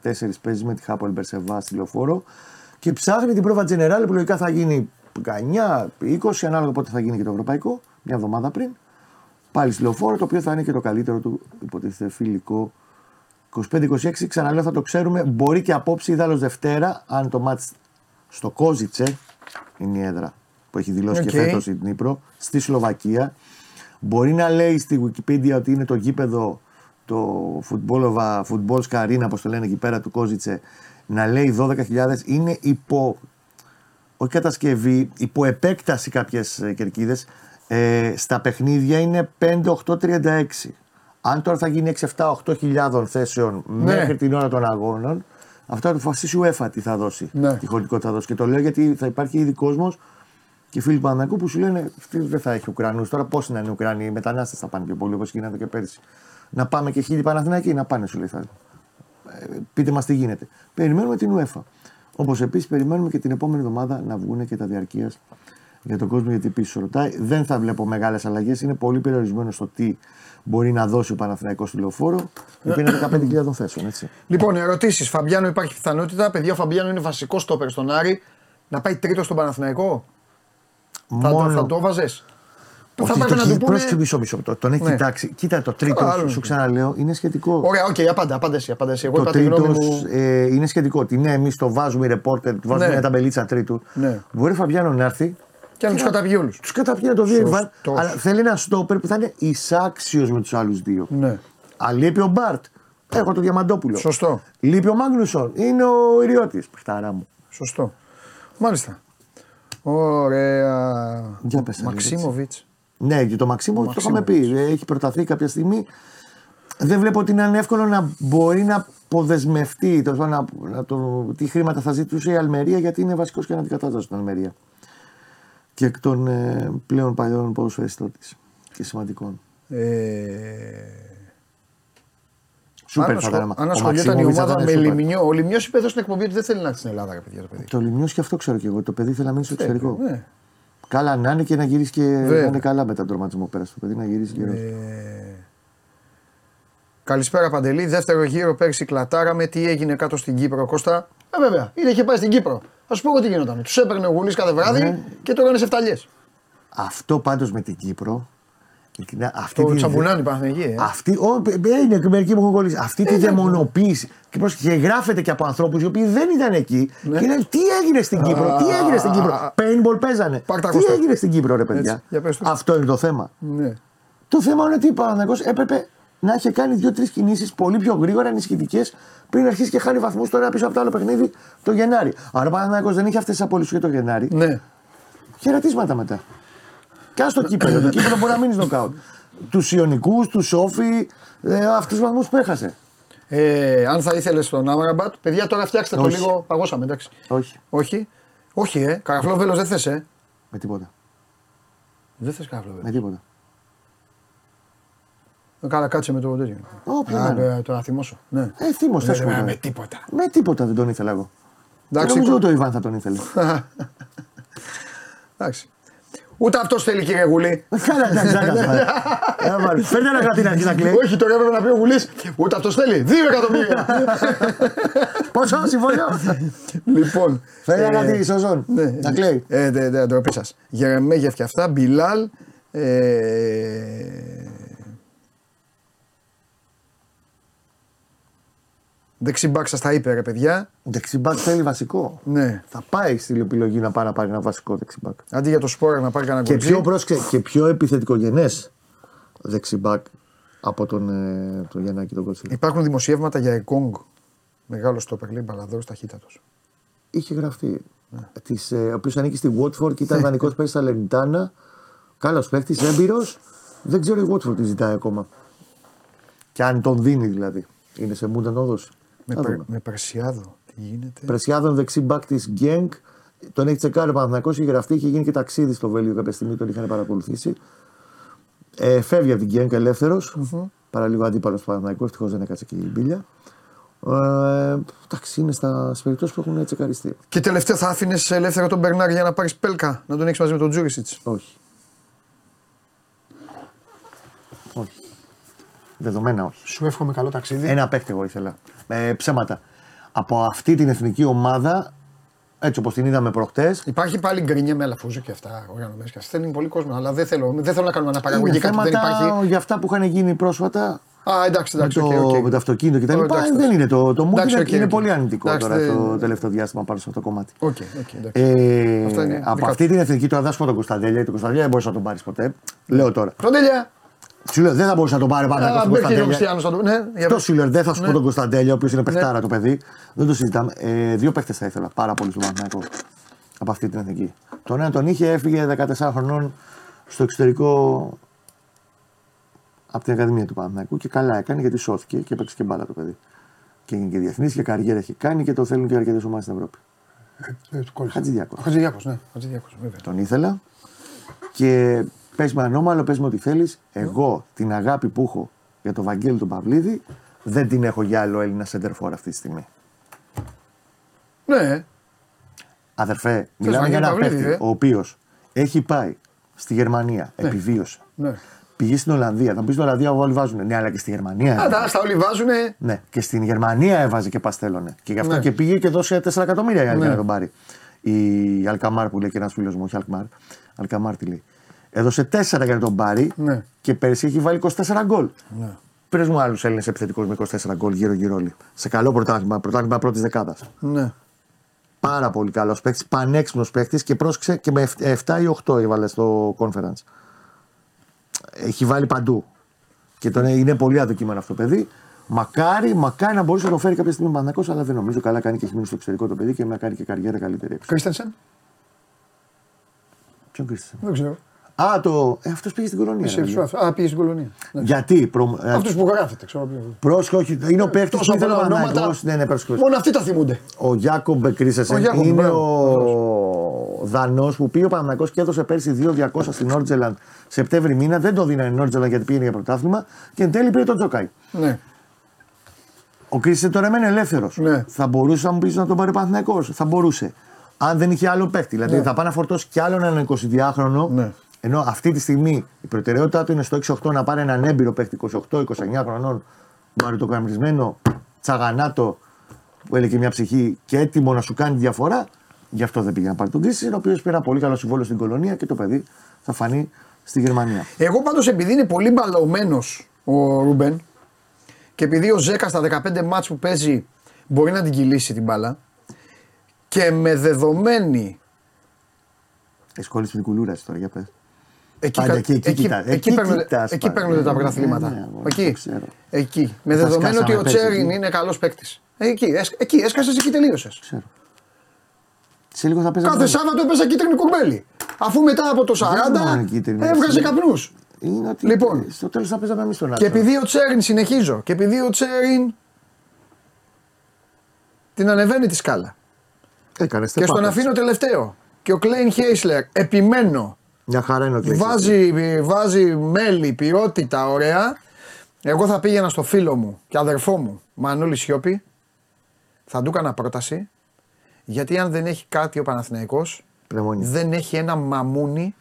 παίζει με τη Χάπολ Μπερσεβά στη λεωφόρο και ψάχνει την πρόβα Τζενεράλ που λογικά θα γίνει 19, 20, ανάλογα πότε θα γίνει και το ευρωπαϊκό, μια εβδομάδα πριν. Πάλι στη λεωφόρο, το οποίο θα είναι και το καλύτερο του υποτίθεται φιλικό 25-26. Ξαναλέω, θα το ξέρουμε. Μπορεί και απόψε ή δάλλως Δευτέρα, αν το μάτς στο Κόσιτσε είναι η έδρα που έχει δηλώσει Οκ. και φέτος η Ντνίπρο, στη Σλοβακία. Μπορεί να λέει στη Wikipedia ότι είναι το γήπεδο το Football, football Arena, όπως το λένε εκεί πέρα του Κόσιτσε, να λέει 12.000. Είναι υπό, όχι κατασκευή, υπό επέκταση κάποιες κερκίδες. Ε, στα παιχνίδια είναι 5-8-36. Αν τώρα θα γίνει 6-7-8 χιλιάδων θέσεων Ναι. μέχρι την ώρα των αγώνων, αυτό θα το αποφασίσει η UEFA τι θα δώσει. Ναι. Τι χωρητικότητα θα δώσει. Και το λέω γιατί θα υπάρχει ήδη κόσμος και φίλοι του Παναγικού που σου λένε αυτή δεν θα έχει Ουκρανούς. Τώρα πώς να είναι Ουκρανοί, οι μετανάστες θα πάνε πιο πολύ όπως γίνανε και πέρσι. Να πάμε και χίλιοι Παναθηναϊκοί να πάνε, σου λέει. Θα... Ε, πείτε μας τι γίνεται. Περιμένουμε την UEFA. Όπως επίσης περιμένουμε και την επόμενη εβδομάδα να βγουν και τα διαρκείας για τον κόσμο γιατί πίσω ρωτάει. Δεν θα βλέπω μεγάλες αλλαγές. Είναι πολύ περιορισμένο στο τι μπορεί να δώσει ο Παναθηναϊκός στη λεωφόρο. Η οποία είναι 15.000 θέσεων. Έτσι. Λοιπόν, ερωτήσεις. Φαμπιάνο, υπάρχει πιθανότητα. Παιδιά, ο Φαμπιάνο είναι βασικό στόπερ στον Άρη. Να πάει τρίτο στον Παναθηναϊκό; Θα, το, θα το βάζες. Θα Όχι, πρέπει το να χει- του πούνε. πρόσεξε μισό, μισό. Το- Τον έχει Ναι. κοιτάξει. Κοίτα το τρίτο, Άλλο σου, είναι. σου ξαναλέω, είναι σχετικό. Ωραία, οκ, απάντα, απάντα εσύ, απάντα εσύ. Εγώ Το είπα τη τρίτος γνώμη μου. ε, είναι σχετικό. Ότι ναι, εμείς το βάζουμε οι ρεπόρτερ, του βάζουμε Ναι. μια ταμπελίτσα τρίτου. Ναι. Μπορεί ο Φαμπιάνο να έρθει. Και να τους καταπιεί όλους. Τους καταπιεί να το δει ο Ιβάν, Σωστός. αλλά θέλει ένα στόπερ που θα είναι εισάξιος με τους άλλους δύο. Ναι. Αν λείπει ο Μπαρτ, έχω το Διαμαντόπουλο. Σωστό. Λείπει ο Μάγνουσον, είναι ο Ιριώτης. Παχταρά μου. Σωστό. Μάλιστα. Ωραία. Για πες, Αλέξη. Μαξίμοβιτς. Ναι, και το Μαξίμο το είχαμε Μαξίμοβιτς. πει. Έχει προταθεί κάποια στιγμή. Δεν βλέπω ότι να είναι εύκολο να μπορεί να αποδεσμευτεί τέλος πάντων, να, να το, τι χρήματα θα ζητούσε η Αλμερία γιατί είναι βασικός και αναντικατάστατο στην Αλμερία. Και εκ των ε, πλέον παλιών ποδοσφαιριστών της και σημαντικών. Ε, Σούπερ αν, θα ασχο- ήταν. αν Ο ασχολιόταν η Μαξίμοβιτς θα ομάδα ήταν με σούπερ. Λιμινιό. Ο Λιμινιό είπε εδώ στην εκπομπή ότι δεν θέλει να έρθει στην Ελλάδα, ρε παιδιά το παιδί. Το Λιμιός και αυτό ξέρω και εγώ. Το παιδί θέλει να μείνει στο εξωτερικό. Ναι. Καλά να είναι και να γυρίσεις και Βέβαια. να είναι καλά μετά τον τραυματισμό πέρασε το παιδί να γυρίσεις γύρω. Ε, Καλησπέρα Παντελή. Δεύτερο γύρο πέρσι κλατάραμε. Τι έγινε κάτω στην Κύπρο, Κώστα; Ε, βέβαια, είδε είχε πάει στην Κύπρο. Α σου πω εγώ τι γινόταν. Τους έπαιρνε ο Γουλής κάθε βράδυ Ναι. και το έκανε σε φταλιές. Αυτό πάντως με την Κύπρο. Ειλικρινά, Αυτή Το τη- τσαμπουνάνι Παναθηναϊκή. Ε. Αυτή, ο, ε, είναι και μερικοί που έχουν κολλήσει. Αυτή τη δαιμονοποίηση. Και, πρόσεχε, και γράφεται και από ανθρώπους οι οποίοι δεν ήταν εκεί. Ναι. Και λένε τι έγινε στην Κύπρο, τι έγινε στην Κύπρο; Paintball παίζανε. Πάρ' τα Τι Κώστα. έγινε στην Κύπρο, ρε παιδιά; Έτσι, για πες του. Αυτό είναι το θέμα. Ναι. Το θέμα είναι ότι ο Παναθηναϊκός έπρεπε να είχε κάνει δύο-τρεις κινήσεις πολύ πιο γρήγορα ενισχυτικές πριν αρχίσει και χάνει βαθμούς τώρα πίσω από το άλλο παιχνίδι το Γενάρη. Άρα ο Παναθηναϊκός δεν είχε αυτές τις απολύσει και το Γενάρη. ναι. Χαιρετίσματα μετά. Και στο κύπελο. το κύπελο μπορεί να μείνει νοκάουτ. Τους Ιωνικούς, τους Σόφι, ε, αυτούς του βαθμούς που έχασε. Ε, αν θα ήθελες τον Άμραμπατ, παιδιά τώρα φτιάξτε το Όχι. λίγο. Παγώσαμε, εντάξει. Όχι. Όχι. Όχι, ε. Καραφλό βέλο δεν θες, ε. Με τίποτα. Δεν θες καραφλό Με βέλο. τίποτα. Καλά, κάτσε με το τέτοιο. Ω, ποιο Α, να είναι. ε, Το να θυμώσω. Ναι. Ε, θύμω, Δεν θε με- με τίποτα. Με τίποτα δεν τον ήθελα εγώ. Εντάξει, Δεν νομίζω κο- ούτε ο Ιβάν θα τον ήθελε. <laughs> Εντάξει. Ούτε αυτός θέλει, κύριε Γουλή. Καλά, εντάξει, εντάξει. Έλα, βάλε. Φέρτε ένα γραφτή να αρχίσει να κλαίει. Όχι, τώρα έπρεπε να πει ο Γουλής. Ούτε αυτός θέλει. Δύο εκατομμύρια. Πόσο συμφωνώ. λοιπόν. Φέρτε ένα ε, γραφτή, Σοζόν. Ναι, Να κλαίει. Ε, δεν δε, ντροπή σας. Γερεμέγεφ και αυτά. Μπιλάλ. Ε, Δεξιμπάκ σας τα είπε, ρε παιδιά. Δεξιμπάκ θέλει βασικό. Ναι. Θα πάει στην επιλογή να πάει να πάρει ένα βασικό δεξιμπάκ. Αντί για το σπόρα να πάρει κανένα Και κοτσί. πιο, πρόσεξε, και πιο επιθετικογενές δεξιμπάκ από τον, ε, τον Γιαννάκη τον Κοτσίλη. Υπάρχουν δημοσιεύματα για Εκόνγκ. Μεγάλο στόπερ, λέει μπαλαδόρο ταχύτατος. Είχε γραφτεί. Ναι. Της, ε, ο οποίος ανήκει στη Watford και ήταν <laughs> δανεικός πέρσι στα Λενιτάνα. Καλός παίχτη, έμπειρος. Δεν ξέρω η Watford τι ζητάει ακόμα. Και αν τον δίνει δηλαδή. Είναι σε μούντα να τον δώσει. Με, Θα περ, δούμε. με Περσιάδο. Τι γίνεται. Πρεσιάδων δεξί μπακ της Γκένκ. Τον έχει τσεκάρει ο Παναθηναϊκός, είχε γραφτεί, είχε γίνει και ταξίδι στο Βέλγιο κάποια στιγμή, τον είχαν παρακολουθήσει. Ε, φεύγει από την Γκένκ ελεύθερος, Παραλίγο αντίπαλος του Παναθηναϊκού, ευτυχώς δεν έκατσε και η μπίλια. Ε, εντάξει, είναι στα στις περιπτώσεις που έχουν τσεκαριστεί. Και τελευταία θα άφηνες ελεύθερο τον Μπερνάρ για να πάρεις πέλκα. Να τον έχεις μαζί με τον Τζούρισιτς; Όχι. Όχι. Δεδομένα όχι. Σου εύχομαι καλό ταξίδι. Ένα παίκτη εγώ ήθελα. Ε, ψέματα. Από αυτή την εθνική ομάδα, έτσι όπως την είδαμε προχτές, Υπάρχει πάλι γκρίνια με Αλαφούζο και αυτά, οργανωμένοι και αυτά. Θέλει πολύ κόσμο, αλλά δεν θέλω, δεν θέλω να κάνουμε είναι αναπαραγωγή κάτι που δεν θέματα υπάρχει. για αυτά που είχαν γίνει πρόσφατα Α, εντάξει, με εντάξει. το, OK, OK. με το αυτοκίνητο κτλ. Ω, εντάξει, δεν είναι το, το mood Εντάξει, είναι, οκ, είναι οκ. πολύ αρνητικό Εντάξει, τώρα δεν- το τελευταίο διάστημα πάνω σε αυτό το κομμάτι. OK, OK, εντάξει. Ε, Αυτά είναι από δικά αυτή του. την εθνική τώρα θα σου πω τον Κωνσταντέλια, γιατί τον Κωνσταντέλια δεν μπορούσε να τον πάρεις ποτέ. Λέω τώρα. Φροντέλια! Σου λέω δεν θα μπορούσε να τον πάρει πάντα Α, τον Μπέκ και ο Κωνσταντέλια. Χριστιανός θα το. Ναι, για Αυτό πες. σου λέω, δεν θα σου Ναι. πω τον Κωνσταντέλια, ο οποίος είναι παιχτάρα το παιδί. Δεν το συζητάμε. Ε, δύο παίχτες θα ήθελα πάρα πολύ στον Παναθηναϊκό από αυτή την εθνική. Τον ένα τον είχε, έφυγε 14 χρονών στο εξωτερικό από την Ακαδημία του Παναθηναϊκού και καλά έκανε γιατί σώθηκε και έπαιξε και μπάλα το παιδί. Και έγινε και διεθνής και καριέρα έχει κάνει και το θέλουν και αρκετές ομάδες στην Ευρώπη. Ε, του κόλλησε. Χατζηδιάκος. Χατζηδιάκος, ναι. Χατζηδιάκος, βέβαια. Τον ήθελα και πες με ανώμαλο, πες με ό,τι θέλεις. Εγώ την αγάπη που έχω για τον Βαγγέλη τον Παυλίδη δεν την έχω για άλλο Έλληνα σεντερφόρ αυτή τη στιγμή. Ναι, Αδερφέ, μιλάμε Βαγγέλη για ένα Παυλίδη, παίχτη ε; ο οποίος έχει πάει στη Γερμανία, επιβίωσε. ναι. Πήγε στην Ολλανδία. Θα μου πεις στην Ολλανδία όλοι βάζουν. Ναι, αλλά και στη Γερμανία. Α, τα, στα όλοι βάζουνε. Ναι, και στην Γερμανία έβαζε και παστέλωνε. Και γι' αυτό Ναι. και πήγε και δώσε 4 εκατομμύρια η άλλη Ναι. για να τον πάρει. Η Αλκαμάρ που λέει και ένας φίλος μου, όχι Αλκμάρ. Αλκαμάρ τι λέει. Έδωσε 4 για να τον πάρει Ναι. και πέρσι έχει βάλει 24 γκολ. Ναι. Πε μου άλλους Έλληνες επιθετικούς με 24 γκολ γύρω-γύρω όλοι. Σε καλό πρωτάθλημα, πρωτάθλημα πρώτης δεκάδας. Ναι. Πάρα πολύ καλός παίκτης, πανέξυπνος παίκτης και πρόσεξε και με 7 ή 8 έβαλε στο conference. Έχει βάλει παντού. Και τον, είναι πολύ αδοκίμενο αυτό το παιδί. Μακάρι, μακάρι να μπορούσε να το φέρει κάποια στιγμή ο Παναθηναϊκός, αλλά δεν νομίζω. Καλά κάνει και έχει μείνει στο εξωτερικό το παιδί και να κάνει και καριέρα καλύτερη. έξω. Κρίστενσεν; Ποιον Κρίστησεν. Δεν ξέρω. Α, το. Ε, αυτός πήγε στην κολονία. Εσύ, ρε, εσύ, παιδιά. αυτό. Α, πήγε στην κολονία. Ναι. Γιατί. Προ... ε, Αυτού που γράφετε, ξέρω ποιος. Πρόσεχε, όχι. Είναι ο παίκτης που Τόσα ήθελε ο πολλά ονόματα. Παναθηναϊκός. Ναι, ναι, πρόσεχε. Μόνο αυτοί τα θυμούνται. Ο Γιάκομπ Κρίσεσεν Ο Γιάκομπ, είναι μπράβο, ο Δανός που πήγε ο Παναγιακό και έδωσε πέρσι 2-200 στην Νόρτζελαντ Σεπτέμβρη μήνα. Δεν το δίνανε η Νόρτζελαντ γιατί πήγαινε για πρωτάθλημα και εν τέλει πήρε τον Τζόκαη. Ναι. Ο Κρίστη τώρα μένει ελεύθερος. Ναι. Θα μπορούσε να μου πεις να τον πάρει ο Παναθηναϊκός; Θα μπορούσε. Αν δεν είχε άλλο παίκτη. Δηλαδή Ναι. θα πάει να φορτώσει κι άλλον έναν 22χρονο. Ναι. Ενώ αυτή τη στιγμή η προτεραιότητά του είναι στο 6-8 να πάρει έναν έμπειρο παίκτη 28-29 χρονών, μαριτοκαμισμένο, τσαγανάτο, που έλεγε μια ψυχή και έτοιμο να σου κάνει τη διαφορά. Γι' αυτό δεν πήγε να πάρει τον Κρίστη, ο οποίος πήρε ένα πολύ καλό συμβόλαιο στην κολονία και το παιδί θα φανεί στη Γερμανία. Εγώ πάντως επειδή είναι πολύ μπαλωμένος ο Ρούμπεν και επειδή ο Ζέκα στα 15 μάτς που παίζει μπορεί να την κυλήσει την μπάλα και με δεδομένη. Έχει κολλήσει την κουλούρα σου τώρα, για πες. Εκεί, Πάντα κα- εκεί, εκεί εκεί, κοιτάς. εκεί, Εκεί παίρνονται, κοιτάς εκεί πάντα. παίρνονται τα Ναι, πρωταθλήματα. ναι, ναι, εγώ το εκεί. ξέρω. εκεί. Με Θα δεδομένο σκάσαμε ότι ο πέρσι Τσέριν εκεί. είναι καλός παίκτης. Εκεί, έσ- εκεί έσκασες εκεί τελείωσες. Ξέρω. Σε λίγο θα παίζει. Κάθε Σάββατο έπαιζα κίτρινη κουρμπέλη. Αφού μετά από το 40 μόνο κίτρινη, έβγαζε έτσι. καπνούς. Είναι ότι Λοιπόν. στο τέλος θα παίζαμε εμείς τον Και άντρα. επειδή ο Τσέριν, συνεχίζω, και επειδή ο Τσέριν την ανεβαίνει τη σκάλα. Έκανες Και στον αφήνω τελευταίο. Και ο Κλέιν Χέισλερ, επιμένω, Μια χαρά είναι ο Κλέης. βάζει, βάζει μέλη, ποιότητα, ωραία. Εγώ θα πήγαινα στο φίλο μου και αδερφό μου, Μανώλη Σιώπη, θα του έκανα πρόταση, γιατί αν δεν έχει κάτι ο Παναθηναϊκός, Πνευμόνια. δεν έχει ένα μαμούνι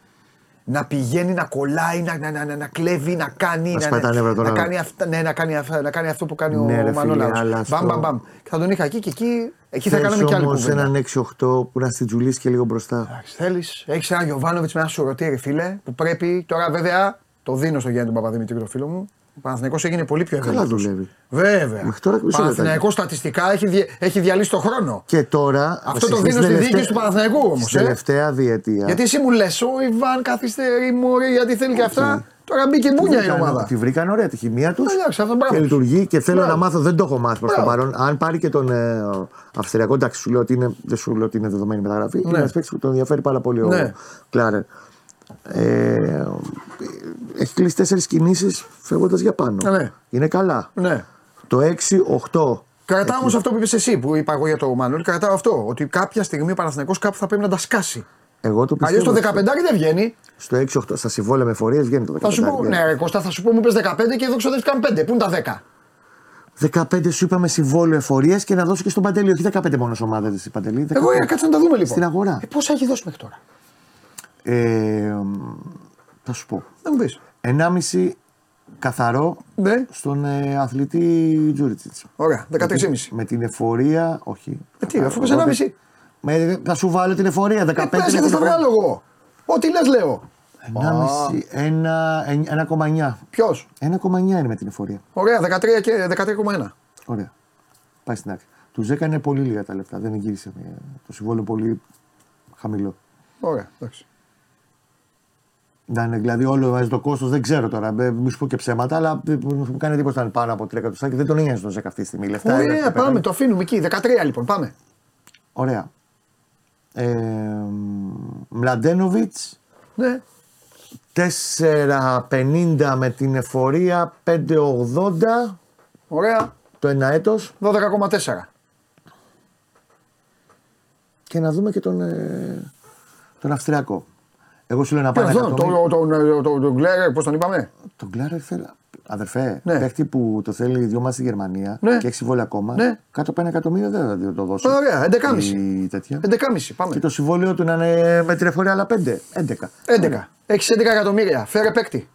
να πηγαίνει, να κολλάει, να, να, να, να, να κλέβει, να κάνει. Να να, σπάει τα να, νεύρα των να, άλλων. κάνει αυτά, ναι, να, κάνει, αυτά- να κάνει αυτό που κάνει Ναι, ρε ο φίλε, Μανώλας. αλλά Μπαμ, στο- μπαμ, μπαμ. Και θα τον είχα εκεί και εκεί, εκεί θα Θες κάναμε κι άλλη όμως κουβέντα. έναν 6-8 που να στην τζουλήσει και λίγο μπροστά. Θέλεις, έχεις ένα Γιωβάνοβιτς με ένα σουρωτήρι, φίλε, που πρέπει τώρα βέβαια το δίνω στο Γιάννη τον Παπαδημητρίου, το φίλο μου. Ο Παναθηναϊκός έγινε πολύ πιο Καλά ευέλικτος. δουλεύει. Βέβαια. Μέχρι τώρα μισό Ο Παναθηναϊκός στατιστικά έχει, δια- έχει διαλύσει το χρόνο. Και τώρα. Αυτό το στην δίνω στη τελευταία- διοίκηση του Παναθηναϊκού όμως, Στην ε. τελευταία διετία. Γιατί εσύ μου λες, ο Ιβάν καθυστερεί, μωρή, γιατί θέλει και αυτά. Τώρα μπήκε μπούνια η βρήκαν- ομάδα. Τη βρήκαν ωραία τη χημεία τους. Εντάξει, αυτό μπράβο Και τους. λειτουργεί και θέλω Μπράβο. να μάθω, δεν το έχω μάθει προς το Μπράβο. παρόν. Αν πάρει και τον ε, Αυστριακό, εντάξει, σου λέω ότι είναι, δεν σου λέω ότι είναι δεδομένη μεταγραφή. Είναι ένας παίκτης που τον ενδιαφέρει πάρα πολύ ο Ναι. Κλάρερ. Ε, έχει κλείσει τέσσερις κινήσεις φεύγοντας για πάνω. Ναι. Είναι καλά. Ναι. Το 6-8. Κρατάω όμως αυτό που είπες εσύ, που είπα εγώ για το Μανώλη, κρατάω αυτό. Ότι κάποια στιγμή ο Παναθηναϊκός κάπου θα πρέπει να τα σκάσει. Εγώ το Αλλιώς πιστεύω. το 15 δεν βγαίνει. Στο 6-8. Στα συμβόλαια με φορείε βγαίνει το 15. Θα σου πω, βγαίνει. ναι, ρε, Κώστα, θα σου πω, μου πες 15 και εδώ ξοδεύτηκαν 5. Πού είναι τα 10. 15 σου είπαμε συμβόλαιο εφορίας και να δώσω και στον Παντελή. Όχι 15 μόνος ομάδε, εσύ Παντελή. Εγώ 15. ε, κάτσε να τα δούμε λοιπόν. Στην αγορά. Ε, πόσα έχει δώσει μέχρι τώρα; Ε, μ, θα σου πω. Δεν μου πεις. 1,5 καθαρό Ναι, στον ε, αθλητή Τζούριτσιτς. ωραία, 13,5. Με την εφορία, όχι. Ε, τι, αφού πες 1,5. Με, θα σου βάλω την εφορία 15. Ε, πες και θα στα βγάλω εγώ. Ό,τι λες λέω. 1,5, ένα- εν- 1,9. Ποιος; 1,9 είναι με την εφορία. Ωραία, 13 και 13,1. Ωραία. Πάει στην άκρη. Του έκανε πολύ λίγα τα λεφτά. Δεν εγγύρισε. ε, Το συμβόλαιο πολύ χαμηλό. Ωραία, εντάξει. Να είναι δηλαδή όλο μαζί το κόστος, δεν ξέρω τώρα. ε, Μη σου πω και ψέματα, αλλά ε, μου κάνει εντύπωση να είναι πάνω από 3 εκατοστάκια. Δεν τον νοιάζει τον Ζέκα αυτή τη στιγμή. Λεφτά, Ωραία, λεφτά, πάμε, πεθάνει. το αφήνουμε εκεί. 13 λοιπόν, πάμε. Ωραία. Ε, Μλαντένοβιτς, Ναι, 4,50 με την εφορία, 5,80 ωραία. το ένα έτος 12,4. και να δούμε και τον, ε, τον Αυστριακό. Εγώ σου λέω να Και πάει αυτόν, τον το, το, το, το Γκλέρ, πώς τον είπαμε; Τον Κλάρερ θέλει. Αδερφέ, Ναι. παίχτη που το θέλει δύο μάτς στη Γερμανία Ναι. και έχει συμβόλαιο ακόμα, Ναι. κάτω από ένα εκατομμύριο δεν θα το δώσει. Ωραία, 11,5. Η τέτοια. 11,5 πάμε. Και το συμβόλαιο του να είναι με την εφορία άλλα 5, 11. 11. Έχεις 11 εκατομμύρια. Φέρε παίκτη.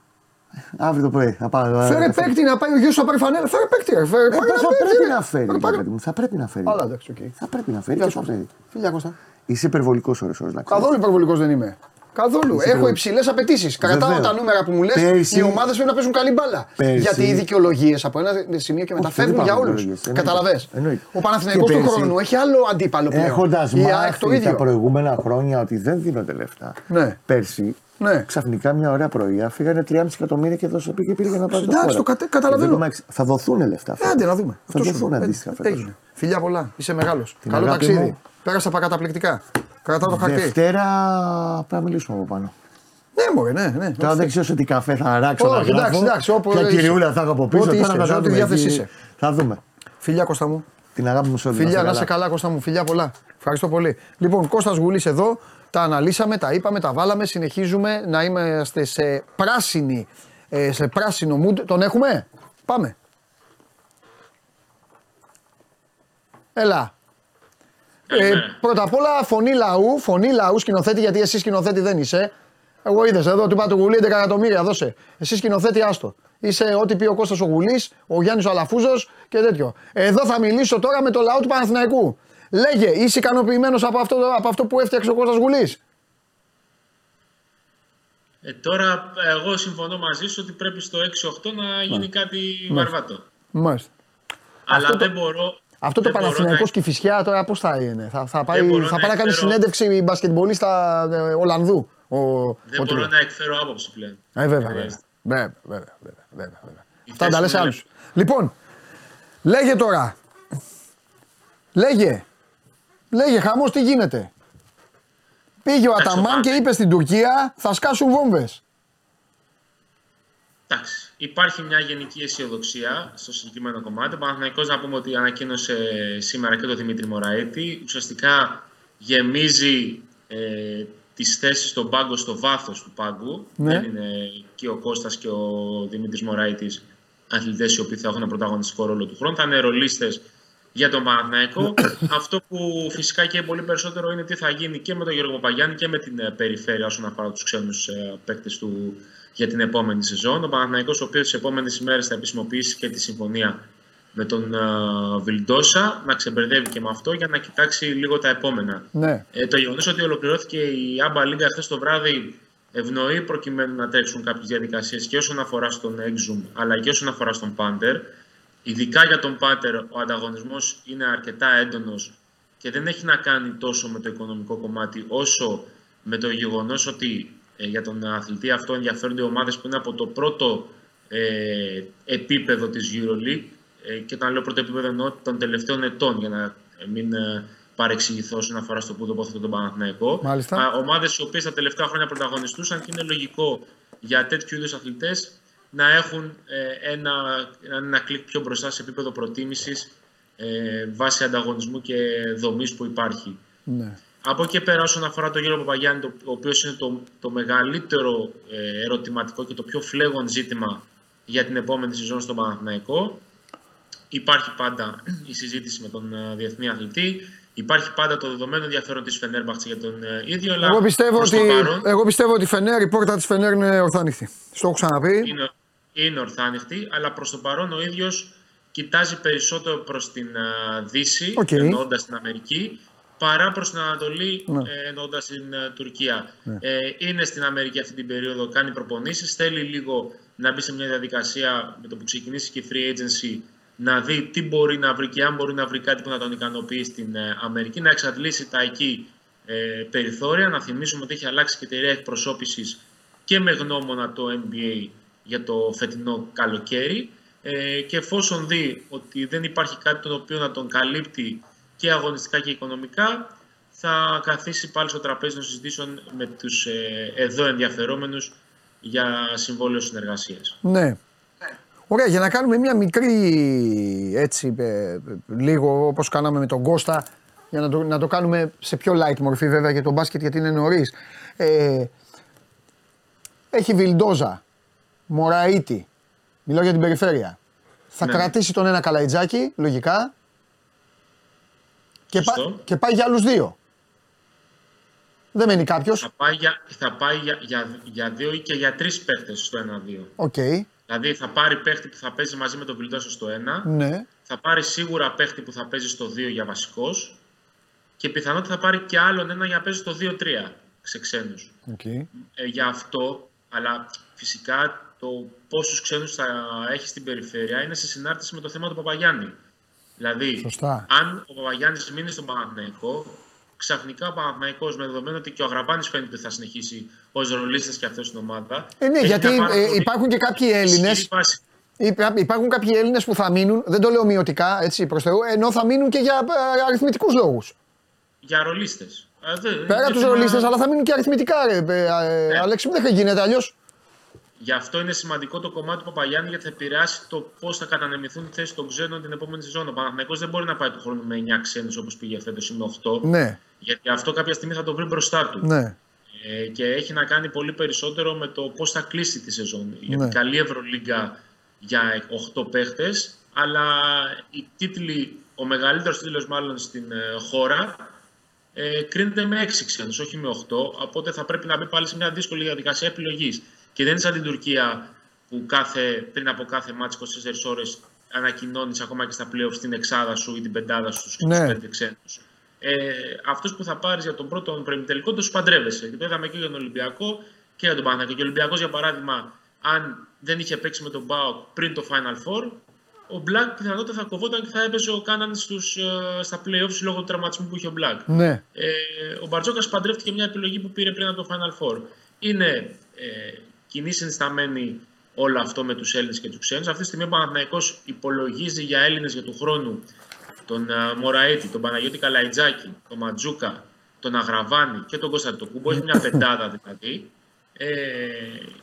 Αύριο το πρωί θα πάω. Φέρε θα- παίκτη να πάει ο γιος σου να πάρει φανέλα. Φέρε παίκτη. ρε. Φέρε, Ε, πάρε θα ένα παίκτη, πρέπει ρε. να φέρει. Πάρε, πάρε. παιδί μου, Θα πρέπει να φέρει. Αλλά εντάξει, οκ. Θα πρέπει να φέρει Γεια και σου, θα φέρει. Φιλιά Κώστα. Είσαι υπερβολικός ώρες ώρες να ξέρεις. Καθόλου υπερβολικός δεν είμαι. Καθόλου. Έχω υψηλές απαιτήσεις. Κρατάω Βεβαίως. τα νούμερα που μου λες. Πέρυσι- Οι ομάδες πρέπει να παίζουν καλή μπάλα. Πέρυσι- Γιατί οι δικαιολογίες από ένα σημείο και μετά Όχι, δεν φεύγουν για υπάρχουν όλους. δικαιολογίες. Εννοείται. Κατάλαβες. Εννοείται. Ο Παναθηναϊκός Και του πέρυσι- χρόνου έχει άλλο αντίπαλο πλέον. Έχοντας Η ΑΕΚ το μάθει τα ίδιο. προηγούμενα χρόνια ότι δεν δίνονται λεφτά. Ναι. Πέρσι, Ναι. ξαφνικά μια ωραία πρωία φύγανε 3,5 εκατομμύρια και δώσε πήγε πήρε για να πάρει το Εντάξει, χώρα. το κατε- καταλαβαίνω. Και δεν το- Θα δοθούν λεφτά. Ε, Άντε να δούμε. Θα Αυτό σου δοθούν λέω. αντίστοιχα Ε, φέτος. Έγινε. Φιλιά πολλά. Είσαι μεγάλος. Την Καλό αγάπη ταξίδι. μου. Πέρασα τα καταπληκτικά. Κρατάω το χαρτί. Δευτέρα πρέπει να μιλήσουμε από πάνω. Ναι, μωρέ, ναι, ναι. Τώρα δεν ξέρω σε τι καφέ θα αράξω Όχι, να γράφω. εντάξει, εντάξει, όπου Ποια είσαι. κυριούλα θα έχω από πίσω. Ό,τι τώρα είσαι, να σε τα ό,τι δούμε. διάθεση Εκεί είσαι. Θα δούμε. Φιλιά Κώστα μου. Την αγάπη μου σε όλους. Φιλιά, να είστε είσαι καλά, Κώστα μου. Φιλιά πολλά. Ευχαριστώ πολύ. Λοιπόν, Κώστας Γουλής εδώ. Τα αναλύσαμε, τα είπαμε, τα βάλαμε. Συνεχίζουμε να είμαστε σε πράσινη, ε, σε πράσινο mood. Τον έχουμε; Πάμε. Έλα. Ε, πρώτα απ' όλα φωνή λαού, φωνή λαού σκηνοθέτη, γιατί εσύ σκηνοθέτη δεν είσαι. Εγώ είδες εδώ, του είπα του Γουλή 11 εκατομμύρια, δώσε. Εσύ σκηνοθέτη, άστο. Είσαι ό,τι πει ο Κώστας ο Γουλής, ο Γιάννης ο Αλαφούζος και τέτοιο. Εδώ θα μιλήσω τώρα με το λαό του Παναθηναϊκού. Λέγε, είσαι ικανοποιημένος από αυτό, από αυτό που έφτιαξε ο Κώστας Γουλής; Ε, τώρα, εγώ συμφωνώ μαζί σου ότι πρέπει στο 6-8 να γίνει κάτι βαρβάτο. Μάλιστα. Αλλά Αυτό το- δεν μπορώ. Αυτό το δεν μπορώ Παναθηναϊκός να- και η Φυσιά τώρα πώς θα είναι; Θα, θα πάει, Δεν μπορώ θα να πάει να κάνει εκφέρω- συνέντευξη μπασκετμπολίστα ε, Ολλανδού. Ο, Δεν ο μπορώ Τουρ. να εκφέρω άποψη πλέον. Ε, βέβαια, Δεν βέβαια. χρειάζεται. Βέβαια, βέβαια, βέβαια, βέβαια, βέβαια. Η Αυτά τα θέση λες μου είναι- άλλους. Λοιπόν, λέγε τώρα. Λέγε. Λέγε, χαμός τι γίνεται; Πήγε ο Εντάξει, Αταμάν ο και Πάκης. είπε στην Τουρκία θα σκάσουν βόμβες. Εντάξει. Υπάρχει μια γενική αισιοδοξία στο συγκεκριμένο κομμάτι. Ο Παναθηναϊκός να πούμε ότι ανακοίνωσε σήμερα και τον Δημήτρη Μωραήτη. Ουσιαστικά γεμίζει ε, τις θέσεις στον πάγκο στο βάθος του πάγκου. Ναι. Δεν είναι και ο Κώστας και ο Δημήτρης Μωραήτης αθλητές οι οποίοι θα έχουν πρωταγωνιστικό ρόλο του χρόνου. Θα είναι ρολίστες για τον Παναθηναϊκό. <clears throat> Αυτό που φυσικά και πολύ περισσότερο είναι τι θα γίνει και με τον Γιώργο Παγιάννη και με την ε, περιφέρεια όσον αφορά τους ξένους ε, παίκτες του για την επόμενη σεζόν. Ο Παναθηναϊκός ο οποίος τις επόμενες ημέρες θα επισημοποιήσει και τη συμφωνία με τον ε, Βιλντόσα, να ξεμπερδεύει και με αυτό για να κοιτάξει λίγο τα επόμενα. Ναι. Ε, το γεγονός ότι ολοκληρώθηκε η Άμπα Λίγκα χθες το βράδυ ευνοεί προκειμένου να τρέξουν κάποιες διαδικασίες και όσον αφορά στον Exum αλλά και όσον αφορά στον Πάντερ. Ειδικά για τον Πάντερ ο ανταγωνισμός είναι αρκετά έντονος και δεν έχει να κάνει τόσο με το οικονομικό κομμάτι όσο με το γεγονός ότι ε, για τον αθλητή αυτό ενδιαφέρονται ομάδες που είναι από το πρώτο ε, επίπεδο της EuroLeague ε, και όταν λέω πρώτο επίπεδο εννοώ των τελευταίων ετών για να ε, μην ε, παρεξηγηθώ όσον αφορά στο που τοποθετώ τον Παναθηναϊκό. Μάλιστα. Ομάδες οι οποίες τα τελευταία χρόνια πρωταγωνιστούσαν και είναι λογικό για τέτοιου είδους αθλητές να έχουν ε, ένα, ένα κλικ πιο μπροστά σε επίπεδο προτίμησης ε, βάσει ανταγωνισμού και δομής που υπάρχει. ναι. Από εκεί πέρα, όσον αφορά τον Γιώργο Παπαγιάννη, το, ο οποίος είναι το, το μεγαλύτερο ε, ερωτηματικό και το πιο φλέγον ζήτημα για την επόμενη σεζόν στον Παναθηναϊκό, υπάρχει πάντα η συζήτηση με τον ε, διεθνή αθλητή. Υπάρχει πάντα το δεδομένο ενδιαφέρον της Φενέρμπαχτς για τον ε, ίδιο. Αλλά Εγώ πιστεύω, προς το ότι, παρόν εγώ πιστεύω ότι η Φενέρ, η πόρτα της Φενέρ είναι ορθάνοιχτη. Στο έχω ξαναπεί. είναι, είναι ορθάνοιχτη, αλλά προς το παρόν ο ίδιος κοιτάζει περισσότερο προς την α, Δύση, Οκ. εννοώντας την Αμερική, παρά προς την Ανατολή, Ναι. ε, εννοώντας την α, Τουρκία. Ε, είναι στην Αμερική αυτή την περίοδο, κάνει προπονήσεις, θέλει λίγο να μπει σε μια διαδικασία με το που ξεκινήσει και η free agency, να δει τι μπορεί να βρει και αν μπορεί να βρει κάτι που να τον ικανοποιεί στην ε, Αμερική, να εξαντλήσει τα εκεί ε, περιθώρια. Να θυμίσουμε ότι έχει αλλάξει και η εταιρεία εκπροσώπησης και με γνώμονα το NBA για το φετινό καλοκαίρι. Ε, και εφόσον δει ότι δεν υπάρχει κάτι το οποίο να τον καλύπτει και αγωνιστικά και οικονομικά, θα καθίσει πάλι στο τραπέζι των συζητήσεων με τους ε, εδώ ενδιαφερόμενους για συμβόλαιο συνεργασίας. Ναι. Ωραία, για να κάνουμε μια μικρή έτσι, ε, ε, λίγο όπως κάναμε με τον Κώστα, για να το, να το κάνουμε σε πιο light μορφή βέβαια για τον μπάσκετ γιατί είναι νωρίς. Ε, έχει Βιλντόζα, Μωραήτη, μιλάω για την περιφέρεια. Θα Ναι. κρατήσει τον ένα καλαϊτζάκι, λογικά, και, πά- Σωστό. και πάει για άλλους δύο. Δεν μένει κάποιος. Θα πάει, για, θα πάει για, για, για δύο ή και για τρεις παίχτες στο 1-2. Οκ. Δηλαδή θα πάρει παίχτη που θα παίζει μαζί με τον Βιλντόσα στο 1, Ναι. θα πάρει σίγουρα παίχτη που θα παίζει στο 2 για βασικός και πιθανότητα θα πάρει και άλλον ένα για να παίζει στο 2-3 σε ξένους. Οκ. Ε, για αυτό, αλλά φυσικά το πόσους ξένους θα έχει στην περιφέρεια είναι σε συνάρτηση με το θέμα του Παπαγιάννη. Δηλαδή, Σωστά. αν ο Παπαγιάννης μείνει στον Παναθηναϊκό, ξαφνικά ο Παναθηναϊκός με δεδομένο ότι και ο Αγραπάνης φαίνεται ότι θα συνεχίσει ως ρολίστας και αυτός στην ομάδα. Ε, ναι, έχει γιατί μια πάρα ε, πολύ υπάρχουν και κάποιοι Έλληνες. ισχυρή βάση. Υπάρχουν κάποιοι Έλληνες που θα μείνουν, δεν το λέω μειωτικά, έτσι προς Θεού, ενώ θα μείνουν και για αριθμητικούς λόγους. Για ρολίστες. Ε, δεν- Πέρα είναι τους θέμα- ρολίστες, αλλά θα μείνουν και αριθμητικά, ρε, ε, ε, Αλέξη μου, δεν γίνεται αλλιώς. Γι' αυτό είναι σημαντικό το κομμάτι του Παπαγιάννη γιατί θα επηρεάσει το πώς θα κατανεμηθούν οι θέσεις των ξένων την επόμενη σεζόν. Ο Παναθηναϊκός δεν μπορεί να πάει του χρόνου με 9 ξένους όπως πήγε φέτος ή με 8. Ναι, Γιατί αυτό κάποια στιγμή θα το βρει μπροστά του. ναι. Ε, και έχει να κάνει πολύ περισσότερο με το πώς θα κλείσει τη σεζόν. Γιατί Ναι. καλή Ευρωλίγκα για 8 παίχτες, αλλά οι τίτλοι, ο μεγαλύτερος τίτλος μάλλον στην ε, χώρα ε, κρίνεται με 6 ξένους, όχι με 8. Οπότε θα πρέπει να μπει πάλι σε μια δύσκολη διαδικασία επιλογής. Και δεν είναι σαν την Τουρκία που κάθε, πριν από κάθε μάτς 24 ώρες ανακοινώνεις ακόμα και στα playoffs την εξάδα σου ή την πεντάδα σου στους Ναι. 25 ξένους. Ε, Αυτού που θα πάρεις για τον πρώτο προημιτελικό του παντρεύεσαι. Και το είδαμε και για τον Ολυμπιακό και για τον Παναθηναϊκό. Και ο Ολυμπιακός, για παράδειγμα, αν δεν είχε παίξει με τον Μπάουκ πριν το Final Four, ο Μπλακ πιθανότατα θα κοβόταν και θα έπαιζε ο Κάναν στους, ε, στα playoffs λόγω του τραυματισμού που είχε ο Μπλακ. Ναι, Ε, ο Μπαρτζόκα παντρεύτηκε μια επιλογή που πήρε πριν από το Final Four. Είναι ε, κοινή συνισταμένη όλο αυτό με τους Έλληνες και τους ξένους. Αυτή τη στιγμή ο Παναθηναϊκός υπολογίζει για Έλληνες για του χρόνου τον uh, Μωραήτη, τον Παναγιώτη Καλαϊτζάκη, τον Ματζούκα, τον Αγραβάνη και τον Κωνσταντοκούμπο. Έχει μια πεντάδα δηλαδή. Ε,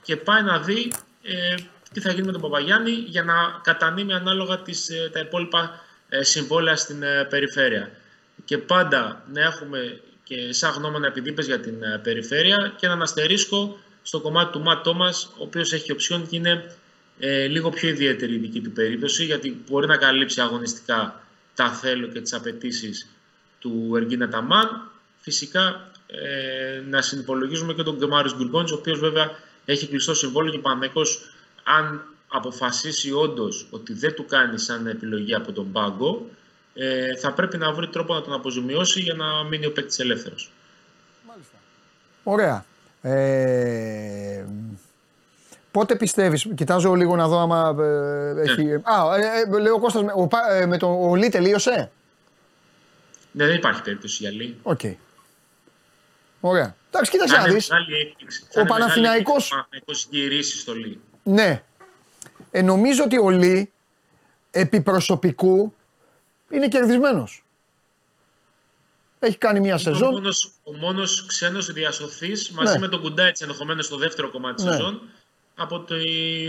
και πάει να δει ε, τι θα γίνει με τον Παπαγιάννη για να κατανείμει ανάλογα τις, ε, τα υπόλοιπα ε, συμβόλαια στην ε, περιφέρεια. Και πάντα να έχουμε και σαν γνώμονα επειδή είπες για την ε, περιφέρεια και έναν αστερίσκο στο κομμάτι του Ματ Τόμας, ο οποίος έχει οψιόν και είναι ε, λίγο πιο ιδιαίτερη η δική του περίπτωση γιατί μπορεί να καλύψει αγωνιστικά τα θέλω και τις απαιτήσεις του Εργίνα Ταμάν. Φυσικά ε, να συνυπολογίζουμε και τον Γκεμάρης Γκουργκόντς, ο οποίος βέβαια έχει κλειστό συμβόλαιο και ο Παναθηναϊκός αν αποφασίσει όντως ότι δεν του κάνει σαν επιλογή από τον πάγκο, ε, θα πρέπει να βρει τρόπο να τον αποζημιώσει για να μείνει ο παίκτης ελεύθερος. ωραία. Ε, πότε πιστεύεις, κοιτάζω λίγο να δω άμα ε, έχει... Α, ε, ε, λέει ο Κώστας, με- ο, Πα- ε, με τον ο Λι τελείωσε; Ναι, δεν υπάρχει περίπτωση για Λί. Οκ. Ωραία. Εντάξει, κοίταξε Θα να είναι δεις. μεγάλη έκπληξη. Ο Θα είναι μεγάλη Παναθηναϊκός- έκπληξη Ο Παναθηναϊκός γυρίσει στο Λι. Ναι. Ε, νομίζω ότι ο Λι επί προσωπικού είναι κερδισμένος. Έχει κάνει μια Ο σεζόν. μόνος, ο μόνος ξένος διασωθής μαζί Ναι. με τον Κουντάιτς ενδεχομένως στο δεύτερο κομμάτι της Ναι. σεζόν από τη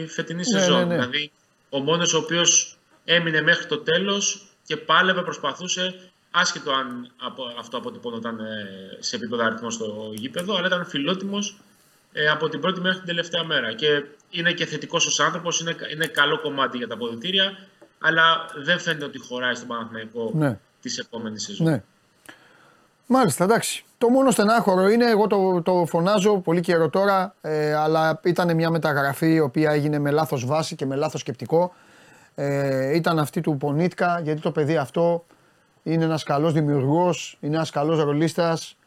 φετινή Ναι, σεζόν. ναι, ναι. Δηλαδή ο μόνος ο οποίος έμεινε μέχρι το τέλος και πάλευε, προσπαθούσε άσχετο αν από, αυτό αποτυπώνονταν ε, σε επίπεδο αριθμός στο γήπεδο, αλλά ήταν φιλότιμος ε, από την πρώτη μέχρι την τελευταία μέρα. Και είναι και θετικός ως άνθρωπος, είναι, είναι καλό κομμάτι για τα αποδητήρια, αλλά δεν φαίνεται ότι χωράει στον Παναθηναϊκό Ναι. της επόμενης σεζόν. Ναι. Μάλιστα, εντάξει. Το μόνο στενάχωρο είναι, εγώ το, το φωνάζω πολύ καιρό τώρα, ε, αλλά ήταν μια μεταγραφή η οποία έγινε με λάθος βάση και με λάθος σκεπτικό. Ε, ήταν αυτή του Πονίτκα, γιατί το παιδί αυτό είναι ένας καλός δημιουργός, είναι ένας καλός ρολίστας.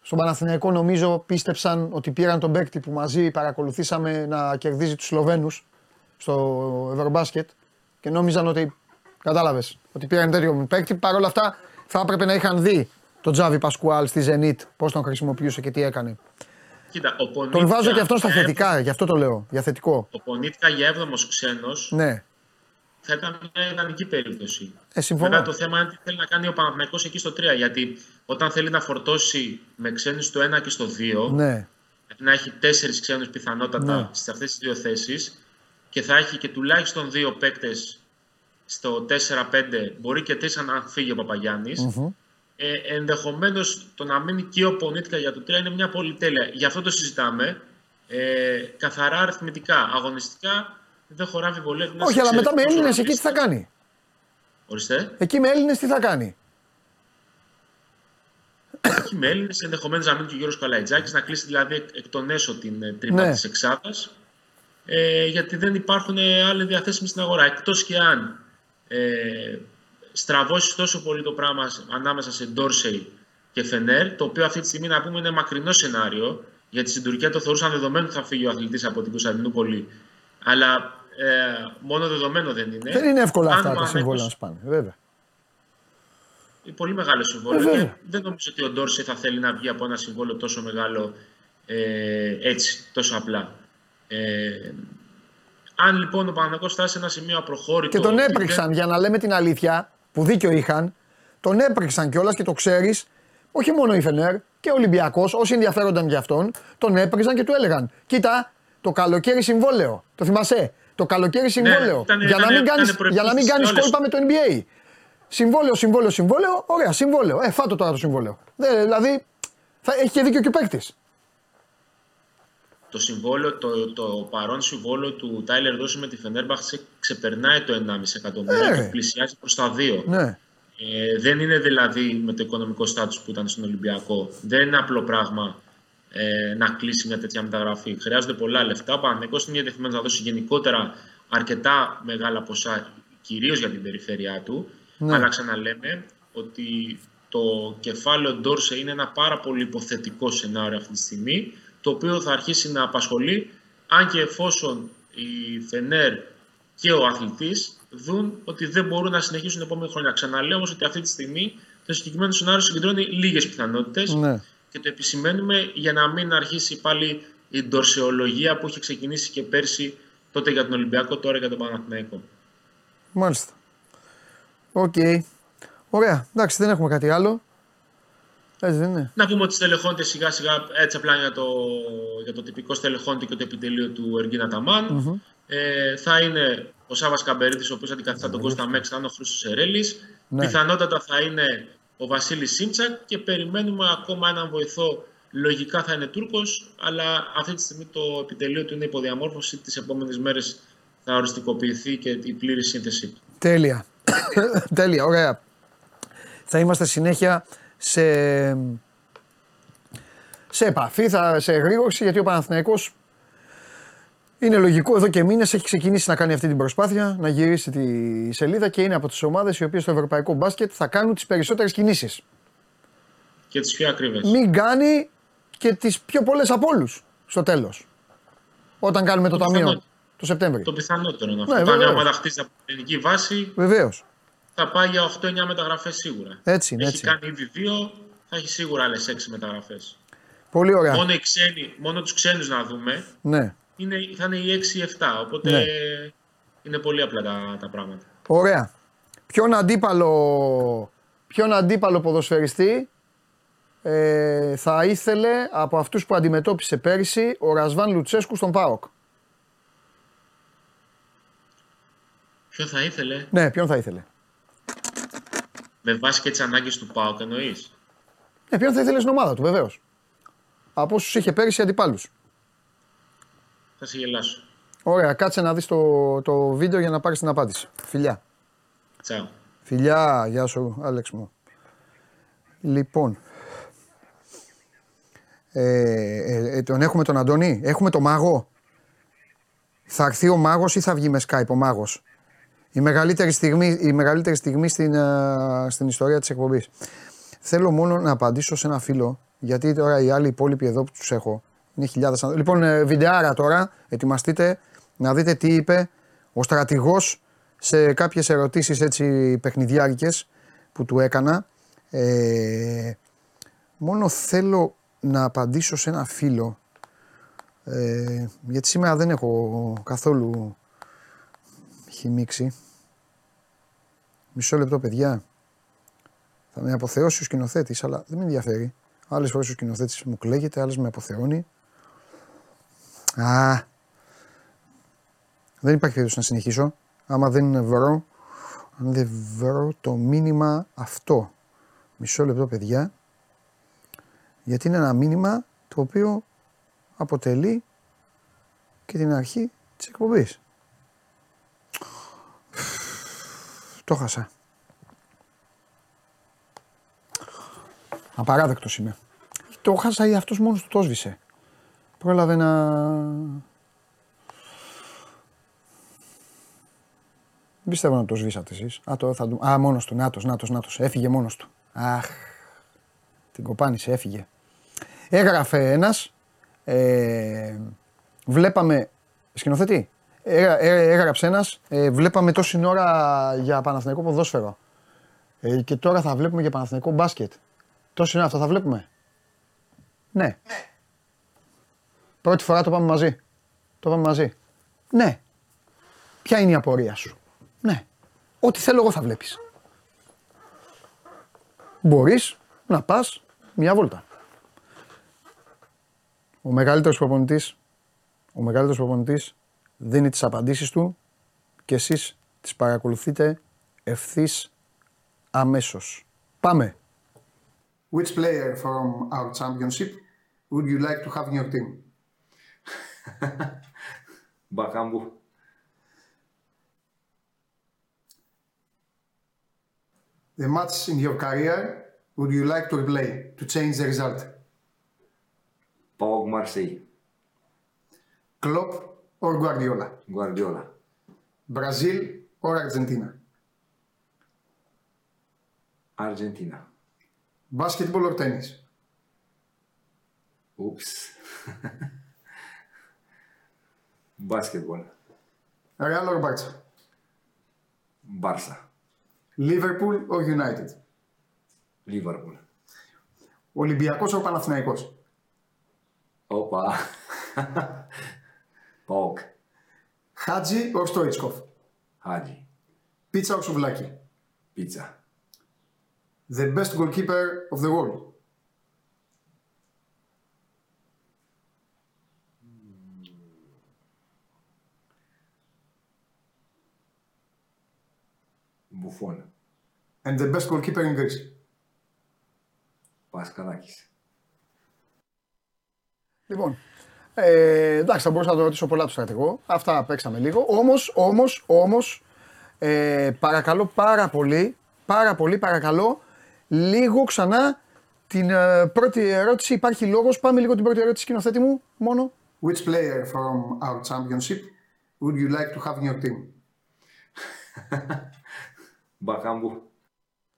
Στον Παναθηναϊκό νομίζω πίστεψαν ότι πήραν τον παίκτη που μαζί παρακολουθήσαμε να κερδίζει τους Σλοβαίνους στο Ευρωμπάσκετ και νόμιζαν ότι, κατάλαβες, ότι πήραν τέτοιο παίκτη. Παρ' όλα αυτά θα έπρεπε να είχαν δει τον Τζάβι Πασκουάλ στη Zenit, πώς τον χρησιμοποιούσε και τι έκανε. Κοίτα, ο Τον Πονίτκα βάζω και αυτόν στα για θετικά, γι' αυτό το λέω, για θετικό. Ο Πονίτκα για έβδομος ξένος Ναι, θα ήταν μια ιδανική περίπτωση. ε, συμφωνώ. Βέβαια το θέμα είναι τι θέλει να κάνει ο Παναθηναϊκός εκεί στο 3. Γιατί όταν θέλει να φορτώσει με ξένους στο 1 και στο 2, Ναι, να έχει τέσσερις ξένους πιθανότατα Ναι. σε αυτές τις δύο θέσεις και θα έχει και τουλάχιστον δύο παίκτες στο 4-5, μπορεί και τρει αν φύγει ο παπαγιαννης Ε, Ενδεχομένως το να μείνει και ο Πονίτικα για το 3 είναι μια πολυτέλεια. Γι' αυτό το συζητάμε. Ε, καθαρά αριθμητικά, αγωνιστικά δεν χωρά αμφιβολία. ότι είναι Όχι, αλλά μετά με εξαιρετικός Έλληνες εκεί τι θα ρολίστας. κάνει; Ορίστε. Εκεί με Έλληνες τι θα κάνει; Εκεί με Έλληνες ενδεχομένως να μείνει και ο Γιώργος Καλαϊτζάκης, να κλείσει δηλαδή εκ, εκ των έσω την ε, τρύπα Ναι. της Εξάδας. Ε, γιατί δεν υπάρχουν ε, άλλοι διαθέσιμοι στην αγορά. Εκτός και αν ε, στραβώσεις τόσο πολύ το πράγμα ανάμεσα σε Ντόρσεϊ και Φενέρ, το οποίο αυτή τη στιγμή να πούμε είναι μακρινό σενάριο, γιατί στην Τουρκία το θεωρούσαν δεδομένο ότι θα φύγει ο αθλητής από την Κωνσταντινούπολη. Αλλά ε, μόνο δεδομένο δεν είναι. Δεν είναι εύκολα Αν αυτά ο τα συμβόλαια να Παναθηναϊκός- σπάνε. Βέβαια. είναι πολύ μεγάλο συμβόλαιο. Ε, και βέβαια. δεν νομίζω ότι ο Ντόρσεϊ θα θέλει να βγει από ένα συμβόλαιο τόσο μεγάλο ε, έτσι, τόσο απλά. Ε, αν λοιπόν ο Παναγιώτης φτάσει σε ένα σημείο απροχώρητο. Και τον ότι έπρεξαν, για να λέμε την αλήθεια, που δίκιο είχαν, τον έπρεξαν κιόλας και το ξέρεις, όχι μόνο η Φενέρ και ο Ολυμπιακός, όσοι ενδιαφέρονταν για αυτόν, τον έπρεξαν και του έλεγαν: Κοίτα, το καλοκαίρι συμβόλαιο. Το θυμάσαι. Το καλοκαίρι συμβόλαιο. Ναι, ήταν- για, να ήταν- μην κάνεις, ήταν για να μην προϋπόθεση κάνεις σε όλες. κόλπα με το NBA. Συμβόλαιο, συμβόλαιο, συμβόλαιο. Ωραία, συμβόλαιο. Ε, φάτο τώρα το συμβόλαιο. Ε, δηλαδή, θα έχει και δίκιο και ο παίκτης. Το, συμβόλαιο, το, το παρόν συμβόλαιο του Τάιλερ Δόση με τη Φενέρμπαχτσε ξεπερνάει το 1,5 εκατομμύριο Ε. και πλησιάζει προς τα 2. Ναι. Ε, δεν είναι δηλαδή με το οικονομικό στάτους που ήταν στον Ολυμπιακό. Δεν είναι απλό πράγμα ε, να κλείσει μια τέτοια μεταγραφή. Χρειάζονται πολλά λεφτά. Ο Παναθηναϊκός είναι διατεθειμένος να δώσει γενικότερα αρκετά μεγάλα ποσά, κυρίως για την περιφέρειά του. Ναι. Αλλά ξαναλέμε ότι το κεφάλαιο Ντόρσε είναι ένα πάρα πολύ υποθετικό σενάριο αυτή τη στιγμή, το οποίο θα αρχίσει να απασχολεί, αν και εφόσον η Φενέρ και ο αθλητής δουν ότι δεν μπορούν να συνεχίσουν επόμενη χρόνια. Ξαναλέω όμως ότι αυτή τη στιγμή το συγκεκριμένο σενάριο συγκεντρώνει λίγες πιθανότητες Ναι. και το επισημαίνουμε για να μην αρχίσει πάλι η ντορσεϊολογία που είχε ξεκινήσει και πέρσι τότε για τον Ολυμπιακό, τώρα για τον Παναθηναϊκό. Μάλιστα. Οκ. Ωραία. Εντάξει, δεν έχουμε κάτι άλλο. Έτσι δεν είναι. Να πούμε ότι στελεχώνεται σιγά σιγά έτσι απλά για το, για το τυπικό στελεχώνεται και το επιτελείο του Εργκίν Αταμάν. Ε, θα είναι ο Σάββας Καμπερίδης, ο οποίος αντικαθιστά τον Κώστα Μέξ, θα είναι ο Χρήστος Σερέλης. Ναι. Πιθανότατα θα είναι ο Βασίλης Σίμτσακ και περιμένουμε ακόμα έναν βοηθό. Λογικά θα είναι Τούρκος, αλλά αυτή τη στιγμή το επιτελείο του είναι υποδιαμόρφωση. Τις επόμενες μέρες θα οριστικοποιηθεί και η πλήρη σύνθεσή του. Τέλεια. <coughs> Τέλεια, ωραία. Θα είμαστε συνέχεια σε, σε επαφή, θα, σε εγρήγορση, γιατί ο Παναθηναϊκός είναι λογικό εδώ και μήνες έχει ξεκινήσει να κάνει αυτή την προσπάθεια, να γυρίσει τη σελίδα και είναι από τις ομάδες οι οποίες στο ευρωπαϊκό μπάσκετ θα κάνουν τις περισσότερες κινήσεις. Και τις πιο ακριβές. Μην κάνει και τις πιο πολλές από όλους στο τέλος. Όταν κάνουμε το, Το ταμείο πιθανό. το Σεπτέμβρη. Το πιθανότερο είναι Ναι, αυτό. Όταν μια βεβαίως. ομάδα χτίζει από την ελληνική βάση, Βεβαίως. Θα πάει για 8-9 μεταγραφές σίγουρα. Έτσι είναι, Έχει έτσι. κάνει ήδη δύο, θα έχει σίγουρα άλλες 6 μεταγραφές. Πολύ ωραία. Μόνο, οι ξένοι, μόνο τους ξένους να δούμε Ναι. είναι, θα είναι οι 6-7. Οπότε Ναι. είναι πολύ απλά τα, τα πράγματα. Ωραία. Ποιον αντίπαλο, ποιον αντίπαλο ποδοσφαιριστή ε, θα ήθελε από αυτούς που αντιμετώπισε πέρυσι ο Ρασβάν Λουτσέσκου στον ΠΑΟΚ; Ποιο θα ήθελε, Ναι, ποιον θα ήθελε; Με βάση και τις ανάγκες του ΠΑΟΚ εννοείς; Ναι, ποιον θα ήθελες στην ομάδα του, βεβαίως. Από όσους είχε πέρυσι αντιπάλους. Θα σε γελάσω. Ωραία, κάτσε να δεις το, το βίντεο για να πάρεις την απάντηση. Φιλιά. Τσάου. Φιλιά, γεια σου, Άλεξ μου. Λοιπόν. Ε, ε, ε, τον έχουμε τον Αντώνη, έχουμε το μάγο. Θα έρθει ο μάγος ή θα βγει με Skype ο μάγος; Η μεγαλύτερη στιγμή, η μεγαλύτερη στιγμή στην, α, στην ιστορία της εκπομπής. Θέλω μόνο να απαντήσω σε ένα φίλο, γιατί τώρα οι άλλοι υπόλοιποι εδώ που τους έχω είναι χιλιάδες. άνθρω- Λοιπόν, ε, βιντεάρα τώρα, ετοιμαστείτε να δείτε τι είπε ο στρατηγός σε κάποιες ερωτήσεις έτσι παιχνιδιάρικες που του έκανα. Ε, μόνο θέλω να απαντήσω σε ένα φίλο, ε, γιατί σήμερα δεν έχω καθόλου χυμίξει. Μισό λεπτό παιδιά. Θα με αποθεώσει ο σκηνοθέτης, αλλά δεν με ενδιαφέρει. Άλλες φορές ο σκηνοθέτης μου κλαίγεται, άλλες με αποθεώνει. Α. Δεν υπάρχει περίπτωση να συνεχίσω. Άμα δεν βρω, αν δεν βρω το μήνυμα αυτό. Μισό λεπτό, παιδιά. Γιατί είναι ένα μήνυμα το οποίο αποτελεί και την αρχή της εκπομπής. Το χάσα. Απαράδεκτος είμαι. Το χάσα ή αυτός μόνος του το σβήσε. Πρόλαβε να... Δεν πιστεύω να το σβήσατε εσείς. Α, το θα... του- Α, μόνος του. Νάτος, νάτος, νάτος. Έφυγε μόνος του. Αχ. Την κοπάνισε, έφυγε. Έγραφε ένας. Ε, βλέπαμε... Σκηνοθετή. Έγρα- ε, έγραψε ένας. Ε, βλέπαμε τόση ώρα για Παναθηναϊκό ποδόσφαιρο. Ε, και τώρα θα βλέπουμε για Παναθηναϊκό μπάσκετ. Τόση ώρα αυτό θα βλέπουμε. Ναι. Πρώτη φορά το πάμε μαζί. Το πάμε μαζί. Ναι. Ποια είναι η απορία σου; Ναι. Ό,τι θέλω εγώ θα βλέπεις. Μπορείς να πας μια βόλτα. Ο μεγαλύτερος προπονητής, ο Ο μεγαλύτερος προπονητής δίνει τις απαντήσεις του και εσείς τις παρακολουθείτε ευθύς αμέσως. Πάμε. Which player from our championship would you like to have in your team? Bakambu. The match in your career would you like to replay to change the result? Pauk Marseille. Klopp or Guardiola? Guardiola. Brazil or Argentina? Argentina. Basketball or tennis? Oops. Basketball. Real or Barca? Barça. Liverpool or United? Liverpool. Ολυμπιακός or Παναθηναϊκός? Opa. Pauk. Χάτζι or Stoichkov? Hadji. Πίτσα or σουβλάκι? Pizza. The best goalkeeper of the world? Buffon. And the best goalkeeper in Greece? Paskarakis. Λοιπόν, ε, εντάξει, θα μπορούσα να το ρωτήσω πολλά του στρατηγό. Αυτά παίξαμε λίγο. Όμως, όμως, όμως, ε, παρακαλώ πάρα πολύ, πάρα πολύ, παρακαλώ, λίγο ξανά την ε, πρώτη ερώτηση. Υπάρχει λόγος, πάμε λίγο την πρώτη ερώτηση, σκηνοθέτη μου, μόνο. Which player from our championship would you like to have in your team? Bakambu.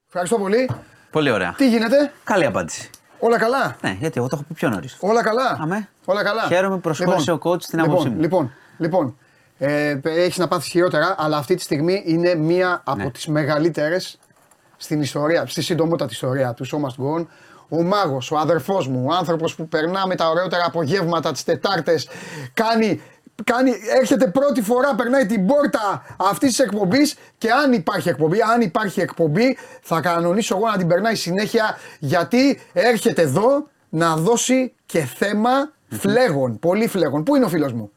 Ευχαριστώ πολύ. Πολύ ωραία. Τι γίνεται, Καλή απάντηση. Όλα καλά; Ναι, γιατί εγώ το έχω πει πιο νωρίς. Όλα καλά; Αμέ. Όλα καλά; Χαίρομαι που προσχώρησε ο coach στην άποψή λοιπόν, μου. Λοιπόν, λοιπόν ε, έχεις να πάθεις χειρότερα, αλλά αυτή τη στιγμή είναι μία από Ναι. τις μεγαλύτερες στην ιστορία, στη συντομότατη ιστορίας του Show Must Go On. Ο μάγος, ο αδερφός μου, ο άνθρωπος που περνάμε τα ωραιότερα απογεύματα τις Τετάρτες, κάνει, κάνει, έρχεται πρώτη φορά, περνάει την πόρτα αυτής της εκπομπής και αν υπάρχει εκπομπή, αν υπάρχει εκπομπή, θα κανονίσω εγώ να την περνάει συνέχεια γιατί έρχεται εδώ να δώσει και θέμα φλέγων, πολύ φλέγων. Πού είναι ο φίλος μου,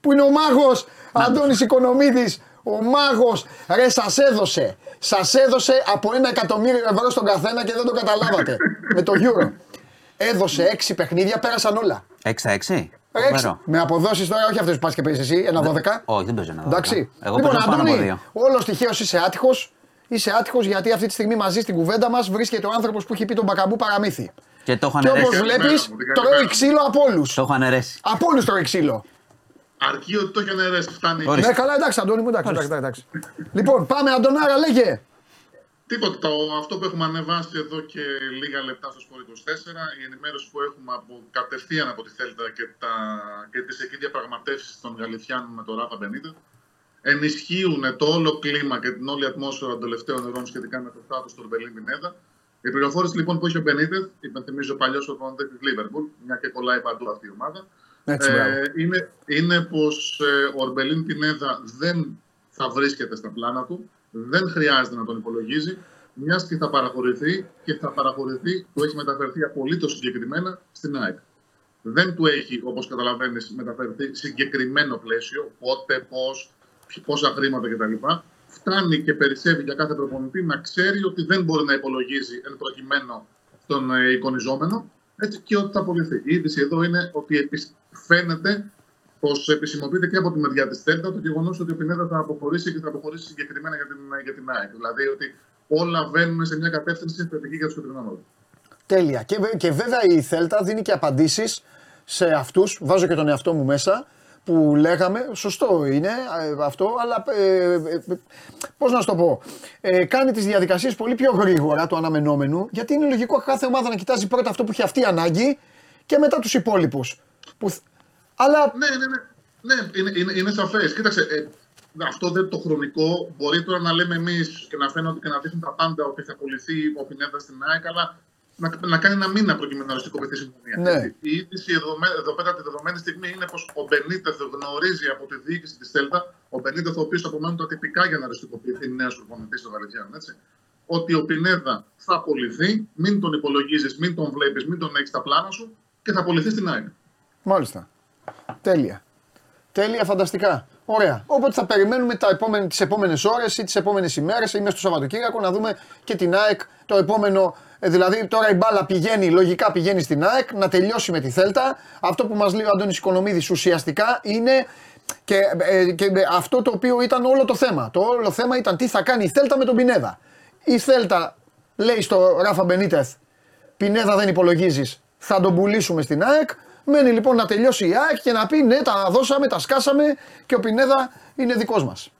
Πού είναι ο μάγος Αντώνης Οικονομίδης, ο μάγος. Ρε, σας έδωσε. Σας έδωσε από ένα εκατομμύριο ευρώ στον καθένα και δεν το καταλάβατε. με το Euro. Έδωσε έξι παιχνίδια, πέρασαν όλα. 6 στα 6. Ρε, έξι. Με αποδόσεις τώρα, όχι αυτές που πας και παίζει εσύ, ένα 12. Όχι, δεν παίζω ένα 12. Εντάξει. Εγώ λοιπόν, παίζω πάνω από Αντώνη, δύο. όλο τυχαίο είσαι άτυχος. Είσαι άτυχος γιατί αυτή τη στιγμή μαζί στην κουβέντα μας βρίσκεται ο άνθρωπος που έχει πει τον Μπακαμπού παραμύθι. Και το έχω Και όπως αναιρέσει. βλέπεις, Καλημέρα μου, τρώει καλημέρα. ξύλο από όλους. Το έχω αναιρέσει. Από όλους τρώει ξύλο. Αρκεί ότι το έχει αναιρέσει, φτάνει. Ορίστε. Ναι, καλά, εντάξει, Αντώνη μου, εντάξει, εντάξει, εντάξει. λοιπόν, πάμε, Αντωνάρα, λέγε. Τίποτα. Το, αυτό που έχουμε ανεβάσει εδώ και λίγα λεπτά στο Sport 24, η ενημέρωση που έχουμε από, κατευθείαν από τη Θέλτα και, τα, και τις εκεί διαπραγματεύσεις των Γαλιθιάνων με τον Ράφα Μπενίτεθ, ενισχύουν το όλο κλίμα και την όλη ατμόσφαιρα των τελευταίων ωρών σχετικά με το στάτους του Ορμπελίν Πινέδα. Η πληροφόρηση λοιπόν που έχει ο Μπενίτεθ, υπενθυμίζω παλιός προπονητής της Λίβερπουλ, μια και κολλάει παντού αυτή η ομάδα, Έτσι, μπράβο. ε, είναι, είναι πως ε, ο Ορμπελίν Πινέδα δεν θα βρίσκεται στα πλάνα του, δεν χρειάζεται να τον υπολογίζει, μιας και θα παραχωρηθεί και θα παραχωρηθεί, του έχει μεταφερθεί απολύτως συγκεκριμένα στην ΑΕΚ. Δεν του έχει, όπως καταλαβαίνεις, μεταφερθεί συγκεκριμένο πλαίσιο, πότε, πώς, πόσα χρήματα κτλ. Φτάνει και περισσεύει για κάθε προπονητή να ξέρει ότι δεν μπορεί να υπολογίζει εν προκειμένου τον ε, εικονιζόμενο έτσι, και ότι θα απολυθεί. Η είδηση εδώ είναι ότι επισ- φαίνεται πως επισημοποιείται και από τη μεριά της Θέλτα το γεγονός ότι ο Πινέδας θα αποχωρήσει και θα αποχωρήσει συγκεκριμένα για την, για την ΑΕΚ. Δηλαδή ότι όλα βαίνουν σε μια κατεύθυνση θετική για τους Κεντρινόμορφου. Τέλεια. Και, βε- και βέβαια η Θέλτα δίνει και απαντήσεις σε αυτούς. Βάζω και τον εαυτό μου μέσα που λέγαμε. Σωστό είναι ε, αυτό, αλλά ε, ε, πώς να σου το πω. Ε, κάνει τις διαδικασίες πολύ πιο γρήγορα του αναμενόμενου. Γιατί είναι λογικό κάθε ομάδα να κοιτάζει πρώτα αυτό που έχει αυτή ανάγκη και μετά τους υπόλοιπους. Αλλά Ναι, ναι, ναι. Ναι, είναι, είναι, είναι σαφές. Κοίταξε, ε, αυτό δεν το χρονικό. Μπορεί τώρα να λέμε εμείς και να φαίνονται και να δείχνουν τα πάντα ότι θα απολυθεί ο Πινέδα στην ΑΕΚ, αλλά να, να κάνει ένα μήνα προκειμένου να οριστικοποιηθεί η συμφωνία. Ναι. Έτσι. Η είδηση εδώ, με- εδώ πέρα τη δεδομένη στιγμή είναι πως ο Μπενίτεθ γνωρίζει από τη διοίκηση της Θέλτα, ο Μπενίτεθ ο οποίος απομένουν τα τυπικά για να οριστικοποιηθεί νέος προπονητής των Γαλλικιάνων, έτσι. Ότι ο Πινέδα θα απολυθεί, μην τον υπολογίζεις, μην τον βλέπεις, μην τον έχεις στα πλάνα σου και θα απολυθεί στην ΑΕΚ. μάλιστα. Τέλεια. Τέλεια, φανταστικά. Ωραία. Οπότε θα περιμένουμε τα επόμενε, τις επόμενες ώρες ή τις επόμενες ημέρες ή μέσα στο Σαββατοκύριακο να δούμε και την ΑΕΚ το επόμενο. ε, Δηλαδή τώρα η μπάλα πηγαίνει, λογικά πηγαίνει στην ΑΕΚ να τελειώσει με τη Θέλτα. Αυτό που μας λέει ο Αντώνης Οικονομίδης ουσιαστικά είναι και, ε, και αυτό το οποίο ήταν όλο το θέμα. Το όλο θέμα ήταν τι θα κάνει η Θέλτα με τον Πινέδα. Η Θέλτα λέει στο Ράφα Μπενίτεθ Πινέδα δεν υπολογίζεις. Θα τον πουλήσουμε στην ΑΕΚ. Μένει λοιπόν να τελειώσει η ΑΕΚ και να πει ναι, τα δώσαμε, τα σκάσαμε και ο Πινέδα είναι δικός μας.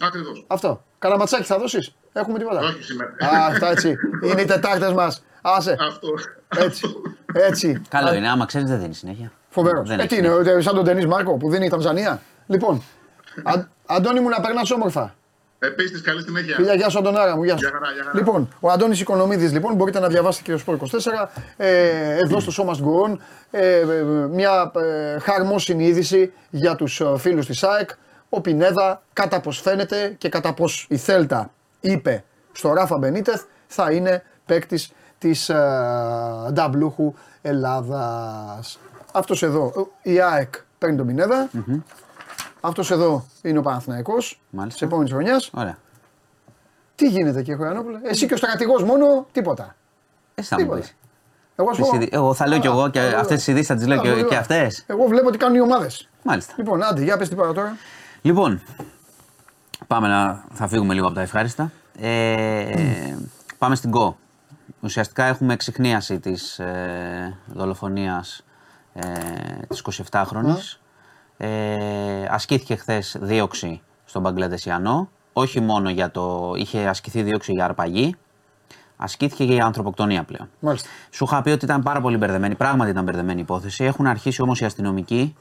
Ακριβώς. Αυτό. Καλαματσάκι θα δώσεις; Έχουμε τίποτα; Όχι σήμερα. Α, αυτά έτσι. Είναι οι Τετάρτες μας. Άσε. Αυτό. Έτσι. Έτσι. Καλό είναι, άμα ξέρεις δεν δίνεις συνέχεια. Φοβερός. Δεν Ε, τι έχει είναι, ε, σαν τον Τενή Μάρκο που δίνει η Τανζανία. Λοιπόν, Α, Αντώνη μου να περνάς όμορφα. Επίση, καλή συνέχεια. Φιλιά, γεια σου Αντωνάρα μου, γεια σου. Γεια χαρά, γεια χαρά. Λοιπόν, ο Αντώνης Οικονομίδης, λοιπόν, μπορείτε να διαβάσετε και στο Sport 24, ε, εδώ στο Show Must Go On, ε, ε, μια ε, χαρμόσυνη είδηση για τους ε, φίλους της ΑΕΚ. Ο Πινέδα, κατά πως φαίνεται και κατά πως η Θέλτα είπε στο Ράφα Μπενίτεθ, θα είναι παίκτης της ε, Νταμπλούχου Ελλάδας. Αυτός εδώ, ε, η ΑΕΚ παίρνει τον πινεδα Αυτός εδώ είναι ο Παναθηναϊκός Μάλιστα. της επόμενης χρονιάς. Ωραία. Τι γίνεται κύριε Χωριανόπουλε, εσύ και ο στρατηγός μόνο, τίποτα. Εσύ θα μου Τίποτα. πεις. Εγώ, ας πω- Εγώ θα λέω κι εγώ και Α, αυτές τις ειδήσεις θα τις λέω Α, και, βέβαια. και αυτές. Εγώ βλέπω τι κάνουν οι ομάδες. Μάλιστα. Λοιπόν, άντε, για πες τίποτα τώρα. Λοιπόν, πάμε να θα φύγουμε λίγο από τα ευχάριστα. Ε, πάμε στην ΚΟ. Ουσιαστικά έχουμε εξυχνίαση της ε, δολοφονίας ε, της 27χρονης. Ε, ασκήθηκε χθες δίωξη στον Μπαγκλαντεσιανό. Όχι μόνο για το... είχε ασκηθεί δίωξη για αρπαγή. Ασκήθηκε και για ανθρωποκτονία πλέον. Μάλιστα. Σου είχα πει ότι ήταν πάρα πολύ μπερδεμένη. Πράγματι ήταν μπερδεμένη η υπόθεση. Έχουν αρχίσει όμως οι αστυνομικοί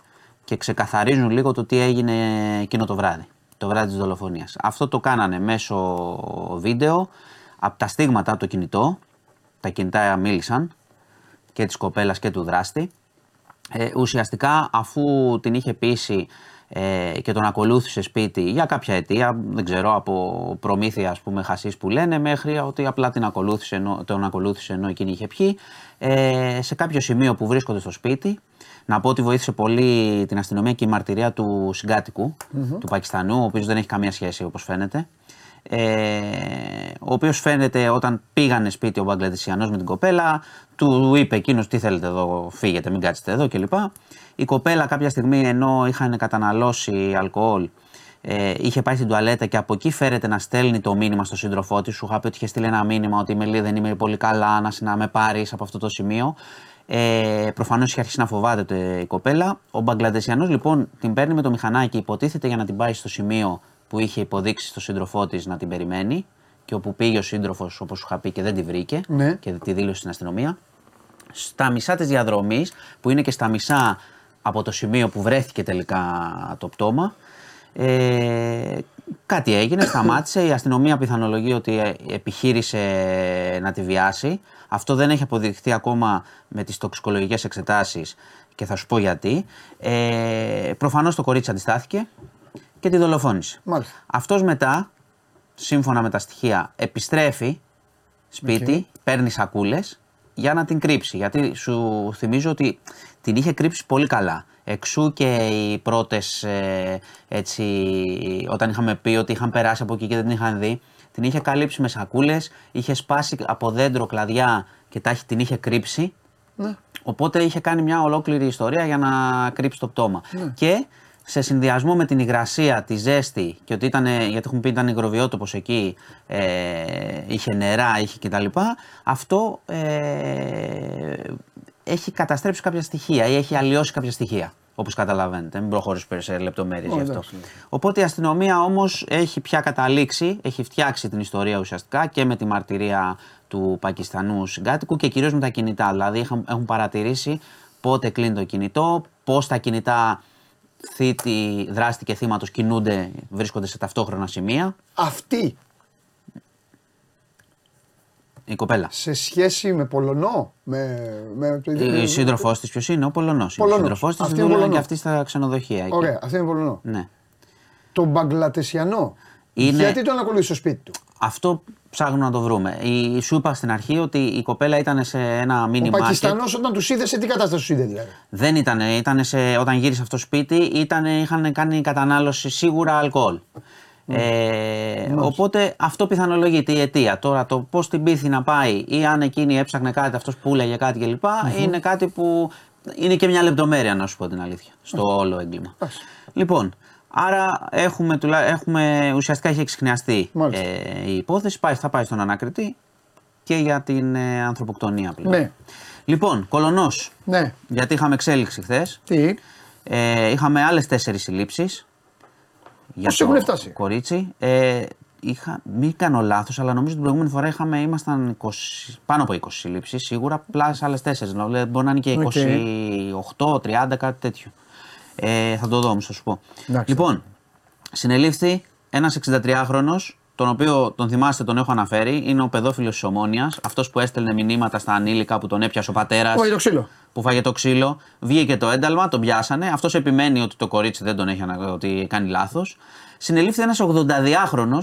και ξεκαθαρίζουν λίγο το τι έγινε εκείνο το βράδυ. Το βράδυ της δολοφονίας. Αυτό το κάνανε μέσω βίντεο από τα στίγματα από το κινητό. Τα κινητά μίλησαν και της κοπέλας και του δράστη. Ε, ουσιαστικά αφού την είχε πείσει ε, και τον ακολούθησε σπίτι για κάποια αιτία, δεν ξέρω, από προμήθεια ας πούμε χασίς που λένε μέχρι ότι απλά την ακολούθησε ενώ, τον ακολούθησε ενώ εκείνη είχε πιει, ε, σε κάποιο σημείο που βρίσκονται στο σπίτι, να πω ότι βοήθησε πολύ την αστυνομία και η μαρτυρία του συγκατοικου του Πακιστανού, ο οποίος δεν έχει καμία σχέση όπως φαίνεται. Ε, ο οποίος φαίνεται όταν πήγανε σπίτι ο Μπαγκλαντισιανός με την κοπέλα, του είπε εκείνος τι θέλετε εδώ, φύγετε, μην κάτσετε εδώ κλπ. Η κοπέλα κάποια στιγμή ενώ είχαν καταναλώσει αλκοόλ, ε, είχε πάει στην τουαλέτα και από εκεί φέρεται να στέλνει το μήνυμα στο σύντροφό της. Σου είχα πει ότι είχε στείλει ένα μήνυμα ότι είμαι, λέει, δεν είμαι πολύ καλά, να, να με πάρεις από αυτό το σημείο. Ε, Προφανώς είχε αρχίσει να φοβάται ε, η κοπέλα. Ο Μπαγκλαντεσιανό λοιπόν την παίρνει με το μηχανάκι, υποτίθεται για να την πάει στο σημείο που είχε υποδείξει στο σύντροφό της να την περιμένει και όπου πήγε ο σύντροφος, όπως σου είχα πει, και δεν τη βρήκε Ναι. και τη δήλωσε στην αστυνομία. Στα μισά της διαδρομής, που είναι και στα μισά από το σημείο που βρέθηκε τελικά το πτώμα, ε, κάτι έγινε, <coughs> σταμάτησε. Η αστυνομία πιθανολογεί ότι ε, επιχείρησε να τη βιάσει. Αυτό δεν έχει αποδειχθεί ακόμα με τις τοξικολογικές εξετάσεις και θα σου πω γιατί. Ε, προφανώς το κορίτσι αντιστάθηκε και τη δολοφόνησε. Μάλιστα. Αυτός μετά, σύμφωνα με τα στοιχεία, επιστρέφει σπίτι, παίρνει σακούλες για να την κρύψει. Γιατί σου θυμίζω ότι την είχε κρύψει πολύ καλά. Εξού και οι πρώτες, ε, έτσι, όταν είχαμε πει ότι είχαν περάσει από εκεί και δεν την είχαν δει, την είχε καλύψει με σακούλες, είχε σπάσει από δέντρο κλαδιά και τα, είχε- την είχε κρύψει. Οπότε είχε κάνει μια ολόκληρη ιστορία για να κρύψει το πτώμα. Και σε συνδυασμό με την υγρασία, τη ζέστη και ότι ήταν, γιατί έχουμε πει ήταν υγροβιότοπος εκεί, ε, είχε νερά, είχε κτλ. Αυτό ε, έχει καταστρέψει κάποια στοιχεία ή έχει αλλοιώσει κάποια στοιχεία. Όπως καταλαβαίνετε, μην προχωρήσω σε λεπτομέρειες γι' αυτό. εντάξει. Οπότε η αστυνομία όμως έχει πια καταλήξει, έχει φτιάξει την ιστορία ουσιαστικά και με τη μαρτυρία του Πακιστανού συγκάτοικου και κυρίως με τα κινητά. Δηλαδή είχαν- έχουν παρατηρήσει πότε κλείνει το κινητό, πώς τα κινητά θήτη, δράστη και θύματος κινούνται, βρίσκονται σε ταυτόχρονα σημεία. Αυτή Η κοπέλα. σε σχέση με Πολωνό. Με, με, το ίδιο- Η σύντροφός της ποιος είναι, ο Πολωνός. Η Πολωνός. σύντροφός της Αυτή είναι δούλευε και Πολωνό. αυτή στα ξενοδοχεία. εκεί. Ωραία, αυτή είναι Πολωνό. Ναι. Το Μπαγκλατεσιανό. Είναι- Γιατί τον ακολούθησε στο σπίτι του; Αυτό ψάχνουμε να το βρούμε. Η, σου είπα στην αρχή ότι η κοπέλα ήταν σε ένα Ο mini market. Πακιστανός όταν τους είδε, σε τι κατάσταση τους είδε δηλαδή; Δεν ήταν, ήταν σε, όταν γύρισε αυτό το σπίτι, ήταν, είχαν κάνει κατανάλωση σίγουρα αλκοόλ. Ε, οπότε αυτό πιθανολογείται η αιτία. Τώρα το πώς την πείθει να πάει ή αν εκείνη έψαχνε κάτι, αυτός που έλεγε κάτι κλπ. είναι κάτι που είναι και μια λεπτομέρεια να σου πω την αλήθεια στο όλο έγκλημα. Λοιπόν, άρα έχουμε, τουλά, έχουμε ουσιαστικά έχει εξιχνιαστεί Μάλιστα. ε, η υπόθεση, πάει, θα πάει στον ανακριτή και για την ε, ανθρωποκτονία πλέον. Ναι. Λοιπόν, Κολωνός, Ναι. γιατί είχαμε εξέλιξη χθες. Τι; Ε, είχαμε άλλες τέσσερις συλλήψεις. Για Πόσοι το έχουν φτάσει; Κορίτσι. Ε, είχα, μην κάνω λάθος, αλλά νομίζω την προηγούμενη φορά είχαμε, ήμασταν 20, πάνω από 20 συλλήψεις σίγουρα. Plus άλλες 4. Δηλαδή μπορεί να είναι και Οκ. 28, 30, κάτι τέτοιο. Ε, θα το δω όμω, θα σου πω. Εντάξει. Λοιπόν, συνελήφθη ένας 63χρονο, τον οποίο τον θυμάστε, τον έχω αναφέρει. Είναι ο παιδόφιλος της Ομόνιας. Αυτός που έστελνε μηνύματα στα ανήλικα που τον έπιασε ο πατέρας Όχι το ξύλο. που φάγε το ξύλο. Βγήκε το ένταλμα, τον πιάσανε. Αυτός επιμένει ότι το κορίτσι δεν τον έχει ανα... ότι κάνει λάθος. Συνελήφθη ένας 82χρονο,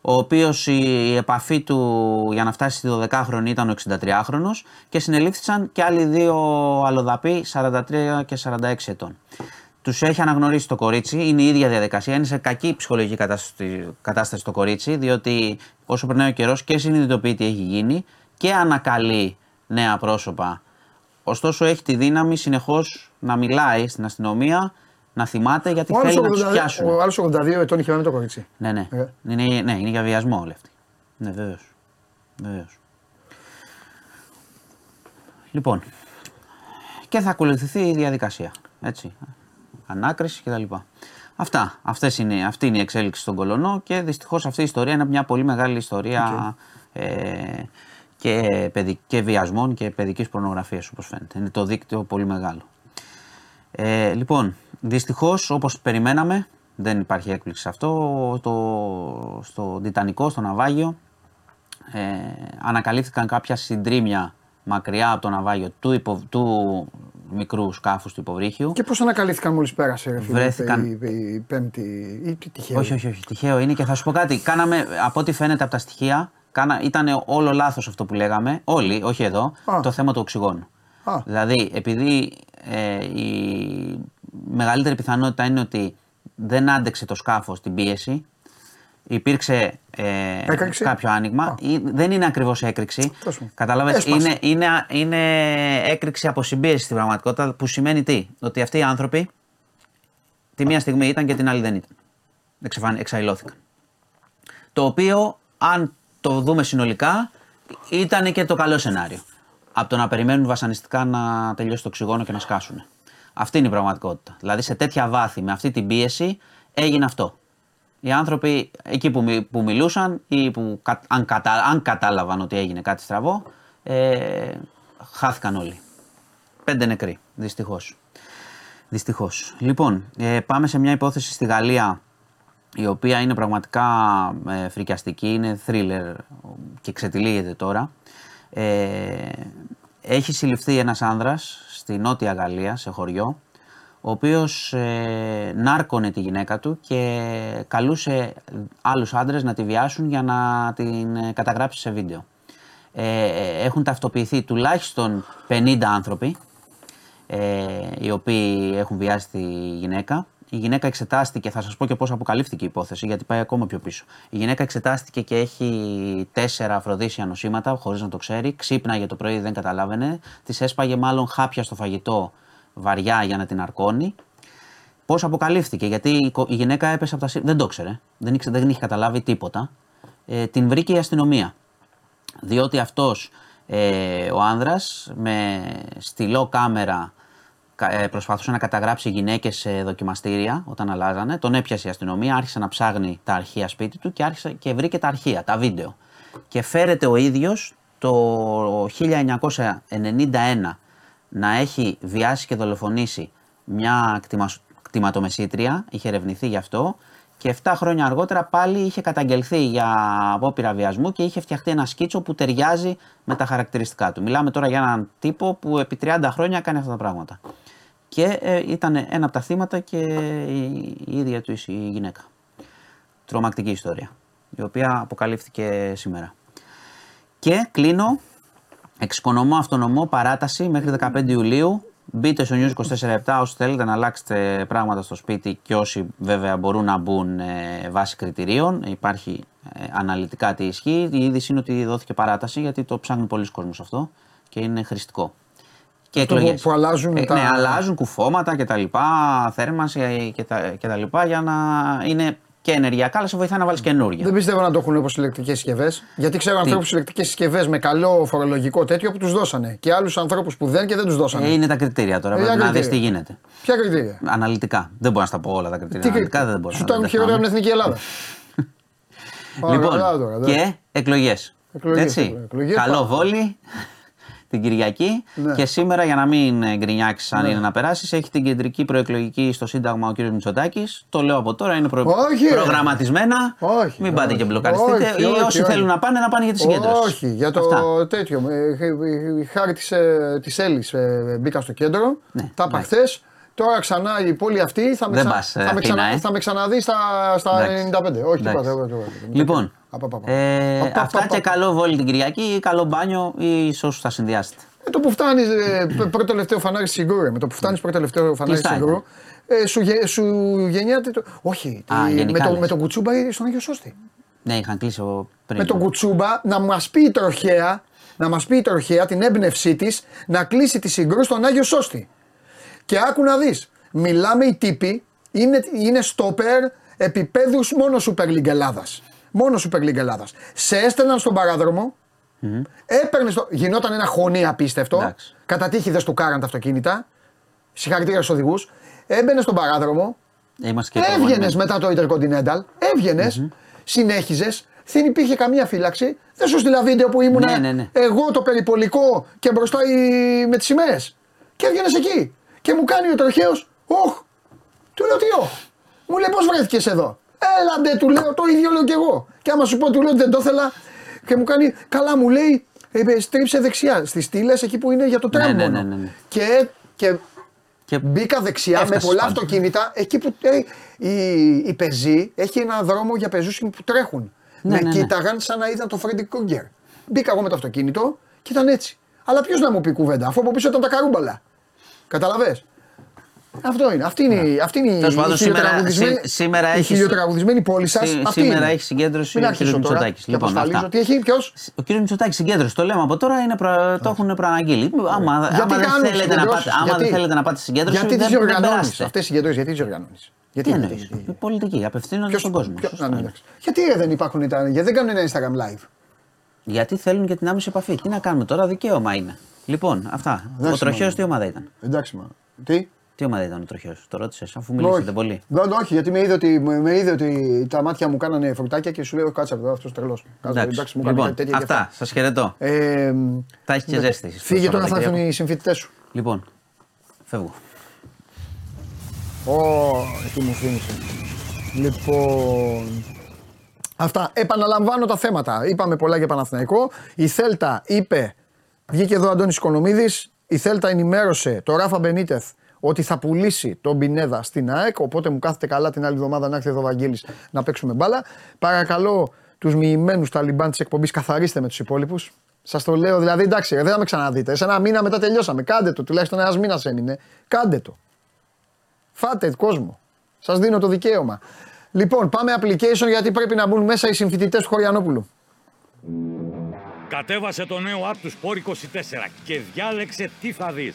ο οποίος η επαφή του για να φτάσει στη 12χρονη ήταν ο 63χρονο και συνελήφθησαν και άλλοι δύο αλλοδαποί 43 και 46 ετών. Τους έχει αναγνωρίσει το κορίτσι, είναι η ίδια διαδικασία. Είναι σε κακή ψυχολογική κατάσταση, κατάσταση το κορίτσι, διότι όσο περνάει ο καιρός και συνειδητοποιεί τι έχει γίνει και ανακαλεί νέα πρόσωπα. Ωστόσο, έχει τη δύναμη συνεχώς να μιλάει στην αστυνομία, να θυμάται γιατί Ο άλλος θέλει να τους 82 πιάσουν. ο άλλος 82 ετών είχε με το κορίτσι. Ναι, ναι. Ε. Είναι, ναι, είναι για βιασμό όλοι αυτοί. Ναι, βεβαίως. Βεβαίως. Λοιπόν, και θα ακολουθηθεί η διαδικασία. Έτσι. Ανάκριση κτλ. Αυτά. Αυτές είναι, αυτή είναι η εξέλιξη στον Κολονό και δυστυχώς αυτή η ιστορία είναι μια πολύ μεγάλη ιστορία ε, και, παιδι, και βιασμών και παιδικής πορνογραφίας όπως φαίνεται. Είναι το δίκτυο πολύ μεγάλο. Ε, λοιπόν, δυστυχώς όπως περιμέναμε, δεν υπάρχει έκπληξη σε αυτό. Το, στο Τιτανικό, στο ναυάγιο, ε, ανακαλύφθηκαν κάποια συντρίμια μακριά από το ναυάγιο του, υπο, του μικρού σκάφους του υποβρύχιου. Και πώς ανακαλύφθηκαν μόλις πέρασε, ρε φίλε, Βρέθηκαν- η, η, η πέμπτη. ή τι τυχαίο. Όχι, όχι, όχι. Τυχαίο είναι και θα σου πω κάτι. Κάναμε, από ό,τι φαίνεται από τα στοιχεία, κάνα, ήταν όλο λάθος αυτό που λέγαμε. Όλοι, όχι εδώ, Α. το θέμα του οξυγόνου. Α. Δηλαδή, επειδή ε, η μεγαλύτερη πιθανότητα είναι ότι δεν άντεξε το σκάφος την πίεση, υπήρξε ε, Έκρηξη; κάποιο άνοιγμα. Α. Ή- δεν είναι ακριβώς έκρηξη. Τέλος πάντων. Κατάλαβε, Έσπασε. είναι, είναι, είναι έκρηξη από συμπίεση στην πραγματικότητα που σημαίνει τι, ότι αυτοί οι άνθρωποι τη μία στιγμή ήταν και την άλλη δεν ήταν. Εξαφαν, εξαϊλώθηκαν. Το οποίο, αν το δούμε συνολικά, ήταν και το καλό σενάριο. Από το να περιμένουν βασανιστικά να τελειώσει το οξυγόνο και να σκάσουν. Αυτή είναι η πραγματικότητα. Δηλαδή, σε τέτοια βάθη, με αυτή την πίεση, έγινε αυτό. Οι άνθρωποι εκεί που, μι- που μιλούσαν ή που κα- αν, κατα, αν κατάλαβαν ότι έγινε κάτι στραβό, ε, χάθηκαν όλοι. Πέντε νεκροί, δυστυχώς. Δυστυχώς. Λοιπόν, ε, πάμε σε μια υπόθεση στη Γαλλία η οποία είναι πραγματικά ε, φρικιαστική, είναι thriller και ξετυλίγεται τώρα. Ε, έχει συλληφθεί ένας άνδρας στη Νότια Γαλλία, σε χωριό, ο οποίος ε, νάρκωνε τη γυναίκα του και καλούσε άλλους άντρες να τη βιάσουν για να την ε, καταγράψει σε βίντεο. Ε, ε, έχουν ταυτοποιηθεί τουλάχιστον 50 άνθρωποι ε, οι οποίοι έχουν βιάσει τη γυναίκα. Η γυναίκα εξετάστηκε, θα σας πω και πώς αποκαλύφθηκε η υπόθεση, γιατί πάει ακόμα πιο πίσω. Η γυναίκα εξετάστηκε και έχει τέσσερα αφροδίσια νοσήματα, χωρίς να το ξέρει. Ξύπναγε το πρωί, δεν καταλάβαινε. Τη έσπαγε μάλλον χάπια στο φαγητό βαριά για να την αρκώνει. Πώς αποκαλύφθηκε, γιατί η κο- η γυναίκα έπεσε από τα σύννεφα. Δεν το ήξερε, δεν, ήξερε, δεν είχε καταλάβει τίποτα. Ε, την βρήκε η αστυνομία διότι αυτός ε, ο άνδρας με στυλό κάμερα κα- ε, προσπαθούσε να καταγράψει γυναίκες σε δοκιμαστήρια όταν αλλάζανε. Τον έπιασε η αστυνομία, άρχισε να ψάχνει τα αρχεία σπίτι του και, άρχισε, και βρήκε τα αρχεία, τα βίντεο. Και φέρεται ο ίδιος το 1991 να έχει βιάσει και δολοφονήσει μια κτημα- κτηματομεσήτρια, είχε ερευνηθεί γι' αυτό και 7 χρόνια αργότερα πάλι είχε καταγγελθεί για απόπειρα βιασμού και είχε φτιαχτεί ένα σκίτσο που ταιριάζει με τα χαρακτηριστικά του. Μιλάμε τώρα για έναν τύπο που επί 30 χρόνια κάνει αυτά τα πράγματα. Και ε, ήταν ένα από τα θύματα και η, η ίδια τους η γυναίκα. Τρομακτική ιστορία. η οποία αποκαλύφθηκε σήμερα. Και κλείνω, εξοικονομώ αυτονομώ παράταση μέχρι 15 Ιουλίου. Μπείτε στο News 24-7 όσοι θέλετε να αλλάξετε πράγματα στο σπίτι και όσοι βέβαια μπορούν να μπουν ε, βάσει κριτηρίων. Υπάρχει ε, αναλυτικά τι ισχύει. Η είδηση είναι ότι δόθηκε παράταση γιατί το ψάχνουν πολλοί κόσμος αυτό και είναι χρηστικό. Και Αυτό που- εκλογές. που αλλάζουν ε, τα- Ναι, αλλάζουν κουφώματα και τα λοιπά, θέρμανση και τα, και τα λοιπά για να είναι και ενεργειακά, αλλά σε βοηθάει να βάλεις καινούργια. Δεν πιστεύω να το έχουν όπως ηλεκτρικέ συσκευές. Γιατί ξέρω ανθρώπους ηλεκτρικέ συσκευές με καλό φορολογικό τέτοιο που τους δώσανε. Και άλλους ανθρώπους που δεν και δεν τους δώσανε. Ε, είναι τα κριτήρια τώρα. Ε, Πρέπει για να δεις τι κριτήρια. γίνεται. Ποια κριτήρια; Αναλυτικά. Δεν μπορώ να στα πω όλα τα κριτήρια. Τι Αναλυτικά κριτήρια. δεν μπορώ Σου να τα τα χειρότερα από την Εθνική Ελλάδα. Πάρα Λοιπόν, καλά τώρα, δε. και εκλογές. Εκλογές, Έτσι. εκλογές, Καλό πάμε. βόλι την Κυριακή. Ναι. Και σήμερα, για να μην γκρινιάξεις αν είναι να περάσεις, έχει την κεντρική προεκλογική στο Σύνταγμα ο κ. Μητσοτάκης. Το λέω από τώρα, είναι προ... Όχι, ρε. προγραμματισμένα. Όχι, Μην πάτε όχι. και μπλοκαριστείτε. Όχι, ή όχι, όσοι όχι. θέλουν να πάνε, να πάνε για τη συγκέντρωση. Όχι, για το Αυτά. τέτοιο. ε, ε, ε, Χάρη της της Έλλης ε, μπήκα στο κέντρο. Ναι, τα είπα εντάξει. χθες. Τώρα ξανά η πόλη αυτή θα με, Δεν ξα- πας, ε, θα με, Αθήνα, ξανα- ε. θα με ξαναδείς στα, στα Εντάξει. 95. Όχι, Εντάξει. τίποτα. τίποτα, τίποτα. Λοιπόν, Απα, απα, απα. Ε, Απα, αυτά απα, και απα. καλό βόλι την Κυριακή ή καλό μπάνιο ή σε όσους θα συνδυάσετε. Με το που φτάνει πρώτο τελευταίο φανάρι συγκρού, ρε, με το που φτάνει πρώτο τελευταίο φανάρι Κλειστά συγκρού, ε, σου, γε- σου γεννιέται το. Όχι, Α, τη- γενικά με, το, λες. με τον Κουτσούμπα στον Άγιο Σώστη. Ναι, είχαν κλείσει ο- πριν. Με τον Κουτσούμπα να μας πει η τροχέα, να μας πει η τροχέα την έμπνευσή της να κλείσει τη συγκρού στον Άγιο Σώστη. Και άκου να δεις. Μιλάμε οι τύποι, είναι, είναι στόπερ επίπεδους μόνο Super League Ελλάδας. Μόνο Super League Ελλάδας. Σε έστελναν στον παράδρομο, έπαιρνε στο. Γινόταν ένα χωνί απίστευτο. Εντάξει. Κατά τύχη δεν του κάραν τα αυτοκίνητα. Συγχαρητήρια στους οδηγούς. Έμπαινε στον παράδρομο, Είμαστε και Έβγαινες προπονημένοι. μετά το Intercontinental, έβγαινες, συνέχιζες, δεν υπήρχε καμία φύλαξη. Δεν σου στείλα βίντεο που ήμουν Ναι, ναι, ναι. εγώ το περιπολικό και μπροστά η... με τις σημαίες. Και έβγαινες εκεί. Και μου κάνει ο τροχαίος, Όχ, του λέω τι όχ. Μου λέει πώς βρέθηκες εδώ; Έλαντε, του λέω, το ίδιο λέω κι εγώ. Και άμα σου πω, του λέω ότι δεν το ήθελα. Και μου κάνει, καλά μου λέει, ε, στρίψε δεξιά στις στήλες εκεί που είναι για το τραμ ναι, μόνο. ναι, ναι, ναι. Και, και Και Μπήκα δεξιά με Έφτασες πολλά πάντα. αυτοκίνητα εκεί που ε, η, η πεζή έχει ένα δρόμο για πεζούς που τρέχουν. Ναι, με ναι, ναι. κοίταγαν σαν να είδαν το Φρέντι Κρούγκερ. Μπήκα εγώ με το αυτοκίνητο και ήταν έτσι. Αλλά ποιος να μου πει κουβέντα, αφού από πίσω ήταν τα καρούμπαλα. Καταλαβες; Αυτό είναι. Αυτή είναι, η- αυτή είναι η- Τέλος πάντων, η σήμερα- χιλιοτραγουδισμένη- σή- σήμερα η έχεις- χιλιοτραγουδισμένη πόλη σας. Σή- Αυτή σήμερα είναι. έχεις συγκέντρωση Μην ο αρχίσω κύριος τώρα Μητσοτάκης. και Λοιπόν, απασφαλίζω. αυτά. Τι έχει, ποιος. Ο κύριος Μητσοτάκης συγκέντρωση, το λέμε από τώρα, είναι προ... το έχουν προαναγγείλει. Άμα, Γιατί άμα, δεν κάνουν θέλετε να συγκεντρώσεις, πάτε, άμα γιατί; δεν θέλετε να πάτε συγκέντρωση, Γιατί δεν, τις δεν οργανώνει. περάσετε. Αυτές οι συγκεντρώσεις, γιατί τις οργανώνει. Τι Γιατί, εννοείς, γιατί, η πολιτική, απευθύνονται Ποιος- στον κόσμο. ποιο- σωστά α, ναι, είναι. εντάξει. Γιατί ρε, δεν υπάρχουν τα. Γιατί δεν κάνουν ένα Instagram live; Γιατί θέλουν και την άμεση επαφή. Τι να κάνουμε τώρα, δικαίωμα είναι. Λοιπόν, αυτά. Εντάξει, ο τροχαίο μάλλον. τι ομάδα ήταν; Εντάξει, μα. Τι; Τι ομάδα ήταν ο τροχαίο, το ρώτησες, αφού μιλήσατε όχι. πολύ. Δεν, όχι, γιατί με είδε, ότι, με, με είδε ότι τα μάτια μου κάνανε φρουτάκια και σου λέω κάτσε εδώ, αυτός τρελός. Εντάξει, μου κάνει λοιπόν, κάτι τέτοια και αυτά. Σας χαιρετώ. Ε, Τα έχεις και ναι. ζέστη. στο Φύγε τώρα, θα έρθουν Σαββατοκύριακο. οι συμφοιτητές σου. Λοιπόν, φεύγω. Ω, εκεί μου θύμισε. Λοιπόν. Αυτά. Επαναλαμβάνω τα θέματα. Είπαμε πολλά για Παναθηναϊκό. Η Θέλτα είπε, βγήκε εδώ ο Αντώνης Οικονομίδης, η Θέλτα ενημέρωσε το Ράφα Μπενίτεθ ότι θα πουλήσει τον Πινέδα στην ΑΕΚ, οπότε μου κάθεται καλά την άλλη εβδομάδα να έρθει εδώ ο Βαγγέλης να παίξουμε μπάλα. Παρακαλώ τους μοιημένους ταλιμπάν της εκπομπής καθαρίστε με τους υπόλοιπους. Σας το λέω, δηλαδή εντάξει, ρε, δεν θα με ξαναδείτε. Σε ένα μήνα μετά τελειώσαμε. Κάντε το, τουλάχιστον ένας μήνας έμεινε. Κάντε το. Φάτε κόσμο. Σας δίνω το δικαίωμα. Λοιπόν, πάμε application γιατί πρέπει να μπουν μέσα οι συμφοιτητές του Χωριανόπουλου. Κατέβασε το νέο app του Sport 24 και διάλεξε τι θα δεις.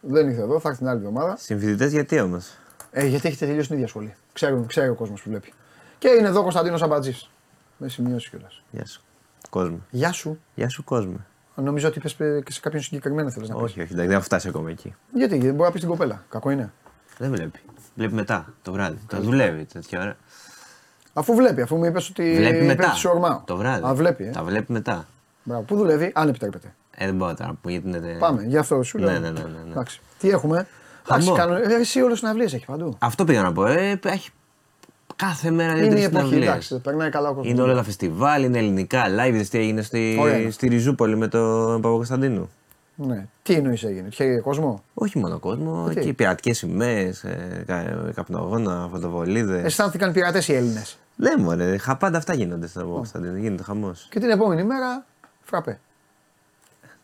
Δεν ήρθε εδώ, θα έρθει την άλλη εβδομάδα. Συμφοιτητές γιατί όμως; Ε, γιατί έχετε τελειώσει την ίδια σχολή. Ξέρουν, ξέρει ο κόσμος που βλέπει. Και είναι εδώ ο Κωνσταντίνος Αμπατζής. Με σημειώσει κιόλας. Γεια σου. Κόσμο. Γεια σου. Γεια σου, κόσμο. Νομίζω ότι είπες ε, και σε κάποιον συγκεκριμένο θέλεις να πεις. Όχι, όχι, εντάξει, δεν έχω φτάσει ακόμα εκεί. Γιατί, γιατί μπορεί να πεις την κοπέλα. Κακό είναι. Δεν βλέπει. Βλέπει μετά το βράδυ. Το δουλεύει τέτοια ώρα. Αφού βλέπει, αφού μου είπες ότι. Βλέπει είπε μετά. ότι σου ορμάω. Το βράδυ. Α, βλέπει. Ε. Τα βλέπει μετά. Μπράβο. Πού δουλεύει, αν επιτρέπετε. Ε, δεν μπορώ τώρα να πούμε γιατί είναι. Πάμε, γι' αυτό σου λέω. Ναι, ναι, ναι, ναι, ναι. Εντάξει. Τι έχουμε; Χαμό. Εντάξει, κάνω... ε, εσύ όλες συναυλίε έχει παντού. Αυτό πήγα να πω. Ε, έχει κάθε μέρα Είναι η δύο-τρεις εποχή, συναυλίε. εντάξει, περνάει καλά ο κόσμος. Είναι όλα τα φεστιβάλ, είναι ελληνικά. Live είδες τι έγινε στη, Ωραία. στη Ριζούπολη με τον Παπακοσταντίνου. Ναι. Τι εννοείς έγινε, είχε κόσμο; Όχι μόνο κόσμο, Τι; εκεί πειρατικές σημαίες, ε, κα- καπνογόνα, φωτοβολίδες. Αισθάνθηκαν πειρατές οι Έλληνες. Ναι, μωρέ, χα, πάντα αυτά γίνονται στον Παπακοσταντίνου. Γίνεται χαμός. Και την επόμενη μέρα φραπέ.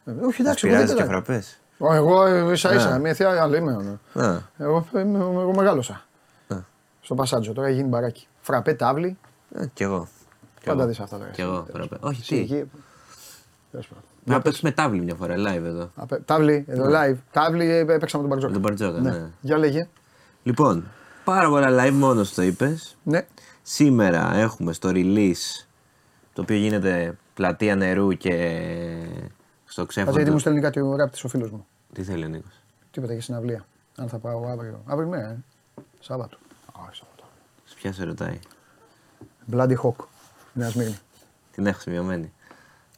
Ε, Όχι, εντάξει, εγώ Πειράζει δεν και πειράζει. φραπές. Ω, Εγώ ίσα ίσα, Ναι. μια θεία άλλη είμαι. ναι. Α, Εγώ, είμαι- εγώ μεγάλωσα. Ναι. Στο Πασάντζο, τώρα έχει γίνει μπαράκι. Φραπέ, τάβλη, ε, κι εγώ. Κι πάντα εγώ. δεις αυτά τώρα. Κι εγώ, φραπέ. Όχι, Εσύ τι; εκεί. Τέλος πάντων. Να παίξουμε τάβλη μια φορά live εδώ. Απέ- Τάβλη, εδώ live. Τάβλη, ε, παίξαμε τον Μπαρτζόκα. Με τον Μπαρτζόκα, ναι. Για λέγε. Λοιπόν, πάρα πολλά live μόνος το είπες. Ναι. Σήμερα έχουμε στο release το οποίο γίνεται πλατεία νερού και στο Κάτσε γιατί μου ξέφωτο. στέλνει κάτι ο ράπτης ο φίλος μου. Τι θέλει ο Νίκος; Τίποτα για συναυλία. Αν θα πάω αύριο. Αύριο μέρα, ε. Σάββατο. Α, Σάββατο. Σε Ποια σε ρωτάει; Bloody Hawk. Νέας Σμύρνη. Την έχω σημειωμένη.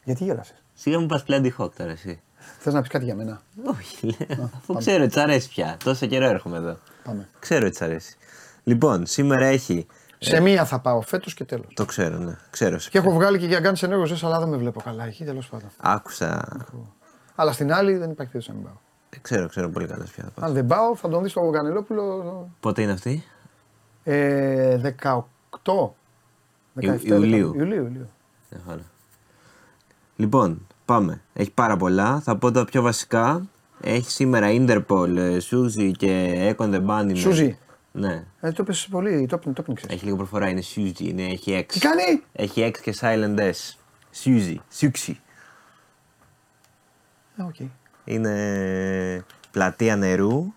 Γιατί γέλασε. Σιγά μου πας Bloody Hawk τώρα εσύ. Θες να πεις κάτι για μένα; Όχι, λέω. Αφού ξέρω ότι σ' αρέσει πια. Τόσο καιρό έρχομαι εδώ. Πάμε. Ξέρω ότι σ' αρέσει. Λοιπόν, σήμερα έχει. Σε μία θα πάω φέτος και τέλος. Το ξέρω, ναι. Ξέρω. σε Και ποια. έχω βγάλει και για Guns N' Roses, αλλά δεν με βλέπω καλά εκεί τέλος πάντων. Άκουσα. Αλλά στην άλλη δεν υπάρχει περίπτωση να μην πάω. Ξέρω, ξέρω πολύ καλά σε ποια θα πας. Αν δεν πάω, θα τον δεις στο Κανελόπουλο Πότε είναι αυτή; ε, 18. 17, Ιουλίου. Ιουλίου, Ιουλίου. Μια χαρά. Λοιπόν, πάμε. Έχει πάρα πολλά. Θα πω τα πιο βασικά. Έχει σήμερα Interpol, ε, Suzy και Econ the Bunny. Suzy. Ναι. Ε, το πες πολύ, το, το πνίξες. Έχει λίγο προφορά, είναι Suzy, είναι, έχει X. Τι κάνει; Έχει X και Silent S. Siouxsie, Siouxsie. Ε, οκ. Είναι Πλατεία Νερού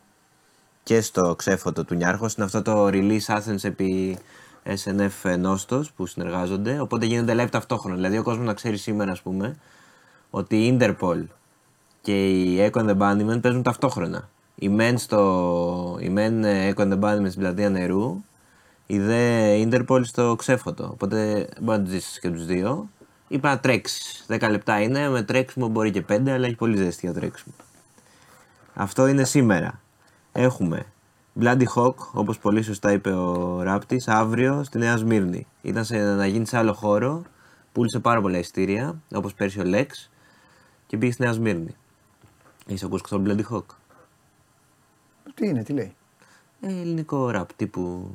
και στο Ξέφωτο του Νιάρχος. Είναι αυτό το Release Athens επί SNF Nostos που συνεργάζονται. Οπότε γίνονται live ταυτόχρονα. Δηλαδή ο κόσμος να ξέρει σήμερα, ας πούμε, ότι η Interpol και η Echo and the Bunnymen παίζουν ταυτόχρονα. Η μεν, στο, η μεν ε, Echo and the Bunnymen στην Πλατεία Νερού, η δε Interpol στο ξέφωτο. Οπότε μπορεί να τους ζήσεις και τους δύο. Ή πρέπει να τρέξεις. 10 λεπτά είναι, με τρέξιμο μπορεί και 5, αλλά έχει πολύ ζέστη για τρέξιμο. Αυτό είναι σήμερα. Έχουμε Bloody Hawk, όπως πολύ σωστά είπε ο Ράπτης, αύριο στη Νέα Σμύρνη. Ήταν σε, να γίνει σε άλλο χώρο, πούλησε πάρα πολλά ειστήρια, όπως πέρσι ο Lex, και πήγε στη Νέα Σμύρνη. Έχεις ακούσει το Bloody Hawk. Τι είναι, τι λέει; Ε, ελληνικό ραπ τύπου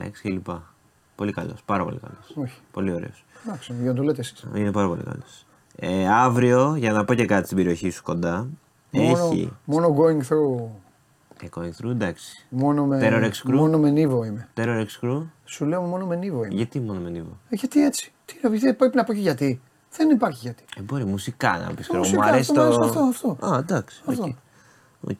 Lex και λοιπά. Πολύ καλός, πάρα πολύ καλός. Όχι. Πολύ ωραίος. Εντάξει, για να το λέτε εσείς. Είναι πάρα πολύ καλός. Ε, αύριο, για να πω και κάτι στην περιοχή σου κοντά, Μόνο, έχει... μόνο Going Through. Ε, Going Through, εντάξει. Μόνο με, Terror X Crew. μόνο με Νίβο είμαι. Terror X Crew, Σου λέω μόνο με Νίβο είμαι. γιατί μόνο με Νίβο. Ε, γιατί έτσι; Τι, ρε, πρέπει να πω και γιατί. Δεν υπάρχει γιατί. Ε, μπορεί μουσικά να πεις. Μου Μουσικά, αρέσει αυτό, το. αυτό, αυτό. Α, εντάξει. Αυτό. οκ. Οκ.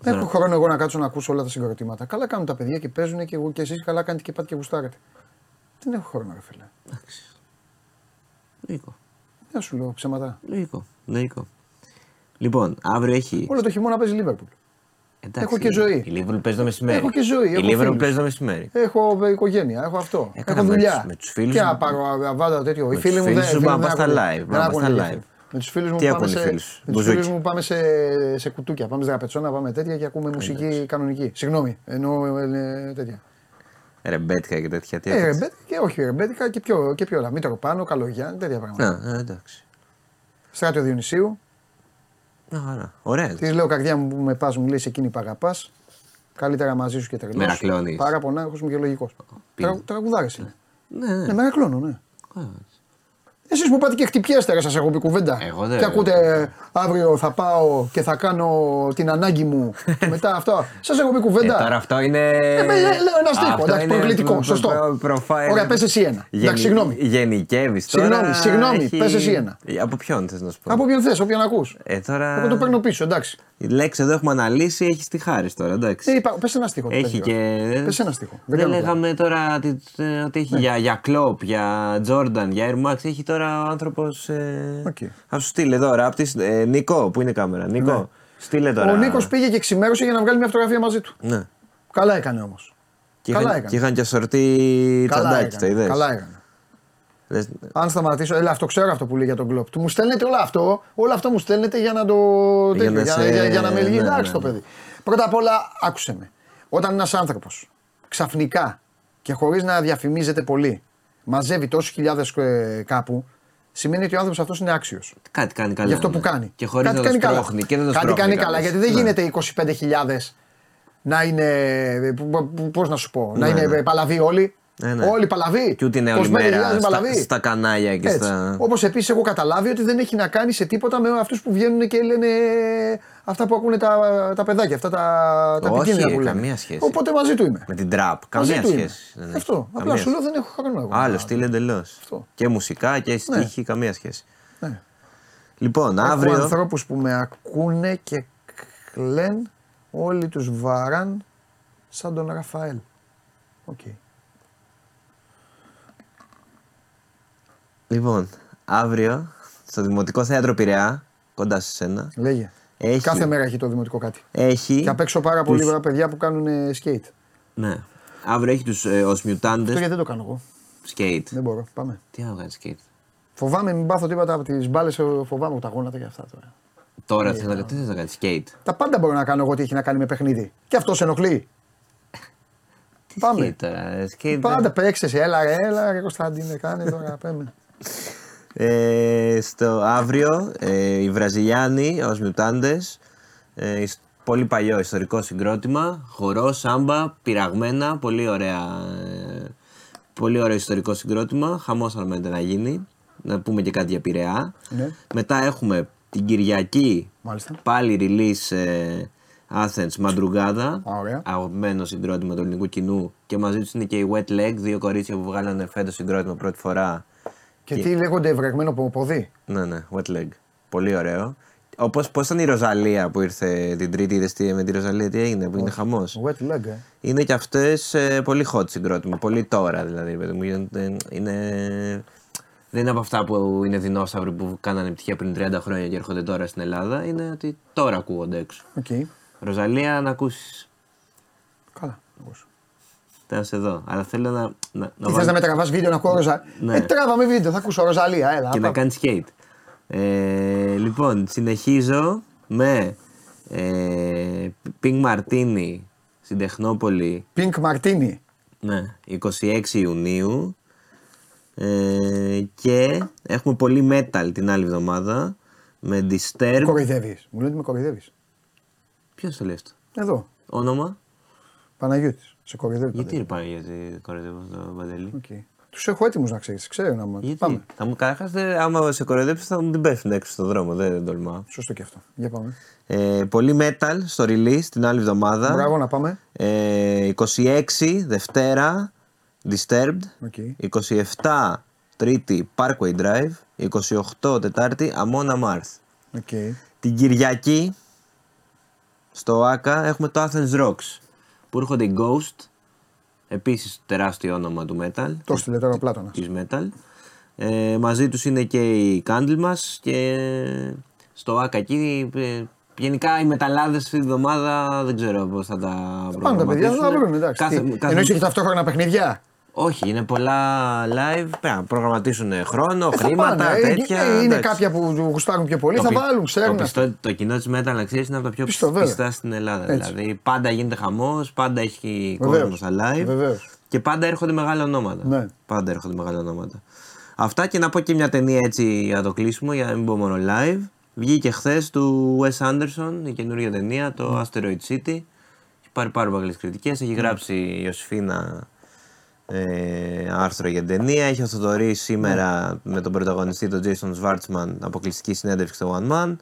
Δεν έχω χρόνο εγώ να κάτσω να ακούσω όλα τα συγκροτήματα. Καλά κάνουν τα παιδιά και παίζουν και εγώ και εσείς καλά κάνετε και πάτε και γουστάρετε. Δεν έχω χρόνο, ρε φίλε. Εντάξει. Λογικό. Δεν σου λέω ψέματα. Λογικό. Λογικό. Λοιπόν, αύριο έχει. Όλο το χειμώνα παίζει Λίβερπουλ. Εντάξει, έχω και ζωή. Η Liverpool παίζει το μεσημέρι. Έχω και ζωή, Η έχω Liverpool φίλους. παίζει το μεσημέρι. Έχω οικογένεια, έχω αυτό. Έκανα έχω με δουλειά. τους- με τους φίλους Και μου. να πάρω αβάντα τέτοιο. Οι Με φίλοι τους μου δεν φίλους σου φίλοι πάμε δεν στα ακούνε. live, Δεν πάμε ακούνε στα τέτοιο. live. Με τους φίλους μου Τι πάμε ακούνε οι σε, φίλοι σου, με τους μπουζούκι. φίλους μου πάμε σε, σε κουτούκια. Πάμε δραπετσόνα, πάμε τέτοια και ακούμε μουσική κανονική. Συγγνώμη, εννοώ ε, τέτοια. Ρεμπέτικα και τέτοια. Τι Ε, έπαιξε; ρεμπέτικα και όχι ρεμπέτικα και πιο, και πιο όλα. Μήτρο πάνω, καλογιά, τέτοια πράγματα. Α, ε, εντάξει. Στράτιο Διονυσίου. Να χαρά. Ωραία. Της λέω καρδιά μου που με πας, μου λέει σε εκείνη που αγαπάς. Καλύτερα μαζί σου και τρελός. Μερακλώνεις. Πάρα πονάχο μου και λογικός. Πίνει. Τραγουδάρες είναι. Ναι, ναι. Ναι, μερακλώνω, ναι. Α, Εσείς που πάτε και χτυπιέστε, ρε, σας έχω πει κουβέντα. Εγώ δεν- Και ακούτε αύριο θα πάω και θα κάνω την ανάγκη μου. και μετά αυτό. <laughs> Σας έχω πει Ε, κουβέντα. τώρα αυτό είναι. Ε, με- λέω ένα στίχο, Αυτό εντάξει, είναι προκλητικό, προ- σωστό. προ- προφάιλ. Ωραία, πες εσύ ένα. Εντάξει, συγγνώμη. Γενικεύεις τώρα. Συγγνώμη, συγγνώμη, έχει- πες εσύ ένα. Από ποιον θες να σου πω; Από ποιον θες, όποιον ακούς. Ε, τώρα. Εγώ το παίρνω πίσω, εντάξει. Η λέξη εδώ έχουμε αναλύσει, έχεις τη χάρη τώρα, εντάξει. Ε, είπα, πες ένα στίχο. Έχει και. Πες ένα στίχο. Δεν Δεν κάνω λέγαμε τώρα ότι, ε, ότι έχει για, για Klopp, για Jordan, για Air Max. Έχει τώρα ο άνθρωπος. Ε... Οκ. Θα σου στείλει εδώ ράπτη. Ε, Νικό, πού είναι η κάμερα. Νικό, Ναι. στείλε τώρα. Ο Νίκος πήγε και ξημέρωσε για να βγάλει μια φωτογραφία μαζί του. Ναι. Καλά έκανε όμως. Και Καλά είχαν, έκανε. και είχαν και σορτί Καλά τσαντάκι, έκανε. το είδες; Καλά έκανε. Λες, Αν σταματήσω, έλα, αυτό ξέρω αυτό που λέει για τον κλοπ. Του μου στέλνετε όλο αυτό, όλο αυτό μου στέλνετε για να το. Για τέτοιο, να Για, σε- για, για να με λυγεί. ναι, Εντάξει ναι, το ναι. παιδί. Πρώτα απ' όλα, άκουσε με. Όταν ένας άνθρωπος ξαφνικά και χωρίς να διαφημίζεται πολύ μαζεύει τόσε χιλιάδες κάπου, σημαίνει ότι ο άνθρωπος αυτός είναι άξιος. κάτι κάνει καλά. Για αυτό ναι. που κάνει. Και χωρίς Κάτι να το κάνει καλά. σπρώχνει. Και δεν το Κάτι σπρώχνει κάνει κάπως. καλά. Γιατί δεν Ναι. γίνεται 25.000 να είναι. Πώς να σου πω, να Ναι, είναι ναι. παλαβοί όλοι. Ναι, ναι. Όλοι παλαβοί. Και ούτε είναι όλη 25.000 μέρα στα, παλαβοί. στα κανάλια και στα. Όπως επίσης έχω καταλάβει ότι δεν έχει να κάνει σε τίποτα με αυτούς που βγαίνουν και λένε αυτά που ακούνε τα, τα παιδάκια, αυτά τα, τα Όχι, επικίνδυνα που λένε. καμία σχέση. Οπότε μαζί του είμαι. Με την τραπ. Μαζί Καμία του είμαι. σχέση. δεν έχει. Αυτό. Απλά Καμία σου λέω δεν έχω χρόνο εγώ. Άλλο στυλ εντελώς. Αυτό. Και μουσικά και στίχη, καμία σχέση. Ναι. Λοιπόν, Έχω αύριο. ανθρώπους που με ακούνε και κλαίν όλοι τους βαράν σαν τον Ραφαέλ. Οκ. Λοιπόν, αύριο στο Δημοτικό Θέατρο Πειραιά, κοντά σε σένα, Λέγε. Έχει. Κάθε μέρα έχει το δημοτικό κάτι. Έχει. Και απ' έξω πάρα τους- πολλοί παιδιά που κάνουν σκέιτ. Ναι. Αύριο έχει τους ε, Αυτό Οσμιουτάντε. γιατί δεν το κάνω εγώ. Σκέιτ. Δεν μπορώ. Πάμε. Τι άλλο κάνει σκέιτ. Φοβάμαι μην πάθω τίποτα από τις μπάλες, φοβάμαι τα γόνατα και αυτά τώρα. Τώρα Ναι, θες να, τι θες να κάνεις σκέιτ. Τα πάντα μπορώ να κάνω εγώ τι έχει να κάνει με παιχνίδι. Και αυτός σε ενοχλεί. <laughs> Πάμε. Σκέιτ τώρα. ε, Σκέιτ. Πάντα παίξε, έλα ρε, έλα ρε Κωνσταντίνε, κάνε τώρα, <laughs> πέμε. Ε, στο αύριο ε, οι Βραζιλιάνοι ως Μιουτάντες ε, ισ- πολύ παλιό ιστορικό συγκρότημα χορό, σάμπα, πειραγμένα πολύ ωραία ε, πολύ ωραίο ιστορικό συγκρότημα χαμός αναμένεται να γίνει να πούμε και κάτι για Πειραιά Ναι. μετά έχουμε την Κυριακή Μάλιστα. πάλι release ε, Athens Μαντρουγκάδα Α, ωραία. αγαπημένο συγκρότημα του ελληνικού κοινού και μαζί τους είναι και οι Wet Leg δύο κορίτσια που βγάλανε φέτος συγκρότημα πρώτη φορά Και τι λέγονται βρεγμένο πόδι. ναι, ναι, wet leg. Πολύ ωραίο. Όπως πώς ήταν η Ροζαλία που ήρθε την Τρίτη, είδες τι με τη Ροζαλία τι έγινε, που είναι χαμός; Wet leg, ε. Είναι και αυτές πολύ hot συγκρότημα. Πολύ τώρα δηλαδή. παιδί μου, είναι, είναι, δεν είναι από αυτά που είναι δεινόσαυροι που κάνανε επιτυχία πριν 30 χρόνια και έρχονται τώρα στην Ελλάδα. Είναι ότι τώρα ακούγονται έξω. Οκ. Ροζαλία να ακούσεις. Καλά. όπως. Θα σε δω. Αλλά θέλω να. να, να Τι θες βάλω- να με τραβάς βίντεο να ακούω Ροζα... Ναι. Ε, τράβαμε βίντεο, θα ακούσω Ροζαλία, έλα. και να πάμε. κάνεις skate. Ε, λοιπόν, συνεχίζω με ε, Pink Martini στην Τεχνόπολη Pink Martini. ναι, 26 Ιουνίου ε, και έχουμε πολύ metal την άλλη εβδομάδα με Disturb. Κοροϊδεύεις. Μου λένε ότι με κοροϊδεύεις. Ποιος το λέει αυτό, Εδώ. όνομα; Παναγιώτης. Σε κοροϊδεύει. Γιατί είναι πάει γιατί κοροϊδεύω το Παντελή. Okay. Τους έχω έτοιμους να ξέρεις. Ξέρω να μου. Γιατί, Πάμε. θα μου καταρχάς, δεν- άμα σε κοροϊδέψεις θα μου την πέφτουν έξω στον δρόμο, δεν, δεν τολμάω. Σωστό και αυτό. Για πάμε. Ε, πολύ metal στο release την άλλη εβδομάδα. Μπράβο να πάμε. Ε, 26 Δευτέρα Disturbed. Okay. 27 Τρίτη Parkway Drive. 28 Τετάρτη Amona Marth. Okay. Την Κυριακή στο ΆΚΑ έχουμε το Athens Rocks που έρχονται οι Ghost. Επίσης τεράστιο όνομα του metal. Το στείλε τώρα ο Πλάτωνα. Της metal. Ε, μαζί τους είναι και οι Candlemas και στο ΆΚΑ εκεί ε, Γενικά οι μεταλλάδες αυτή τη βδομάδα δεν ξέρω πώς θα τα Πάνε τα παιδιά, θα τα προγραμματίσουν. βρουν. Εντάξει. Κάθε- Τι, κάθε- Εννοείς έχει ταυτόχρονα παιχνίδια; Όχι, είναι πολλά live. Πρέπει να προγραμματίσουν χρόνο, Ε, θα χρήματα, πάνε. Ε, τέτοια. ε, Είναι εντάξει. κάποια που γουστάρουν πιο πολύ, Το θα πι- βάλουν, ξέρουν. Το, αυτά. πιστό, το κοινό της Metal να ξέρει είναι από τα πιο Πιστό, πιστά, βέβαια. στην Ελλάδα. Έτσι. Δηλαδή πάντα γίνεται χαμός, πάντα έχει Βεβαίως. κόσμος στα live. Βεβαίως. Και πάντα έρχονται μεγάλα ονόματα. Ναι. Πάντα έρχονται μεγάλα ονόματα. Αυτά και να πω και μια ταινία έτσι για το κλείσιμο, για να μην πω μόνο live. Βγήκε χθες του Wes Anderson η καινούργια ταινία, το Ναι. Asteroid City. Έχει πάρει πάρα πολλές κριτικές. Έχει γράψει η Ιωσήφίνα ε, άρθρο για την ταινία. Έχει οθοτορεί σήμερα με τον πρωταγωνιστή τον Jason Schwartzman αποκλειστική συνέντευξη στο One Man.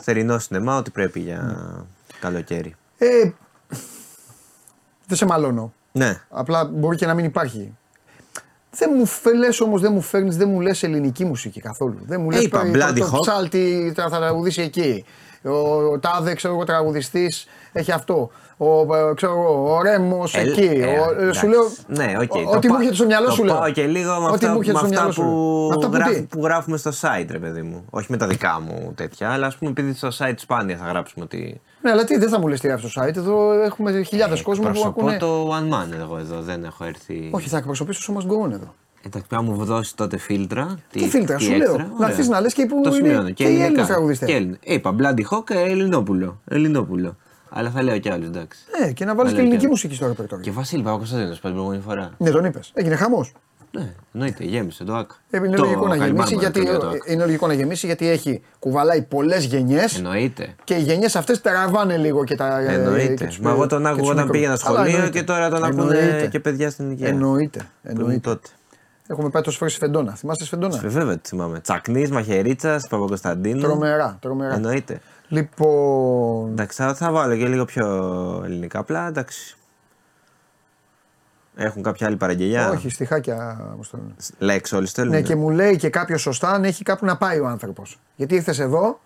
Θερινό σινεμά, ό,τι πρέπει για καλοκαίρι. Ε, δεν σε μαλώνω. Ναι, Απλά μπορεί και να μην υπάρχει. Δεν μου λε όμως, δεν μου φέρνεις, δεν μου λες ελληνική μουσική καθόλου. Δεν μου λες είπα, το, Bloody το Hawk. ψάλτη θα θα τραγουδήσει εκεί. Ο, ο Τάδε, ξέρω εγώ, τραγουδιστής, έχει αυτό. Ο, ε, ξέρω εγώ, ο Ρέμος Ε, εκεί. ε, ο, ε, εντάξει. σου λέω. Ναι, οκ. ο- Το Ό,τι μου πά- έρχεται στο μυαλό το σου λέω. Πάω και λίγο με Ό,τι αυτά, μου έρχεται με στο αυτά μυαλό σου που, λέω. Αυτά που γράφ- τι; που γράφουμε στο site, ρε παιδί μου. Όχι με τα δικά μου τέτοια, αλλά ας πούμε επειδή στο site σπάνια θα γράψουμε ότι. Ναι, αλλά τι, δεν θα μου λες τι γράφει στο site. Εδώ έχουμε χιλιάδες κόσμο που Προσωπώ ακούνε. το one man εγώ εδώ, δεν έχω έρθει. Όχι, θα εκπροσωπήσω το Show Must Go On εδώ. Εντάξει, πρέπει να μου δώσεις τότε φίλτρα. Τι φίλτρα, σου λέω. Να ωραία. έρθεις να λες και που Το είναι σημειώνω. και οι ελληνικά. Έλληνες τραγουδιστές. Και Έλληνες. Είπα Bloody Hawk, ε, Ελληνόπουλο. Ελληνόπουλο. Αλλά θα λέω κι άλλους, εντάξει. Ναι, και να βάλεις Θα και λέω ελληνική κι άλλους. μουσική στο ρεπερτόριο. Και Βασίλη Παπακοσταντίνο πάλι την προηγούμενη φορά. Ναι, τον είπες. Έγινε χαμός. Ναι, εννοείται, γέμισε το ΑΚ. Ε, Είναι Το λογικό, να Χαλιμάρμαρα, γεμίσει, το γιατί, λέω το ΑΚ. είναι λογικό να γεμίσει γιατί έχει κουβαλάει πολλές γενιές Εννοείται. και οι γενιές αυτές τραβάνε λίγο και τα. ε, Εννοείται. και τους- Μα εγώ τον και άκουγα τους όταν μικρούς. πήγαινα Αλλά σχολείο εννοείται. και τώρα τον ακούνε Εννοείται. και παιδιά στην ηλικία. Εννοείται. Που εννοείται. ήμουν τότε. Έχουμε πάει τόσε φορέ στη Φεντόνα. Θυμάστε στη Φεντόνα; Ε, Βέβαια τη θυμάμαι. Τσακνής, Μαχαιρίτσα, Παπακοσταντίνου. Τρομερά, τρομερά. Εννοείται. Λοιπόν. Εντάξει, θα, θα βάλω και λίγο πιο ελληνικά. Απλά εντάξει. Έχουν κάποια άλλη παραγγελιά; Όχι, στιχάκια. πώς το λένε. Λέξ όλοι στέλνουν. Ναι, και μου λέει και κάποιος σωστά αν έχει κάπου να πάει ο άνθρωπος. Γιατί ήρθες εδώ,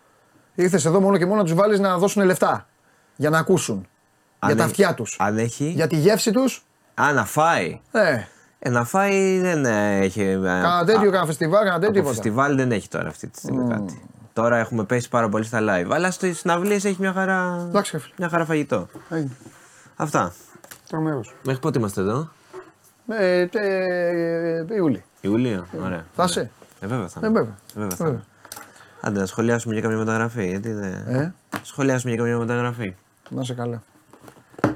ήρθες εδώ μόνο και μόνο να τους βάλεις να δώσουν λεφτά. Για να ακούσουν. Αν για τα έχει- αυτιά τους. Αν έχει. Για τη γεύση τους. Α, να φάει. Ε, Ε, να φάει δεν ε, έχει. ε, κάνα τέτοιο, α, κάνα φεστιβάλ, κάνα τέτοιο Από τίποτα. φεστιβάλ δεν έχει τώρα αυτή τη στιγμή κάτι. Τώρα έχουμε πέσει πάρα πολύ στα live. Αλλά στις συναυλίες έχει μια χαρά, Εντάξει, ρε φίλε. μια χαρά φαγητό. Έγινε. Αυτά. Τρομερός. Μέχρι πότε είμαστε εδώ, Ε, τε, ε, Ιούλη. Ιούλιο. Ωραία. Θα είσαι; Ε, βέβαια θα Ε, είμαι. βέβαια. Βέβαια θα Βέβαια. είμαι. Άντε να σχολιάσουμε για καμία μεταγραφή. Γιατί δεν. Ε, Σχολιάσουμε για καμία μεταγραφή. να σε καλά.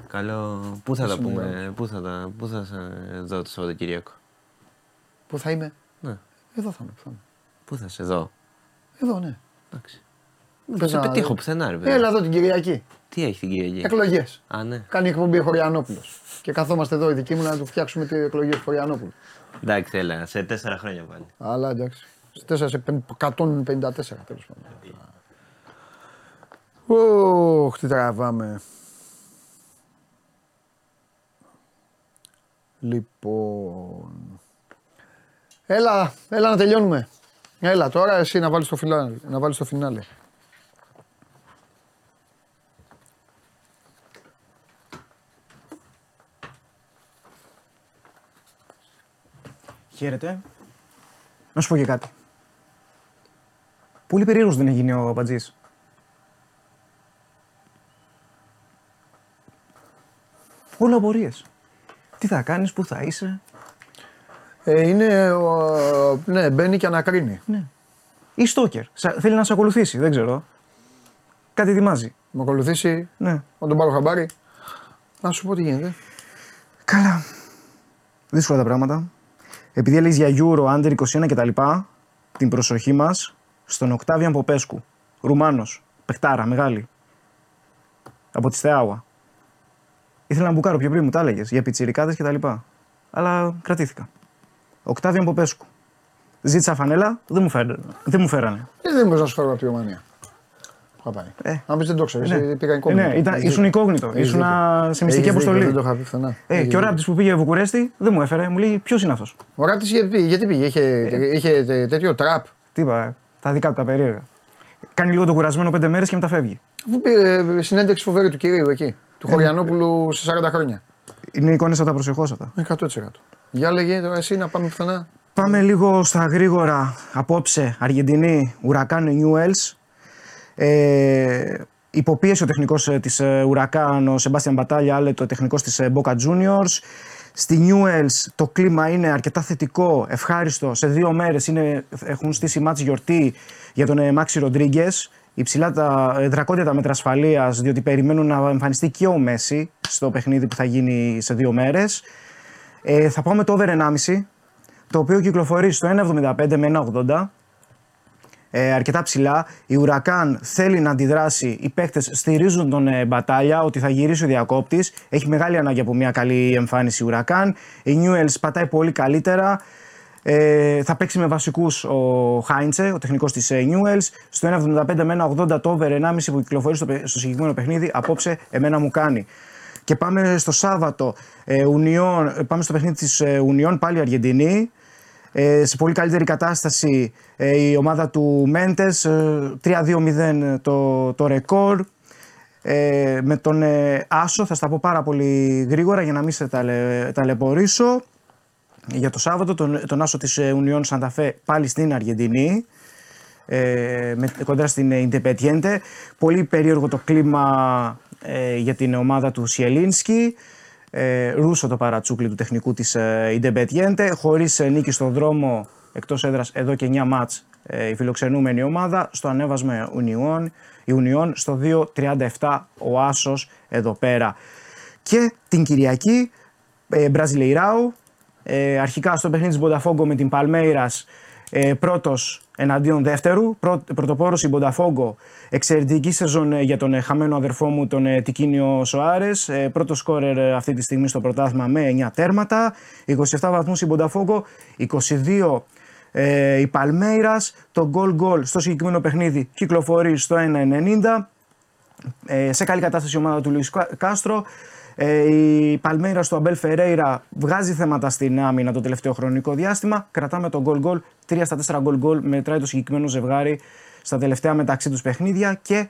Καλό. Πού θα τα πούμε, πού θα, τα, πού θα σε δω το Σαββατοκύριακο; Πού θα είμαι; Ναι. Εδώ θα είμαι. πού θα είμαι. Πού θα σε δω. Εδώ, ναι. Εντάξει. Μην Θα πες σε να- πετύχω πουθενά, ρε παιδί. Έλα εδώ την Κυριακή. Τι έχει την Κυριακή; Εκλογές. Α, ναι. Κάνει εκπομπή ο Χωριανόπουλος. Και καθόμαστε εδώ οι δικοί μου να του φτιάξουμε τις εκλογές του Χωριανόπουλου. Εντάξει, έλα, σε τέσσερα χρόνια πάλι. Αλλά εντάξει. Σε 4 σε 154 τέλος πάντων. Ωχ, τι τραβάμε. Λοιπόν. Έλα, έλα να τελειώνουμε. Έλα τώρα εσύ να βάλεις το, φιλά, να βάλεις το φινάλε. Χαίρετε. Να σου πω και κάτι. Πολύ περίεργος δεν έχει γίνει ο Αμπατζής. Όλα απορίες. Τι θα κάνεις, πού θα είσαι. Ε, είναι, ο- ναι, μπαίνει και ανακρίνει. Ή στόκερ. Σα- Θέλει να σε ακολουθήσει, δεν ξέρω. Κάτι ετοιμάζει. Με ακολουθήσει, Ναι. να τον πάρω χαμπάρι. Να σου πω τι γίνεται. Καλά. Δύσκολα τα πράγματα. Επειδή έλεγες για Euro, Under 21 κτλ. Την προσοχή μας στον Οκτάβιαν Ποπέσκου. Ρουμάνος. Πεχτάρα, μεγάλη. Από τη Θεάουα. Ήθελα να μπουκάρω πιο πριν μου τα έλεγες για πιτσιρικάδες κτλ. Αλλά κρατήθηκα. Οκτάβιαν Ποπέσκου. Ζήτησα φανέλα, δεν μου, φέρανε. δεν μου φέρανε. Ε, δεν μπορείς να σου φέρω από τη Ρουμανία. Που είχα πάει. Ε. Αν πεις δεν το ξέρεις, Ναι. πήγα Ε, εικόνητο. ναι, ήταν- Έχεις ήσουν δίκιο. εικόγνητο. Έχεις Ήσουν δίκιο. σε μυστική Έχεις δίκιο, αποστολή. Δεν το είχα πει πουθενά. Ε, Έχεις και ο δίκιο. ράπτης που πήγε Βουκουρέστι δεν μου έφερε. Μου λέει ποιος είναι αυτός; Ο Ράπτης γιατί, γιατί πήγε, είχε, Ε. είχε τε- τέτοιο τραπ. Τι είπα, ε, τα δικά του τα περίεργα. Κάνει λίγο το κουρασμένο πέντε μέρες και μετά φεύγει. Αφού πήρε συνέντευξη φοβερή του κυρίου εκεί. Ε. Του Χωριανόπουλου σε 40 χρόνια. Είναι εικόνε από τα προσεχώστατα. 100%. Για λέγε τώρα εσύ να πάμε πουθενά. Πάμε λίγο στα γρήγορα απόψε. Αργεντινή, Ουρακάν Newells. Ε, υποπίεση ο τεχνικός της Ουρακάν, ο Σεμπάστιαν Μπατάλια, ale το τεχνικός της Boca Juniors. Στη Newells το κλίμα είναι αρκετά θετικό, ευχάριστο. Σε δύο μέρες έχουν στήσει μάτς γιορτή για τον ε, Μάξι Ροντρίγκε. Υψηλά τα ε, δρακόντια τα μέτρα ασφαλείας, διότι περιμένουν να εμφανιστεί και ο Μέση στο παιχνίδι που θα γίνει σε δύο μέρες. Ε, θα πάμε το over 1,5 το οποίο κυκλοφορεί στο 1,75 με 1,80. Ε, αρκετά ψηλά. Η Ουρακάν θέλει να αντιδράσει. Οι παίκτες στηρίζουν τον ε, Μπατάλια ότι θα γυρίσει ο διακόπτης. Έχει μεγάλη ανάγκη από μια καλή εμφάνιση η Ουρακάν. Η Νιούελ πατάει πολύ καλύτερα. Ε, θα παίξει με βασικούς ο Χάιντσε, ο τεχνικός της Νιούελ. Στο 1,75 με 1,80 το over 1,5 που κυκλοφορεί στο, παι- στο συγκεκριμένο παιχνίδι. Απόψε εμένα μου κάνει. Και πάμε στο Σάββατο. Ε, Union, ε, πάμε στο παιχνίδι της Ουνιών, πάλι Αργεντινή. Ε, σε πολύ καλύτερη κατάσταση ε, η ομάδα του Μέντες, ε, 3-2-0 το, το ρεκόρ. Ε, με τον ε, Άσο θα στα πω πάρα πολύ γρήγορα για να μην σε ταλαι, ταλαιπωρήσω. Για το Σάββατο τον, τον Άσο της ε, Union Santa Fe πάλι στην Αργεντινή ε, με, κοντά στην Ιντεπετιέντε. Πολύ περίεργο το κλίμα ε, για την ομάδα του Σιελίνσκι. Ε, ρούσο το παρατσούκλι του τεχνικού της ε, Ιντεπετιέντε. Χωρίς ε, νίκη στον δρόμο εκτός έδρας εδώ και 9 μάτς ε, η φιλοξενούμενη ομάδα. Στο ανέβασμα Union, η Union στο 2.37 ο Άσος εδώ πέρα. Και την Κυριακή ε, Μπραζιλεϊράου ε, αρχικά στο παιχνίδι της Μπονταφόγκο με την Παλμέιρας ε, πρώτος εναντίον δεύτερου. Πρω, πρωτοπόρος η Μπονταφόγκο, εξαιρετική σεζόν ε, για τον ε, χαμένο αδερφό μου τον ε, Τικίνιο Σοάρες. Ε, πρώτο σκόρερ ε, αυτή τη στιγμή στο πρωτάθλημα με 9 τέρματα. 27 βαθμούς η Μπονταφόγκο, 22 ε, η Παλμέιρας. Το γκολ γκολ στο συγκεκριμένο παιχνίδι κυκλοφορεί στο 1.90. Ε, σε καλή κατάσταση η ομάδα του Λουίς Κάστρο. Ε, η Παλμέιρα στο Αμπέλ Φερέιρα βγάζει θέματα στην άμυνα το τελευταίο χρονικό διάστημα. Κρατάμε το γκολ γκολ. 3 στα 4 γκολ γκολ μετράει το συγκεκριμένο ζευγάρι στα τελευταία μεταξύ τους παιχνίδια. Και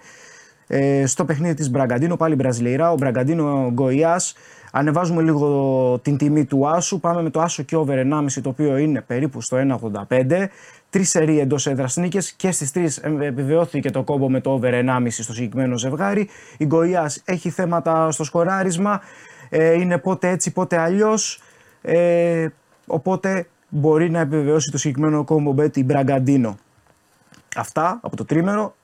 ε, στο παιχνίδι της Μπραγκαντίνο, πάλι Μπραζιλεϊρά, ο Μπραγκαντίνο Γκοϊάς. Ανεβάζουμε λίγο την τιμή του Άσου. Πάμε με το Άσο και over 1,5 το οποίο είναι περίπου στο 1,85. Τρεις σερί εντός έδρας νίκες και στις τρεις επιβεβαιώθηκε το κόμπο με το over 1,5 στο συγκεκριμένο ζευγάρι. Η Γκοϊάς έχει θέματα στο σκοράρισμα. Ε, είναι πότε έτσι, πότε αλλιώς. Ε, οπότε μπορεί να επιβεβαιώσει το συγκεκριμένο κόμπο bet η Μπραγκαντίνο. Αυτά από το τρίμερο.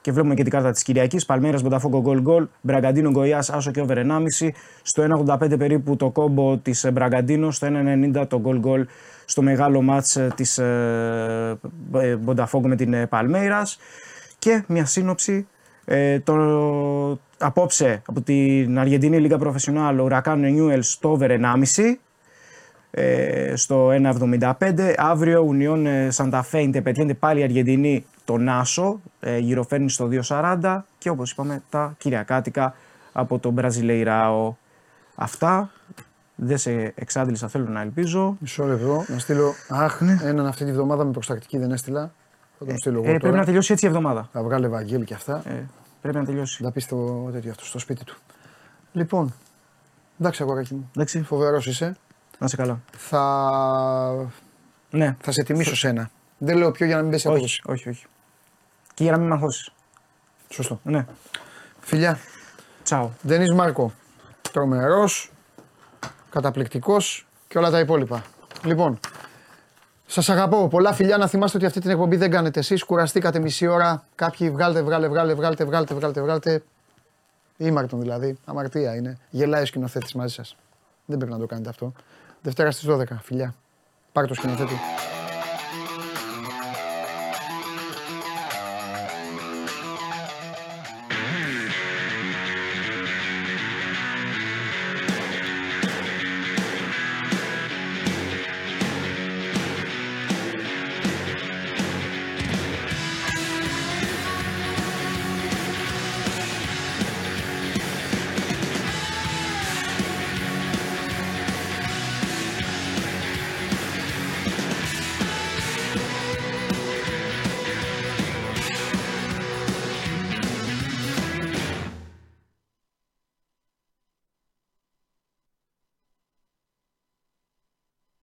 Και βλέπουμε και την κάρτα της Κυριακής. Παλμέρας, Μπονταφόγκο, γκολ γκολ. Μπραγκαντίνο, Γκοϊάς, άσο και over 1,5. Στο 1,85 περίπου το κόμπο της Μπραγκαντίνο. Στο 1,90 το γκολ γκολ στο μεγάλο μάτς ε, της ε, ε, Μποταφόγκο με την Παλμέιρας και μια σύνοψη ε, το, απόψε από την Αργεντινή Λίγα Προφεσιονάλ Ουρακάν ο Νιούελς στο over 1,5 ε, στο 1,75 αύριο Ουνιόν Σάντα Φε Ιντεπεντιέντε πάλι Αργεντινή τον άσο ε, γυροφέρνει στο 2,40 και όπως είπαμε τα Κυριακάτικα από τον Μπραζιλεϊράο αυτά δεν σε εξάντλησα, θέλω να ελπίζω. Μισό λεπτό να στείλω. Αχ, έναν αυτή τη βδομάδα με προστακτική δεν έστειλα. Θα τον στείλω εγώ. Ε, πρέπει τώρα. να τελειώσει έτσι η εβδομάδα. Θα βγάλει Ευαγγέλη και αυτά. Ε, πρέπει να τελειώσει. Θα πεις στο τέτοιο αυτό, στο σπίτι του. Λοιπόν, εντάξει, αγοράκι μου. Εντάξει. Φοβερός είσαι. Να σε καλά. Θα, Ναι. θα σε τιμήσω σένα. Δεν λέω πιο για να μην πέσει Όχι, απόδοση. όχι, όχι. Και για να μην με αγχώσεις. Σωστό. Ναι. Φιλιά. Τσάου. Ντενή Μάρκο. Τρομερός. Καταπληκτικός και όλα τα υπόλοιπα. Λοιπόν, σας αγαπώ. Πολλά φιλιά να θυμάστε ότι αυτή την εκπομπή δεν κάνετε εσείς. Κουραστήκατε μισή ώρα. Κάποιοι βγάλτε, βγάλε, βγάλε, βγάλτε, βγάλτε, βγάλτε, βγάλτε. Ήμαρτον δηλαδή. Αμαρτία είναι. Γελάει ο σκηνοθέτης μαζί σας. Δεν πρέπει να το κάνετε αυτό. Δευτέρα στις 12. Φιλιά. Πάρε το σκηνοθέτη.